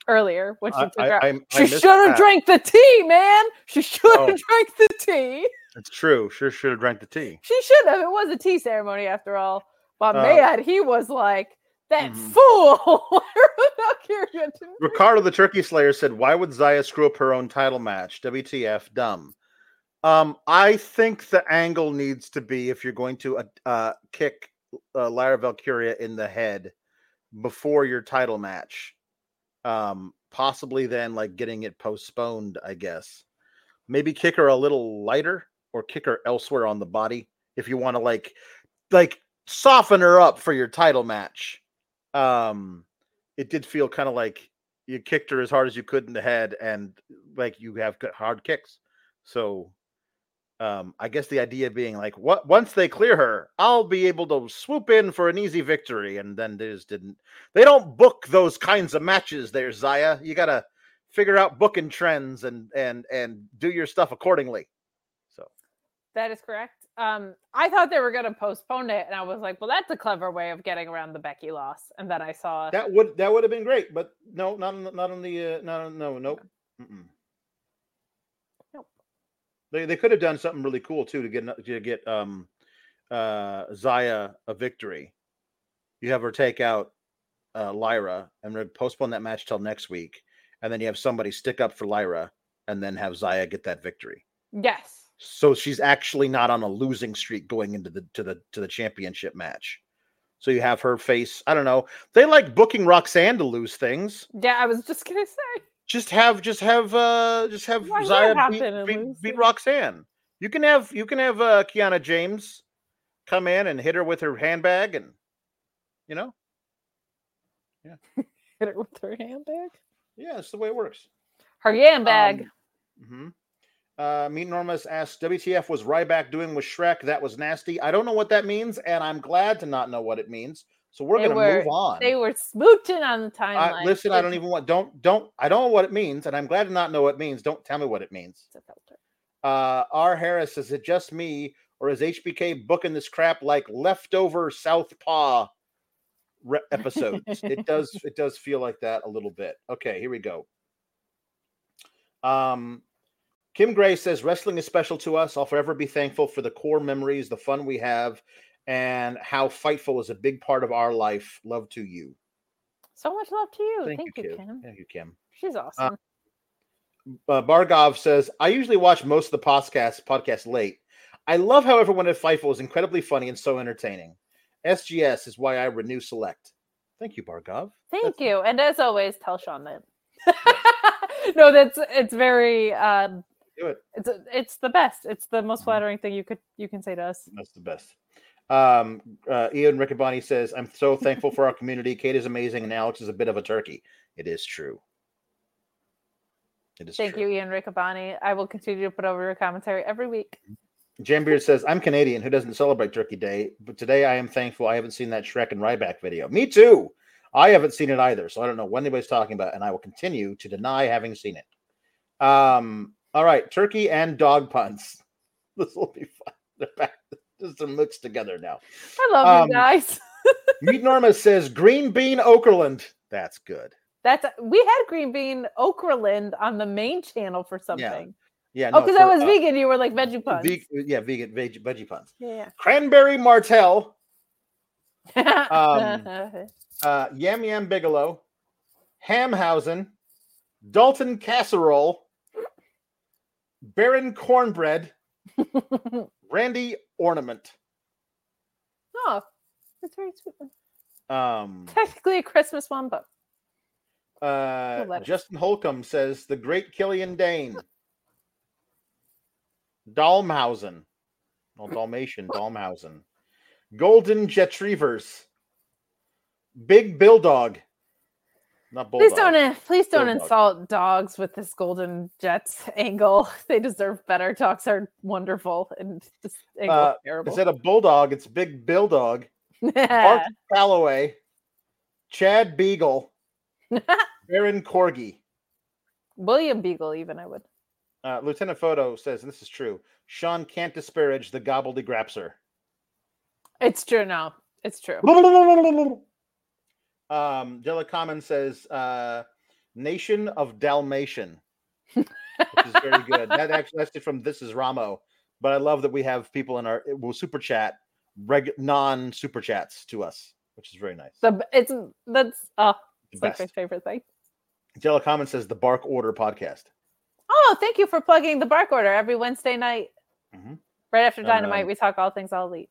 earlier when she took I- out. I- I she should have drank the tea, man. She should have Oh. drank the tea. It's true. Sure, should have drank the tea. She should have. It was a tea ceremony after all. But Uh, man, he was like that mhm. fool. Ricardo the Turkey Slayer said, "Why would Xia screw up her own title match? WTF? Dumb." Um, I think the angle needs to be if you're going to uh, uh, kick uh, Lyra Valkyria in the head before your title match, um, possibly then like getting it postponed. I guess maybe kick her a little lighter or kick her elsewhere on the body if you want to like like soften her up for your title match. Um, it did feel kind of like you kicked her as hard as you could in the head and like you have hard kicks. So um i guess the idea being like what once they clear her i'll be able to swoop in for an easy victory. And then they just didn't they don't book those kinds of matches there Xia. You gotta figure out booking trends and and and do your stuff accordingly. So That is correct. Um, I thought they were going to postpone it, and I was like, "Well, that's a clever way of getting around the Becky loss." And then I saw that would that would have been great but no not on the, not on the uh, not on, no nope Mm-mm. Nope. They they could have done something really cool too to get to get um uh Xia a victory. You have her take out uh Lyra and postpone that match till next week, and then you have somebody stick up for Lyra, and then have Xia get that victory. yes, So she's actually not on a losing streak going into the to the to the championship match. So you have her face. I don't know. They like booking Roxanne to lose things. yeah, I was just gonna say Just have just have uh just have Why Xia beat, beat, beat? Roxanne. You can have you can have uh Kiana James come in and hit her with her handbag and you know yeah, hit her with her handbag, yeah that's the way it works. her yam bag. hmm Uh, Meet Normus asks, WTF was Ryback doing with Shrek? That was nasty. I don't know what that means, and I'm glad to not know what it means. So we're They going to were- move on. they were smooching on the timeline. listen, I don't even want, don't, don't, I don't know what it means, and I'm glad to not know what it means. Don't tell me what it means. it's a filter. Uh, R. Harris, is it just me, or is HBK booking this crap like leftover Southpaw re- episodes? it does, it does feel like that a little bit. Okay, here we go. Um, Kim Gray says wrestling is special to us. I'll forever be thankful for the core memories, the fun we have, and how Fightful is a big part of our life. Love to you. So much love to you. Thank, Thank, you, you, Kim. Thank you, Kim. She's awesome. uh, Bargov says, I usually watch most of the podcast podcast late. I love how everyone at Fightful is incredibly funny and so entertaining. SGS is why I renew select. Thank you, Bargov. Thank you. And as always, tell Sean that. no, that's it's very um Do it. it's it's the best. It's the most Mhm. flattering thing you could you can say to us. That's the best. Um, uh, Ian Riccaboni says, "I'm so thankful for our community. Kate is amazing, and Alex is a bit of a turkey. It is true. It is Thank true. you, Ian Riccaboni. I will continue to put over your commentary every week. Jam Beard says, I'm Canadian who doesn't celebrate Turkey Day, but today I am thankful I haven't seen that Shrek and Ryback video. Me too. I haven't seen it either, so I don't know what anybody's talking about, and I will continue to deny having seen it. Um, all right, turkey and dog puns. This will be fun. They're back. Just are mixed together now. I love Um, you guys. Meet Norma says green bean Okerlund. That's good. That's we had green bean Okraland on the main channel for something. Yeah. oh, no, because I was uh, vegan. You were like veggie puns. veg- yeah, vegan veg- veggie puns. yeah. Cranberry Martell. Um, uh, Yam Yam Bigelow, Hamhausen, Dalton Casserole, Baron Cornbread, Randy Ornament. oh, that's very sweet. Um, Technically a Christmas one, but uh. Justin Holcomb says the great Killian Dane. Dalmhausen. No, Dalmatian, Dalmhausen. Golden Jetrievers. Big Bill Dog. Not Bulldog. please don't please don't Bulldog. insult dogs with this golden jets angle. They deserve better. Dogs are wonderful and this angle Uh, is terrible. Instead of Bulldog, it's Big Bill Dog. Bart Calloway, Chad Beagle, Baron Corgi. William Beagle, even I would. Uh, Lieutenant Photo says, and this is true, Sean can't disparage the gobbledygrapser. It's true. No, it's true. Um, Della Common says, uh, Nation of Dalmatian, which is very good. that actually that's from This Is Ramo, but I love that we have people in our will super chat, reg, non super chats to us, which is very nice. The it's that's oh, it's like my favorite thing. Della Common says, the Bark Order podcast. Oh, thank you for plugging the Bark Order every Wednesday night. Mhm. Right after Dynamite, um, we talk all things all elite.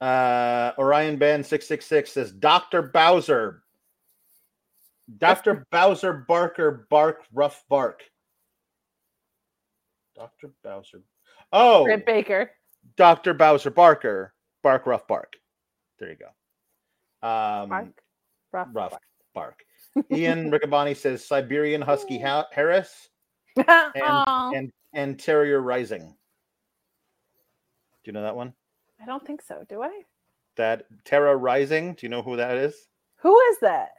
Uh, Orion Band 666 says Dr. Bowser. Dr. Bowser Barker Bark Rough Bark. Dr. Bowser. Oh, Britt Baker. Dr. Bowser Barker Bark Rough Bark. There you go. Um, Bark. Rough. Rough Bark. Ian Riccaboni says Siberian Husky ha- Harris and, and and Terrier Rising. Do you know that one? I don't think so. Do I? That Terra Ryzing. Do you know who that is? Who is that?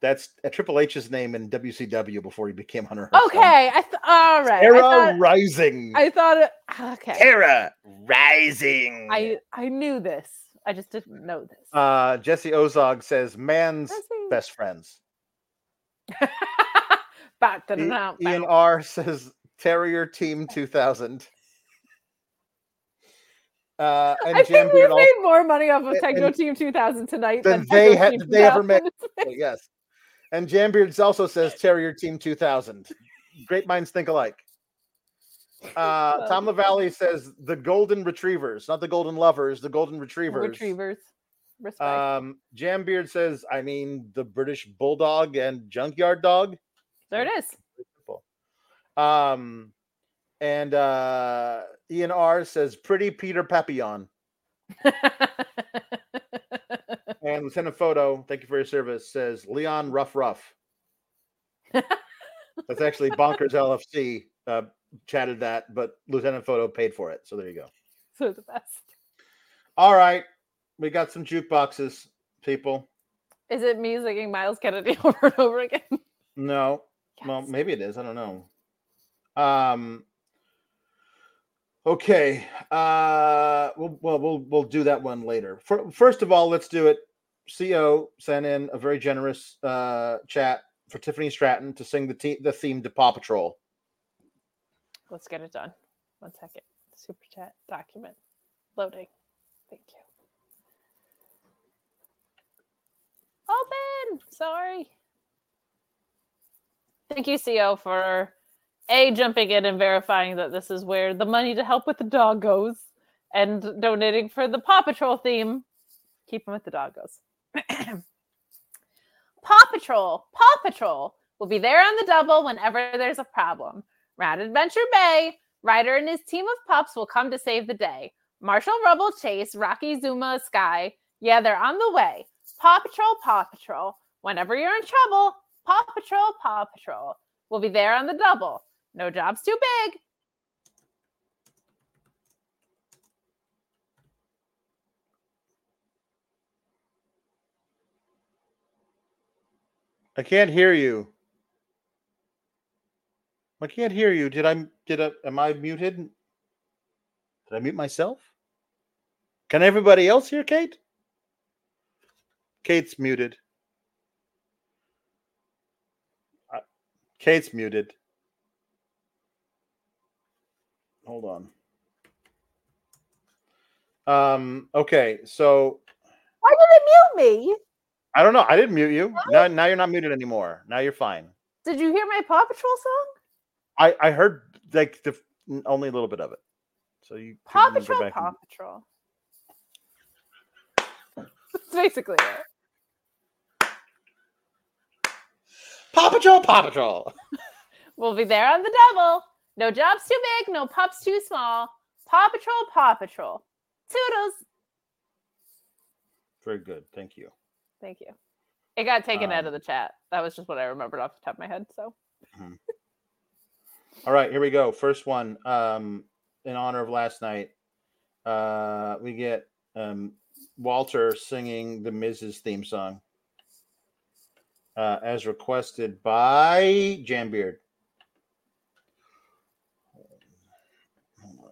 That's a Triple H's name in WCW before he became Hunter. Hearst Okay, I th- all right. I Terra thought, Rising. I thought it. Okay, Terra Ryzing. I I knew this. I just didn't know this. uh, Jesse Ozog says, "Man's Jesse. best friends." Ba- da- da- Ian R says, "Terrier Team 2000." Uh, and I think we made more money off of Tekno and- Team 2000 tonight than than they had- they ever made. yes. And Jambeards also says Terrier Team 2000. Great minds think alike. Uh, Tom LaValle says the Golden Retrievers, not the Golden Lovers, the Golden Retrievers. Retrievers. Respect. Um, Jambeard says, I mean, the British Bulldog and Junkyard Dog. there it is. Um, and uh, Ian R says, Pretty Peter Papillon. And Lieutenant Photo, thank you for your service, says Leon Rough Rough. That's actually Bonkers LFC uh, chatted that, but Lieutenant Photo paid for it. So there you go. so the best. All right. We got some jukeboxes, people. Is it me singing Myles Kennedy over and over again? No. Well, maybe it is. I don't know. Um. Okay. Uh. We'll well we'll do that one later. For, first of all, let's do it. Co sent in a very generous uh chat for Tiffany Stratton to sing the te- the theme to Paw Patrol. Let's get it done. One second. Super chat document loading. Thank you. Open. Sorry. Thank you, CO, for a jumping in and verifying that this is where the money to help with the dog goes, and donating for the Paw Patrol theme. Keeping with the dog goes. Paw Patrol. Paw Patrol will be there on the double whenever there's a problem. Round Adventure Bay, Ryder and his team of pups will come to save the day. Marshall Rubble Chase, Rocky Zuma Sky. Yeah, they're on the way. Paw Patrol, Paw Patrol. Whenever you're in trouble, Paw Patrol, Paw Patrol. We'll be there on the double. No job's too big. I can't hear you. I can't hear you. Did I did I am I muted? Did I mute myself? Can everybody else hear Kate? Kate's muted. Kate's muted. Hold on. Um okay, so Why did it mute me? I don't know. I didn't mute you. Now, now you're not muted anymore. Now you're fine. Did you hear my Paw Patrol song? I I heard like the only a little bit of it. So you Paw Patrol, Paw and- Patrol. That's basically it. Paw Patrol, Paw Patrol. We'll be there on the double. No job's too big, no pups too small. Paw Patrol, Paw Patrol. Toodles. Very good. Thank you. Thank you. It got taken out Um, of the chat. That was just what I remembered off the top of my head. So All right, here we go. First one. Um, in honor of last night, uh, we get um, Walter singing the Miz's theme song, uh, as requested by Jambeard. Hold on.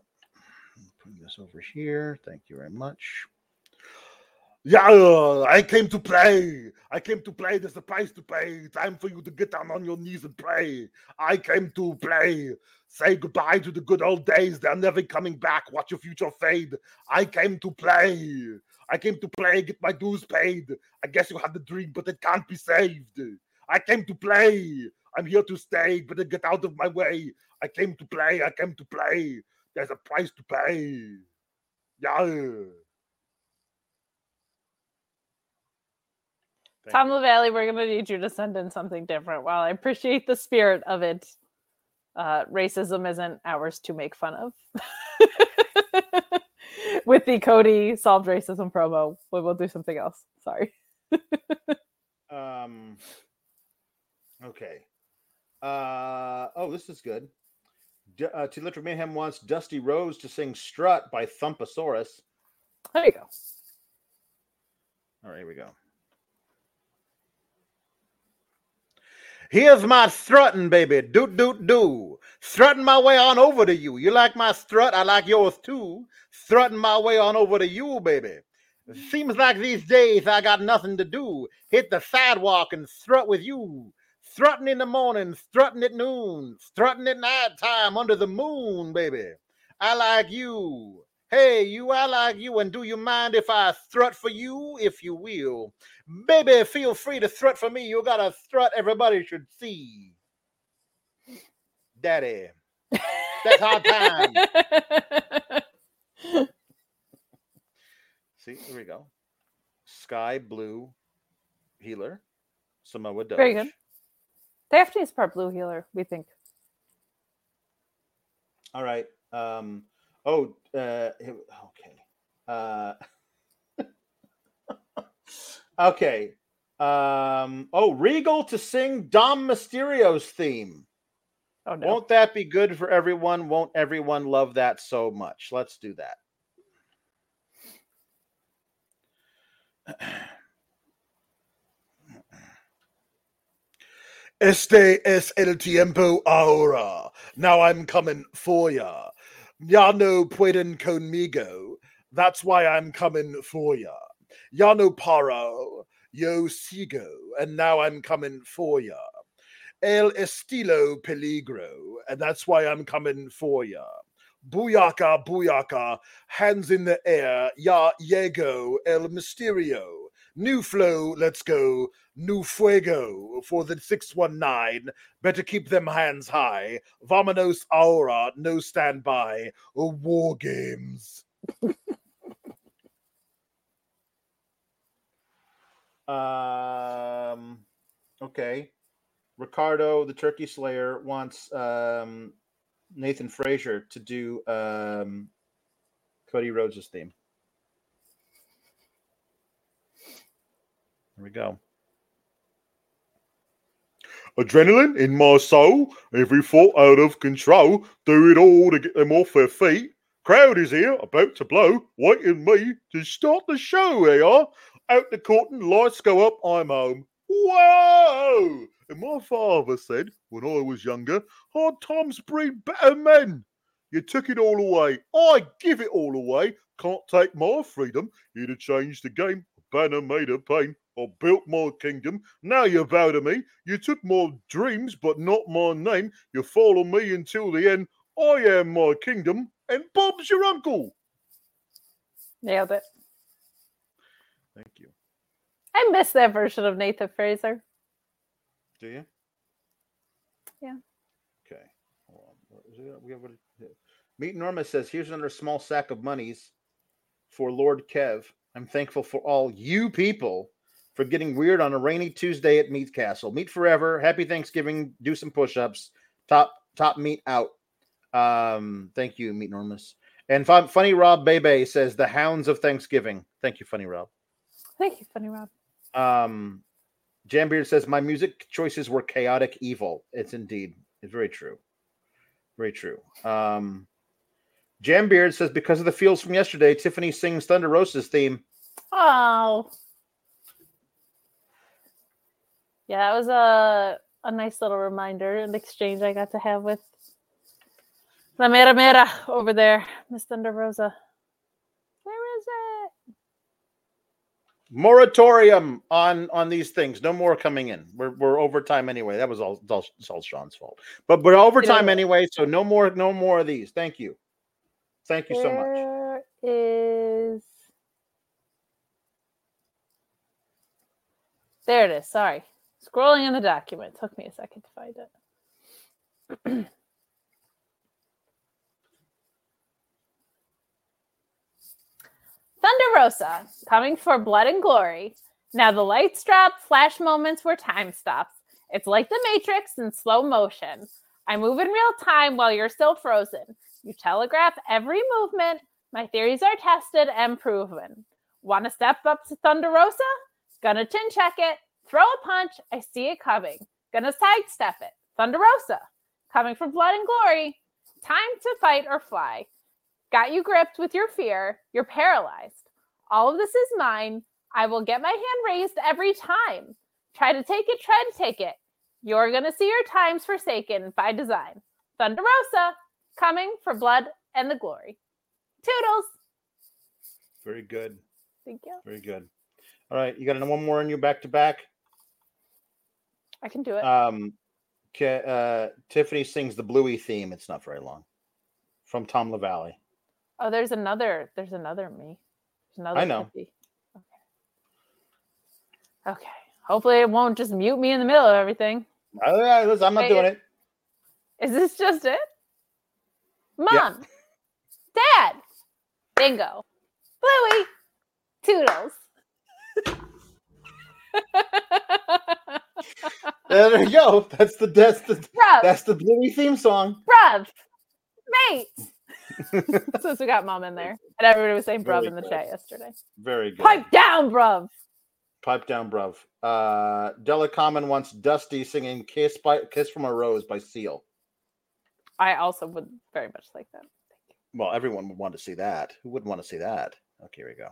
Put this over here. Thank you very much. Yeah, uh, I came to play. I came to play. There's a price to pay. Time for you to get down on your knees and pray. I came to play. Say goodbye to the good old days. They're never coming back. Watch your future fade. I came to play. I came to play, get my dues paid. I guess you had the dream, but it can't be saved. I came to play. I'm here to stay, but get out of my way. I came to play. I came to play. There's a price to pay. Yeah. Thank Tom you. LaValle, we're gonna need you to send in something different. While I appreciate the spirit of it, uh, racism isn't ours to make fun of. With the Cody solved racism promo, we will do something else. Sorry. Um. Okay. Uh. Oh, this is good. Uh, to Little Mayhem wants Dusty Rose to sing "Strut" by Thumpasaurus. There you go. All right, here we go. Here's my strutting, baby. Doot, doot, doo. Strutting my way on over to you. You like my strut? I like yours too. Strutting my way on over to you, baby. Seems like these days I got nothing to do. Hit the sidewalk and strut with you. Strutting in the morning, strutting at noon, strutting at night time under the moon, baby. I like you. Hey, you, I like you, and do you mind if I strut for you, if you will? Baby, feel free to strut for me. You got a strut everybody should see. Daddy. That's our time. See, here we go. Sky blue heeler. Samoa Doge. Very good. Daphne is part blue heeler, we think. All right. Um, oh, uh, okay. Uh, okay. Um, oh, Regal to sing Dom Mysterio's theme. Oh no. Won't that be good for everyone? Won't everyone love that so much? Let's do that. Este es el tiempo ahora. Now I'm coming for ya. Ya no pueden conmigo. That's why I'm coming for ya. Ya no paro. Yo sigo. And now I'm coming for ya. El estilo peligro. And that's why I'm coming for ya. Booyaka, booyaka. Hands in the air. Ya llego. El misterio. New flow, let's go. New fuego for the 619. Better keep them hands high. Vamonos aura, no standby. Oh, war games. Um, okay. Ricardo, the Turkey Slayer, wants um, Nathan Frazer to do um, Cody Rhodes' theme. Here we go. Adrenaline in my soul, every thought out of control. Do it all to get them off their feet. Crowd is here, about to blow, waiting me to start the show. They are out the curtain, lights go up, I'm home. Whoa! And my father said when I was younger, hard times breed better men. You took it all away. I give it all away. Can't take my freedom. You'd have changed the game. Banner made of pain. I built my kingdom. Now you bow to me. You took my dreams, but not my name. You follow me until the end. I am my kingdom, and Bob's your uncle. Nailed it. Thank you. I miss that version of Nathan Frazer. Do you? Yeah. Okay. Hold on. What is it? We have what Meet Norma says, here's another small sack of monies for Lord Kev. I'm thankful for all you people for getting weird on a rainy Tuesday at Meat Castle. Meet forever. Happy Thanksgiving. Do some push-ups. Top top meat out. Um, thank you, Meet Normus. And Fun- Funny Rob Bebe says the hounds of Thanksgiving. Thank you, Funny Rob. Thank you, Funny Rob. Um, Jambeard says my music choices were chaotic evil. It's indeed, it's very true, very true. Um, Jambeard says because of the feels from yesterday, Tiffany sings Thunder Rosa's theme. Oh. Yeah, that was a a nice little reminder, and exchange I got to have with La Mera Mera over there, Miss Thunder Rosa. Where is it? Moratorium on on these things. No more coming in. We're we're over time anyway. That was all all, all Sean's fault. But we're over You time anyway. So no more no more of these. Thank you. Thank you so much. Is There it is. Sorry. Scrolling in the document. Took me a second to find it. Thunder Rosa, coming for blood and glory. Now the lights drop, flash moments where time stops. It's like the Matrix in slow motion. I move in real time while you're still frozen. You telegraph every movement. My theories are tested and proven. Want to step up to Thunder Rosa? Gonna chin check it. Throw a punch. I see it coming. Gonna sidestep it. Thunder Rosa. Coming for blood and glory. Time to fight or fly. Got you gripped with your fear. You're paralyzed. All of this is mine. I will get my hand raised every time. Try to take it, try to take it. You're to see your times forsaken by design. Thunder Rosa coming for blood and the glory. Toodles. Very good. Thank you. Very good. All right, you got another one more in you back to back. I can do it. Um, uh, Tiffany sings the Bluey theme. It's not very long. From Tom LaValle. oh, there's another. There's another me. There's another. I know. Tiffy. Okay. Okay. Hopefully, it won't just mute me in the middle of everything. Oh, listen, I'm not Hey, doing it- it. Is this just it? Mom, Yeah. Dad, Bingo, Bluey, Toodles. There you go. That's the that's the Bruv, that's the Bluey theme song. bruv, mate. Since we got mom in there, and everybody was saying bruv Very in the good. chat yesterday. Very good. Pipe down, bruv. Pipe down, bruv. Uh, Della Common wants Dusty singing "Kiss by Kiss from a Rose" by Seal. I also would very much like that. Well, everyone would want to see that. Who wouldn't want to see that? Okay, here we go.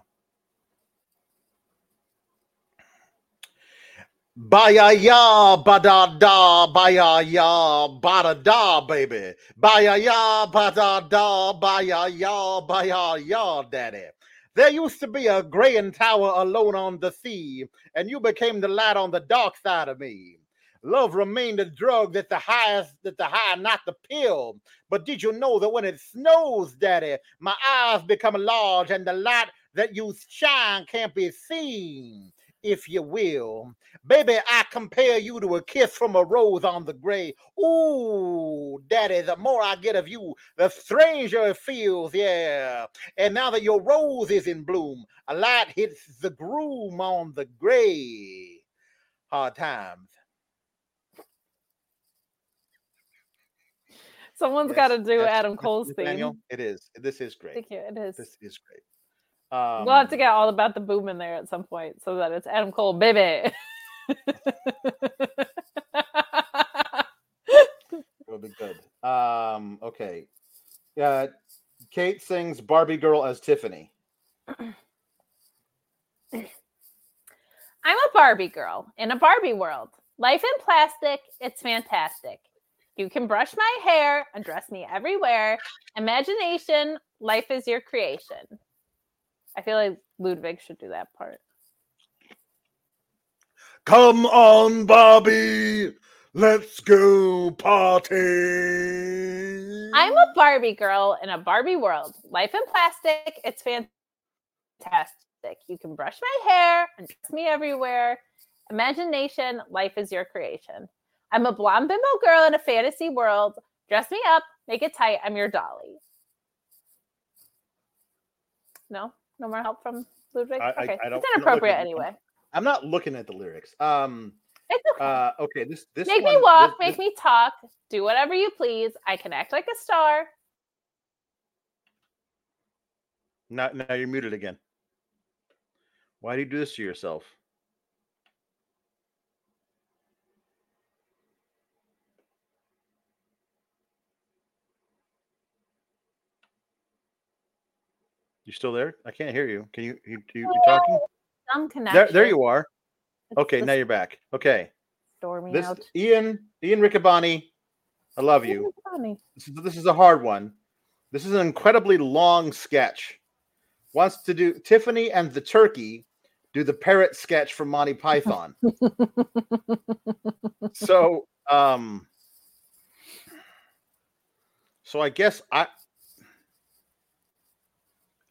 Baya ya ba da da baya ya ba da da baby baya ya ba da da baya ya baya ya daddy. There used to be a graying tower alone on the sea, and you became the light on the dark side of me. Love remained a drug that the highest that the high, not the pill. But did you know that when it snows, Daddy, my eyes become large and the light that you shine can't be seen, if you will. Baby, I compare you to a kiss from a rose on the gray. Ooh, Daddy, the more I get of you, the stranger it feels, yeah. And now that your rose is in bloom, a light hits the groom on the gray. Hard times. Someone's Yes, got to do yes, Adam Cole's Nathaniel, theme. It is. This is great. Thank you. It is. This is great. Um, we'll have to get all about the boom in there at some point so that it's Adam Cole, baby. It'll be good. Um, okay. Yeah. Kate sings Barbie Girl as Tiffany. I'm a Barbie girl in a Barbie world. Life in plastic, it's fantastic. You can brush my hair and dress me everywhere. Imagination, life is your creation. I feel like Ludwig should do that part. Come on, Bobby. Let's go party. I'm a Barbie girl in a Barbie world. Life in plastic, it's fantastic. You can brush my hair and dress me everywhere. Imagination, life is your creation. I'm a blonde bimbo girl in a fantasy world. Dress me up, make it tight. I'm your dolly. No, no more help from Ludwig. I- I- okay, I don't- it's inappropriate anyway. I'm not looking at the lyrics. Um. It's okay. Uh. Okay. This. This. make me walk, this- make this- me talk, do whatever you please. I can act like a star. Now, now you're muted again. Why do you do this to yourself? You still there? I can't hear you. Can you? You, you, you talking? Some connection. There, there you are. It's Okay, now you're back. Okay, storming this out. Ian Ian Riccaboni, I love you. This is, this is a hard one. This is an incredibly long sketch. Wants to do Tiffany and the turkey do the parrot sketch from Monty Python. so, um, so I guess I,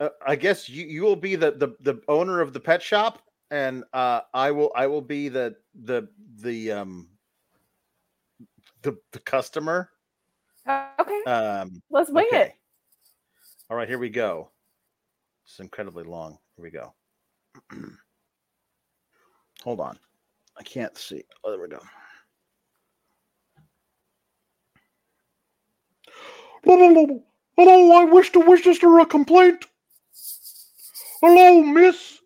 uh, I guess you you will be the the the owner of the pet shop, and uh, I will I will be the the the um the the customer. Okay, Um, let's wing it. All right, here we go. It's incredibly long. Here we go. Hold on. I can't see. Oh, there we go. Hello, hello, I wish to register a complaint. Hello, miss.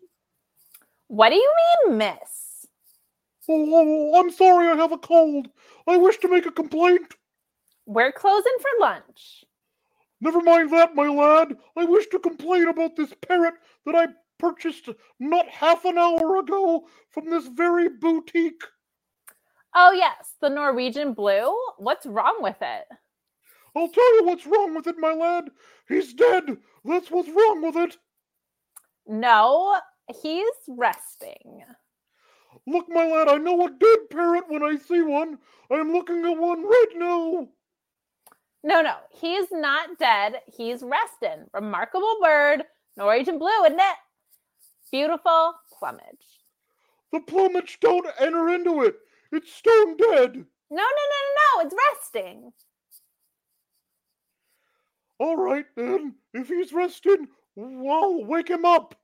What do you mean, miss? Oh, oh, I'm sorry, I have a cold. I wish to make a complaint. We're closing for lunch. Never mind that, my lad. I wish to complain about this parrot that I purchased not half an hour ago from this very boutique. Oh, yes, the Norwegian blue. What's wrong with it? I'll tell you what's wrong with it, my lad. He's dead. That's what's wrong with it. No, he's resting. Look, my lad, I know a dead parrot when I see one. I'm looking at one right now. No, no, he's not dead. He's resting. Remarkable bird, Norwegian blue, isn't it? Beautiful plumage. The plumage don't enter into it. It's stone dead. No, no, no, no, no, it's resting. All right, then. If he's resting, well, wake him up.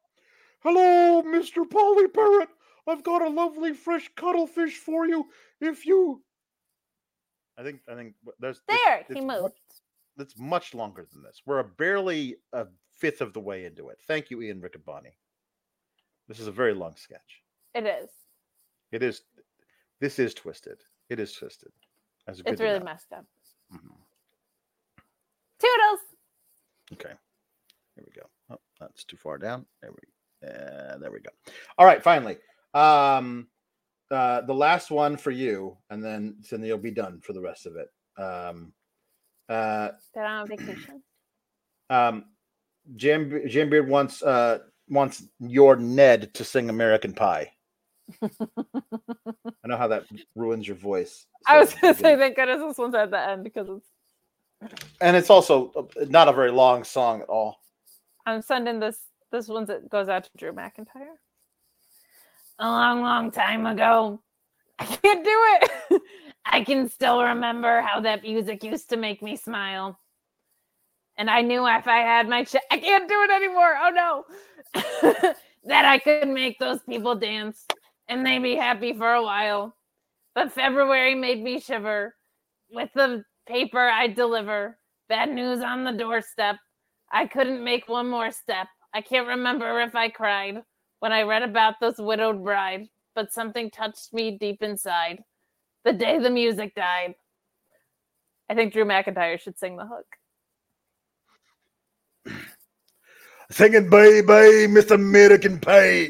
Hello, Mr. Polly Parrot. I've got a lovely fresh cuttlefish for you. If you. I think I think there's There, it's, he it's moved. Much, it's much longer than this. We're a barely a fifth of the way into it. Thank you, Ian Riccaboni. This is a very long sketch. It is. It is. This is twisted. It is twisted. That's good It's to really know. messed up. Mhm. Toodles. Okay. Here we go. Oh, that's too far down. There we uh, there we go. All right, finally. Um uh the last one for you, and then then you'll be done for the rest of it. Um uh They're on vacation. um Jam Jam Beard wants uh wants your Ned to sing American Pie. I know how that ruins your voice. I was gonna you say, thank goodness this one's at the end because it's. and it's also uh, not a very long song at all. I'm sending this. This one that goes out to Drew McIntyre. A long, long time ago. I can't do it. I can still remember how that music used to make me smile. And I knew if I had my ch- I can't do it anymore. Oh no. that I could make those people dance and they'd be happy for a while. But February made me shiver with the paper I deliver, bad news on the doorstep. I couldn't make one more step. I can't remember if I cried when I read about this widowed bride, but something touched me deep inside the day the music died. I think Drew McIntyre should sing the hook. Singing baby, Miss American Pie.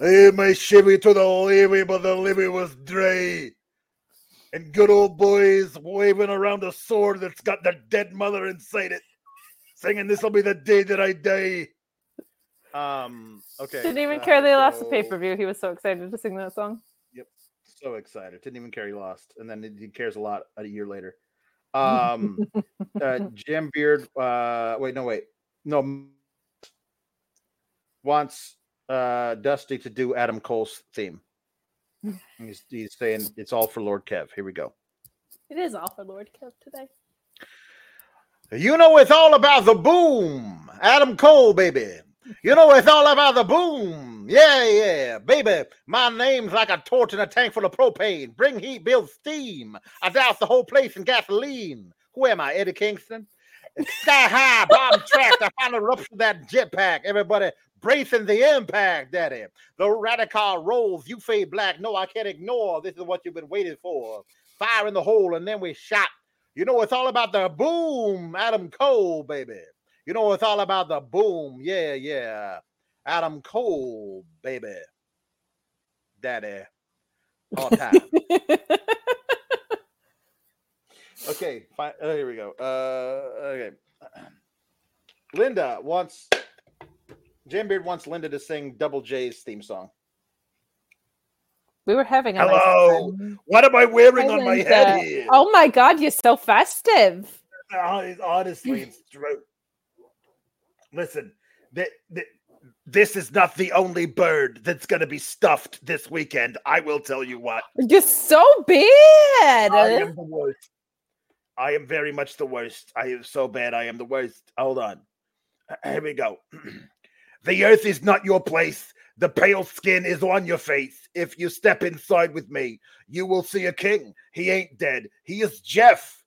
I my Chevy to the levee, but the levee was dry. And good old boys waving around a sword that's got their dead mother inside it. Singing, This'll be the day that I die. Um. Okay. Didn't even uh, care they lost the pay per view. He was so excited to sing that song. Yep. So excited. Didn't even care he lost, and then he cares a lot a year later. Um. uh, Jim Beard. Uh. Wait. No. Wait. No. Wants uh Dusty to do Adam Cole's theme. He's, he's saying it's all for Lord Kev. Here we go. It is all for Lord Kev today. You know it's all about the boom. Adam Cole, baby. You know it's all about the boom. Yeah, yeah, baby. My name's like a torch in a tank full of propane. Bring heat, build steam. I douse the whole place in gasoline. Who am I, Eddie Kingston? Sky high, bomb tracked. I finally ruptured that jetpack. Everybody bracing the impact, daddy. The radical rolls. You fade black. No, I can't ignore. This is what you've been waiting for. Fire in the hole, and then we shot. You know, it's all about the boom, Adam Cole, baby. You know, it's all about the boom. Yeah, yeah. Adam Cole, baby. Daddy. All time. okay, fine. Oh, here we go. Uh, okay. Linda wants Jam Beard wants Linda to sing Double J's theme song. We were having a Hello. time. What am I wearing Hi, on my head uh, here? Oh my god, you're so festive. Honestly, it's true. Listen, th- th- this is not the only bird that's going to be stuffed this weekend. I will tell you what. You're so bad. I am the worst. I am very much the worst. I am so bad. I am the worst. Hold on. Here we go. the earth is not your place. The pale skin is on your face. If you step inside with me, you will see a king. He ain't dead. He is Jeff.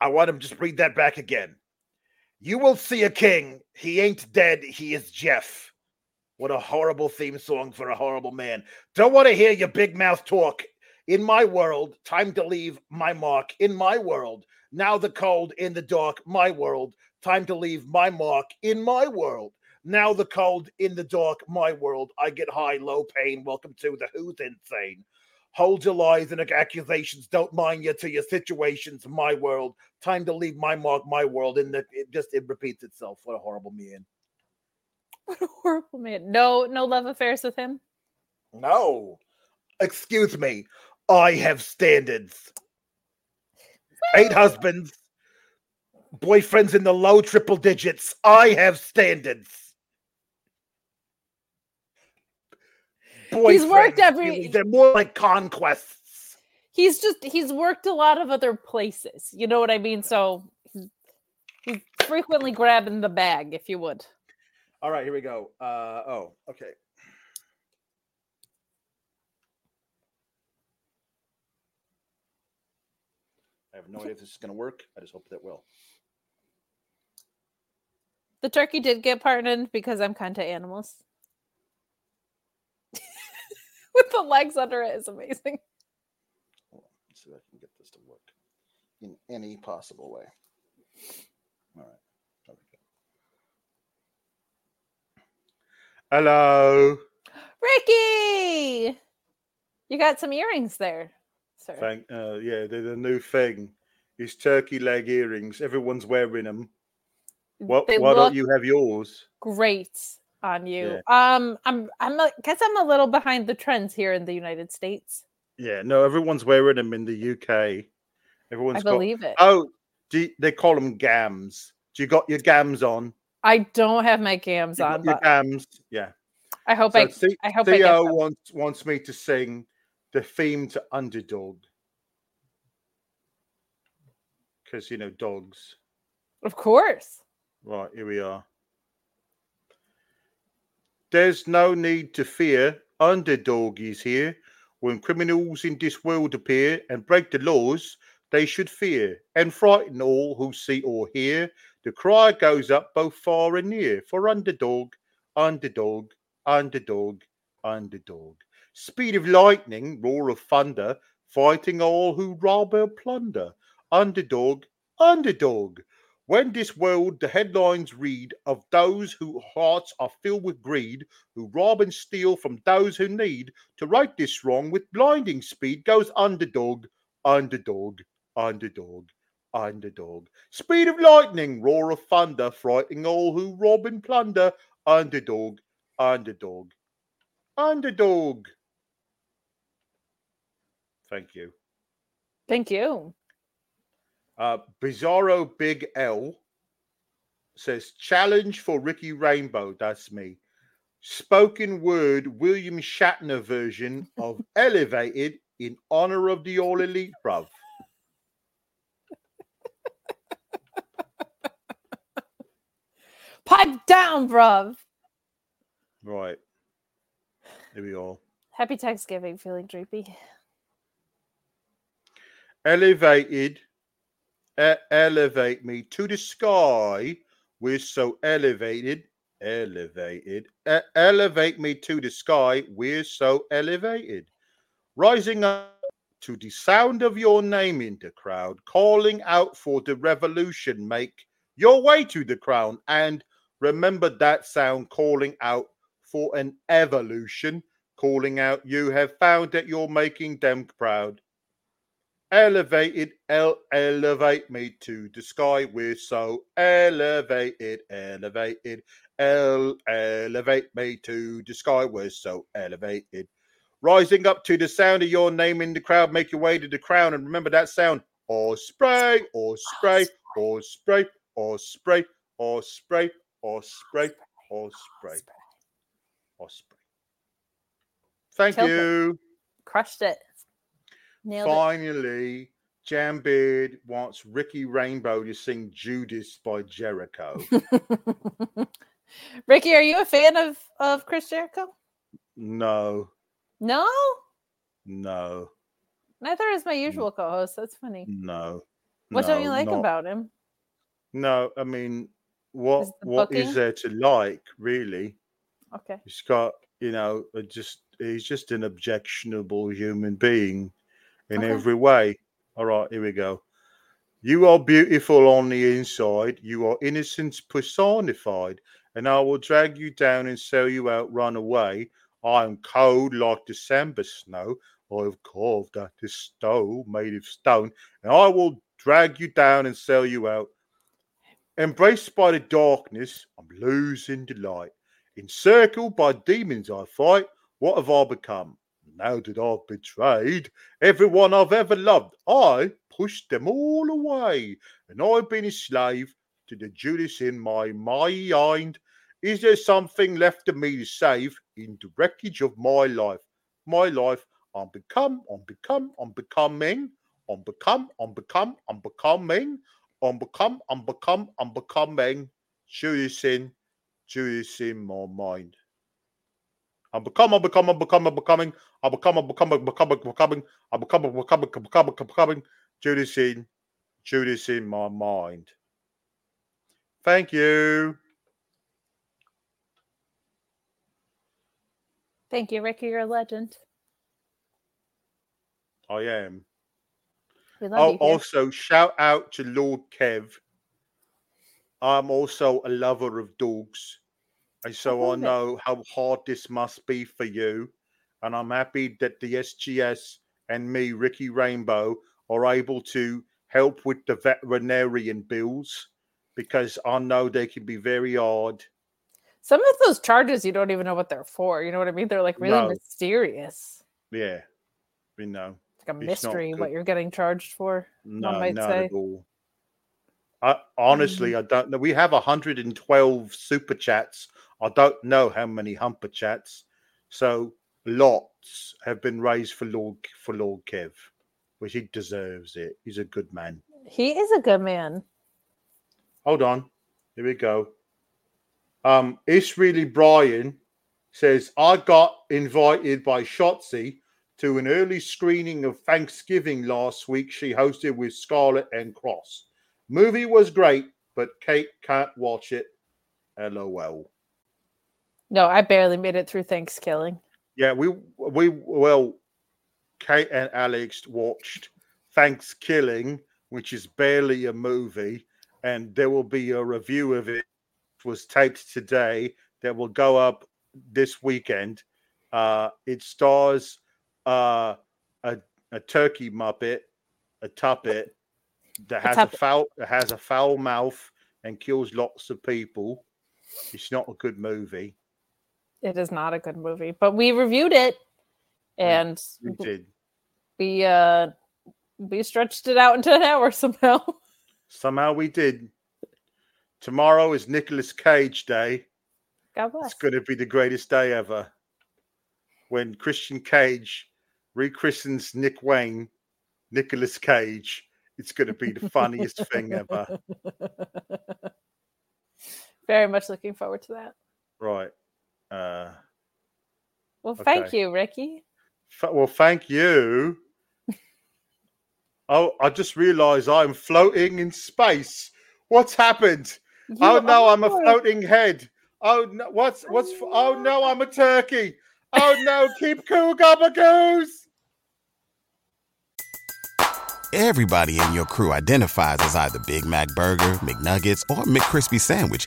I want him just read that back again. You will see a king. He ain't dead. He is Jeff. What a horrible theme song for a horrible man. Don't want to hear your big mouth talk. In my world, time to leave my mark. In my world, now the cold in the dark. My world, time to leave my mark. In my world, now the cold in the dark. My world, I get high, low pain. Welcome to the Who's Insane. Hold your lies and accusations. Don't mind you to your situations. My world, time to leave my mark. My world. And the, it just it repeats itself. What a horrible man. What a horrible man. No, no love affairs with him. No. Excuse me. I have standards. Eight husbands, boyfriends in the low triple digits. I have standards. He's worked every- They're more like conquests. He's just he's worked a lot of other places. You know what I mean? So he's, he's frequently grabbing the bag, if you would. All right, here we go. Uh oh, okay. I have no idea if this is going to work. I just hope that will. The turkey did get pardoned because I'm kind to animals. With the legs under it is amazing. Let's see if I can get this to work in any possible way. All right. There we go. Hello. Ricky! You got some earrings there, sir. Thank. Uh, yeah, they're the new thing. These turkey leg earrings. Everyone's wearing them. What? They why don't you have yours? great on you. Um, I'm I'm a, guess I'm a little behind the trends here in the United States. Yeah. No, everyone's wearing them in the UK. Everyone's I got. believe it. Oh, do you- they call them gams? Do you got your gams on? I don't have my gams You on, your gams. Yeah. I hope So I I hope I Theo them. wants wants me to sing the theme to Underdog because you know dogs. Of course. Right here we are. There's no need to fear. Underdog is here. When criminals in this world appear and break the laws, they should fear, and frighten all who see or hear. The cry goes up both far and near for underdog, underdog, underdog, underdog. Speed of lightning, roar of thunder, fighting all who rob or plunder. Underdog, underdog. When this world the headlines read of those whose hearts are filled with greed, who rob and steal from those who need, to right this wrong with blinding speed goes underdog, underdog, underdog, underdog. Speed of lightning, roar of thunder, frightening all who rob and plunder. Underdog, underdog, underdog. Thank you. Thank you. Uh, Bizarro Big L says challenge for Ricky Rainbow. That's me. Spoken word William Shatner version of Elevated in honor of the All Elite, bruv. Pipe down, bruv. Right. Here we go. Happy Thanksgiving. Feeling droopy. Elevated, elevate me to the sky. We're so elevated, elevated. Elevate me to the sky. We're so elevated. Rising up to the sound of your name in the crowd, calling out for the revolution. Make your way to the crown and remember that sound calling out for an evolution, calling out you have found that you're making them proud elevated, el- elevate me to the sky. We're so elevated, elevated, el- elevate me to the sky. We're so elevated. Rising up to the sound of your name in the crowd, make your way to the crown and remember that sound. Ospreay, or spray, Ospreay, or spray, Ospreay, or spray, Ospreay, or spray. Thank Killed it. you. Crushed it. Nailed Finally, Jambeard wants Ricky Rainbow to sing Judas by Jericho. Ricky, are you a fan of of Chris Jericho? no, No, no, neither is my usual co-host. That's funny. no. What don't you like not- about him? No, I mean, what Is what is there to like, really? Okay. He's got, you know, just he's just an objectionable human being in Okay. every way. All right, here we go. You are beautiful on the inside. You are innocence personified, and I will drag you down and sell you out. Run away. I am cold like December snow. I have carved out this stone made of stone, and I will drag you down and sell you out. Embraced by the darkness, I'm losing the light. Encircled by demons I fight. What have I become? Now that I've betrayed everyone I've ever loved, I pushed them all away, and I've been a slave to the Judas in my mind. Is there something left of me to save in the wreckage of my life? My life, I'm become, I'm become, I'm becoming, I'm become, I'm become, I'm becoming, I'm become, I'm become, I'm becoming Judas in, Judas in my mind. I become, I become, I become, I becoming, I become, I become, I become, I becoming, I become, I become, I become, I becoming, Judas in, Judas in my mind. Thank you. Thank you, Ricky. You're a legend. I am. We love Oh, you. also shout out to Lord Kev. I'm also a lover of dogs, so I love it. know how hard this must be for you. And I'm happy that the SGS and me, Ricky Rainbow, are able to help with the veterinarian bills because I know they can be very hard. Some of those charges you don't even know what they're for. You know what I mean? They're like really No. mysterious. Yeah, you know. It's like a It's mystery what you're getting charged for. No, might not say. at all. I, honestly, Mm. I don't know. We have 112 super chats. I don't know how many humper chats. So lots have been raised for Lord for Lord Kev, which he deserves it. He's a good man. He is a good man. Hold on. Here we go. Um, it's really Brian says I got invited by Shotzi to an early screening of Thanksgiving last week she hosted with Scarlett and Kross. Movie was great, but Kate can't watch it. LOL. No, I barely made it through Thanksgiving. Yeah, we we well, Kate and Alex watched Thanksgiving, which is barely a movie, and there will be a review of it. it was taped today that will go up this weekend. Uh, it stars uh, a a turkey muppet, a tuppet that has a tuppet. foul that has a foul mouth and kills lots of people. It's not a good movie. It is not a good movie, but we reviewed it and We did. we uh we stretched it out into an hour somehow. Somehow we did. Tomorrow is Nicolas Cage Day. God bless. It's going to be the greatest day ever. When Christian Cage rechristens Nick Wayne, Nicolas Cage, it's going to be the funniest thing ever. Very much looking forward to that. Right. Uh, Well, thank you, Ricky. f- well, thank you. Oh, I just realized I'm floating in space. What's happened? oh You no, I'm a floating head. Oh no, what's what's? Oh no, I'm a turkey. Oh no, keep cool, gabagoos. Everybody in your crew identifies as either Big Mac Burger, McNuggets, or McCrispy Sandwich.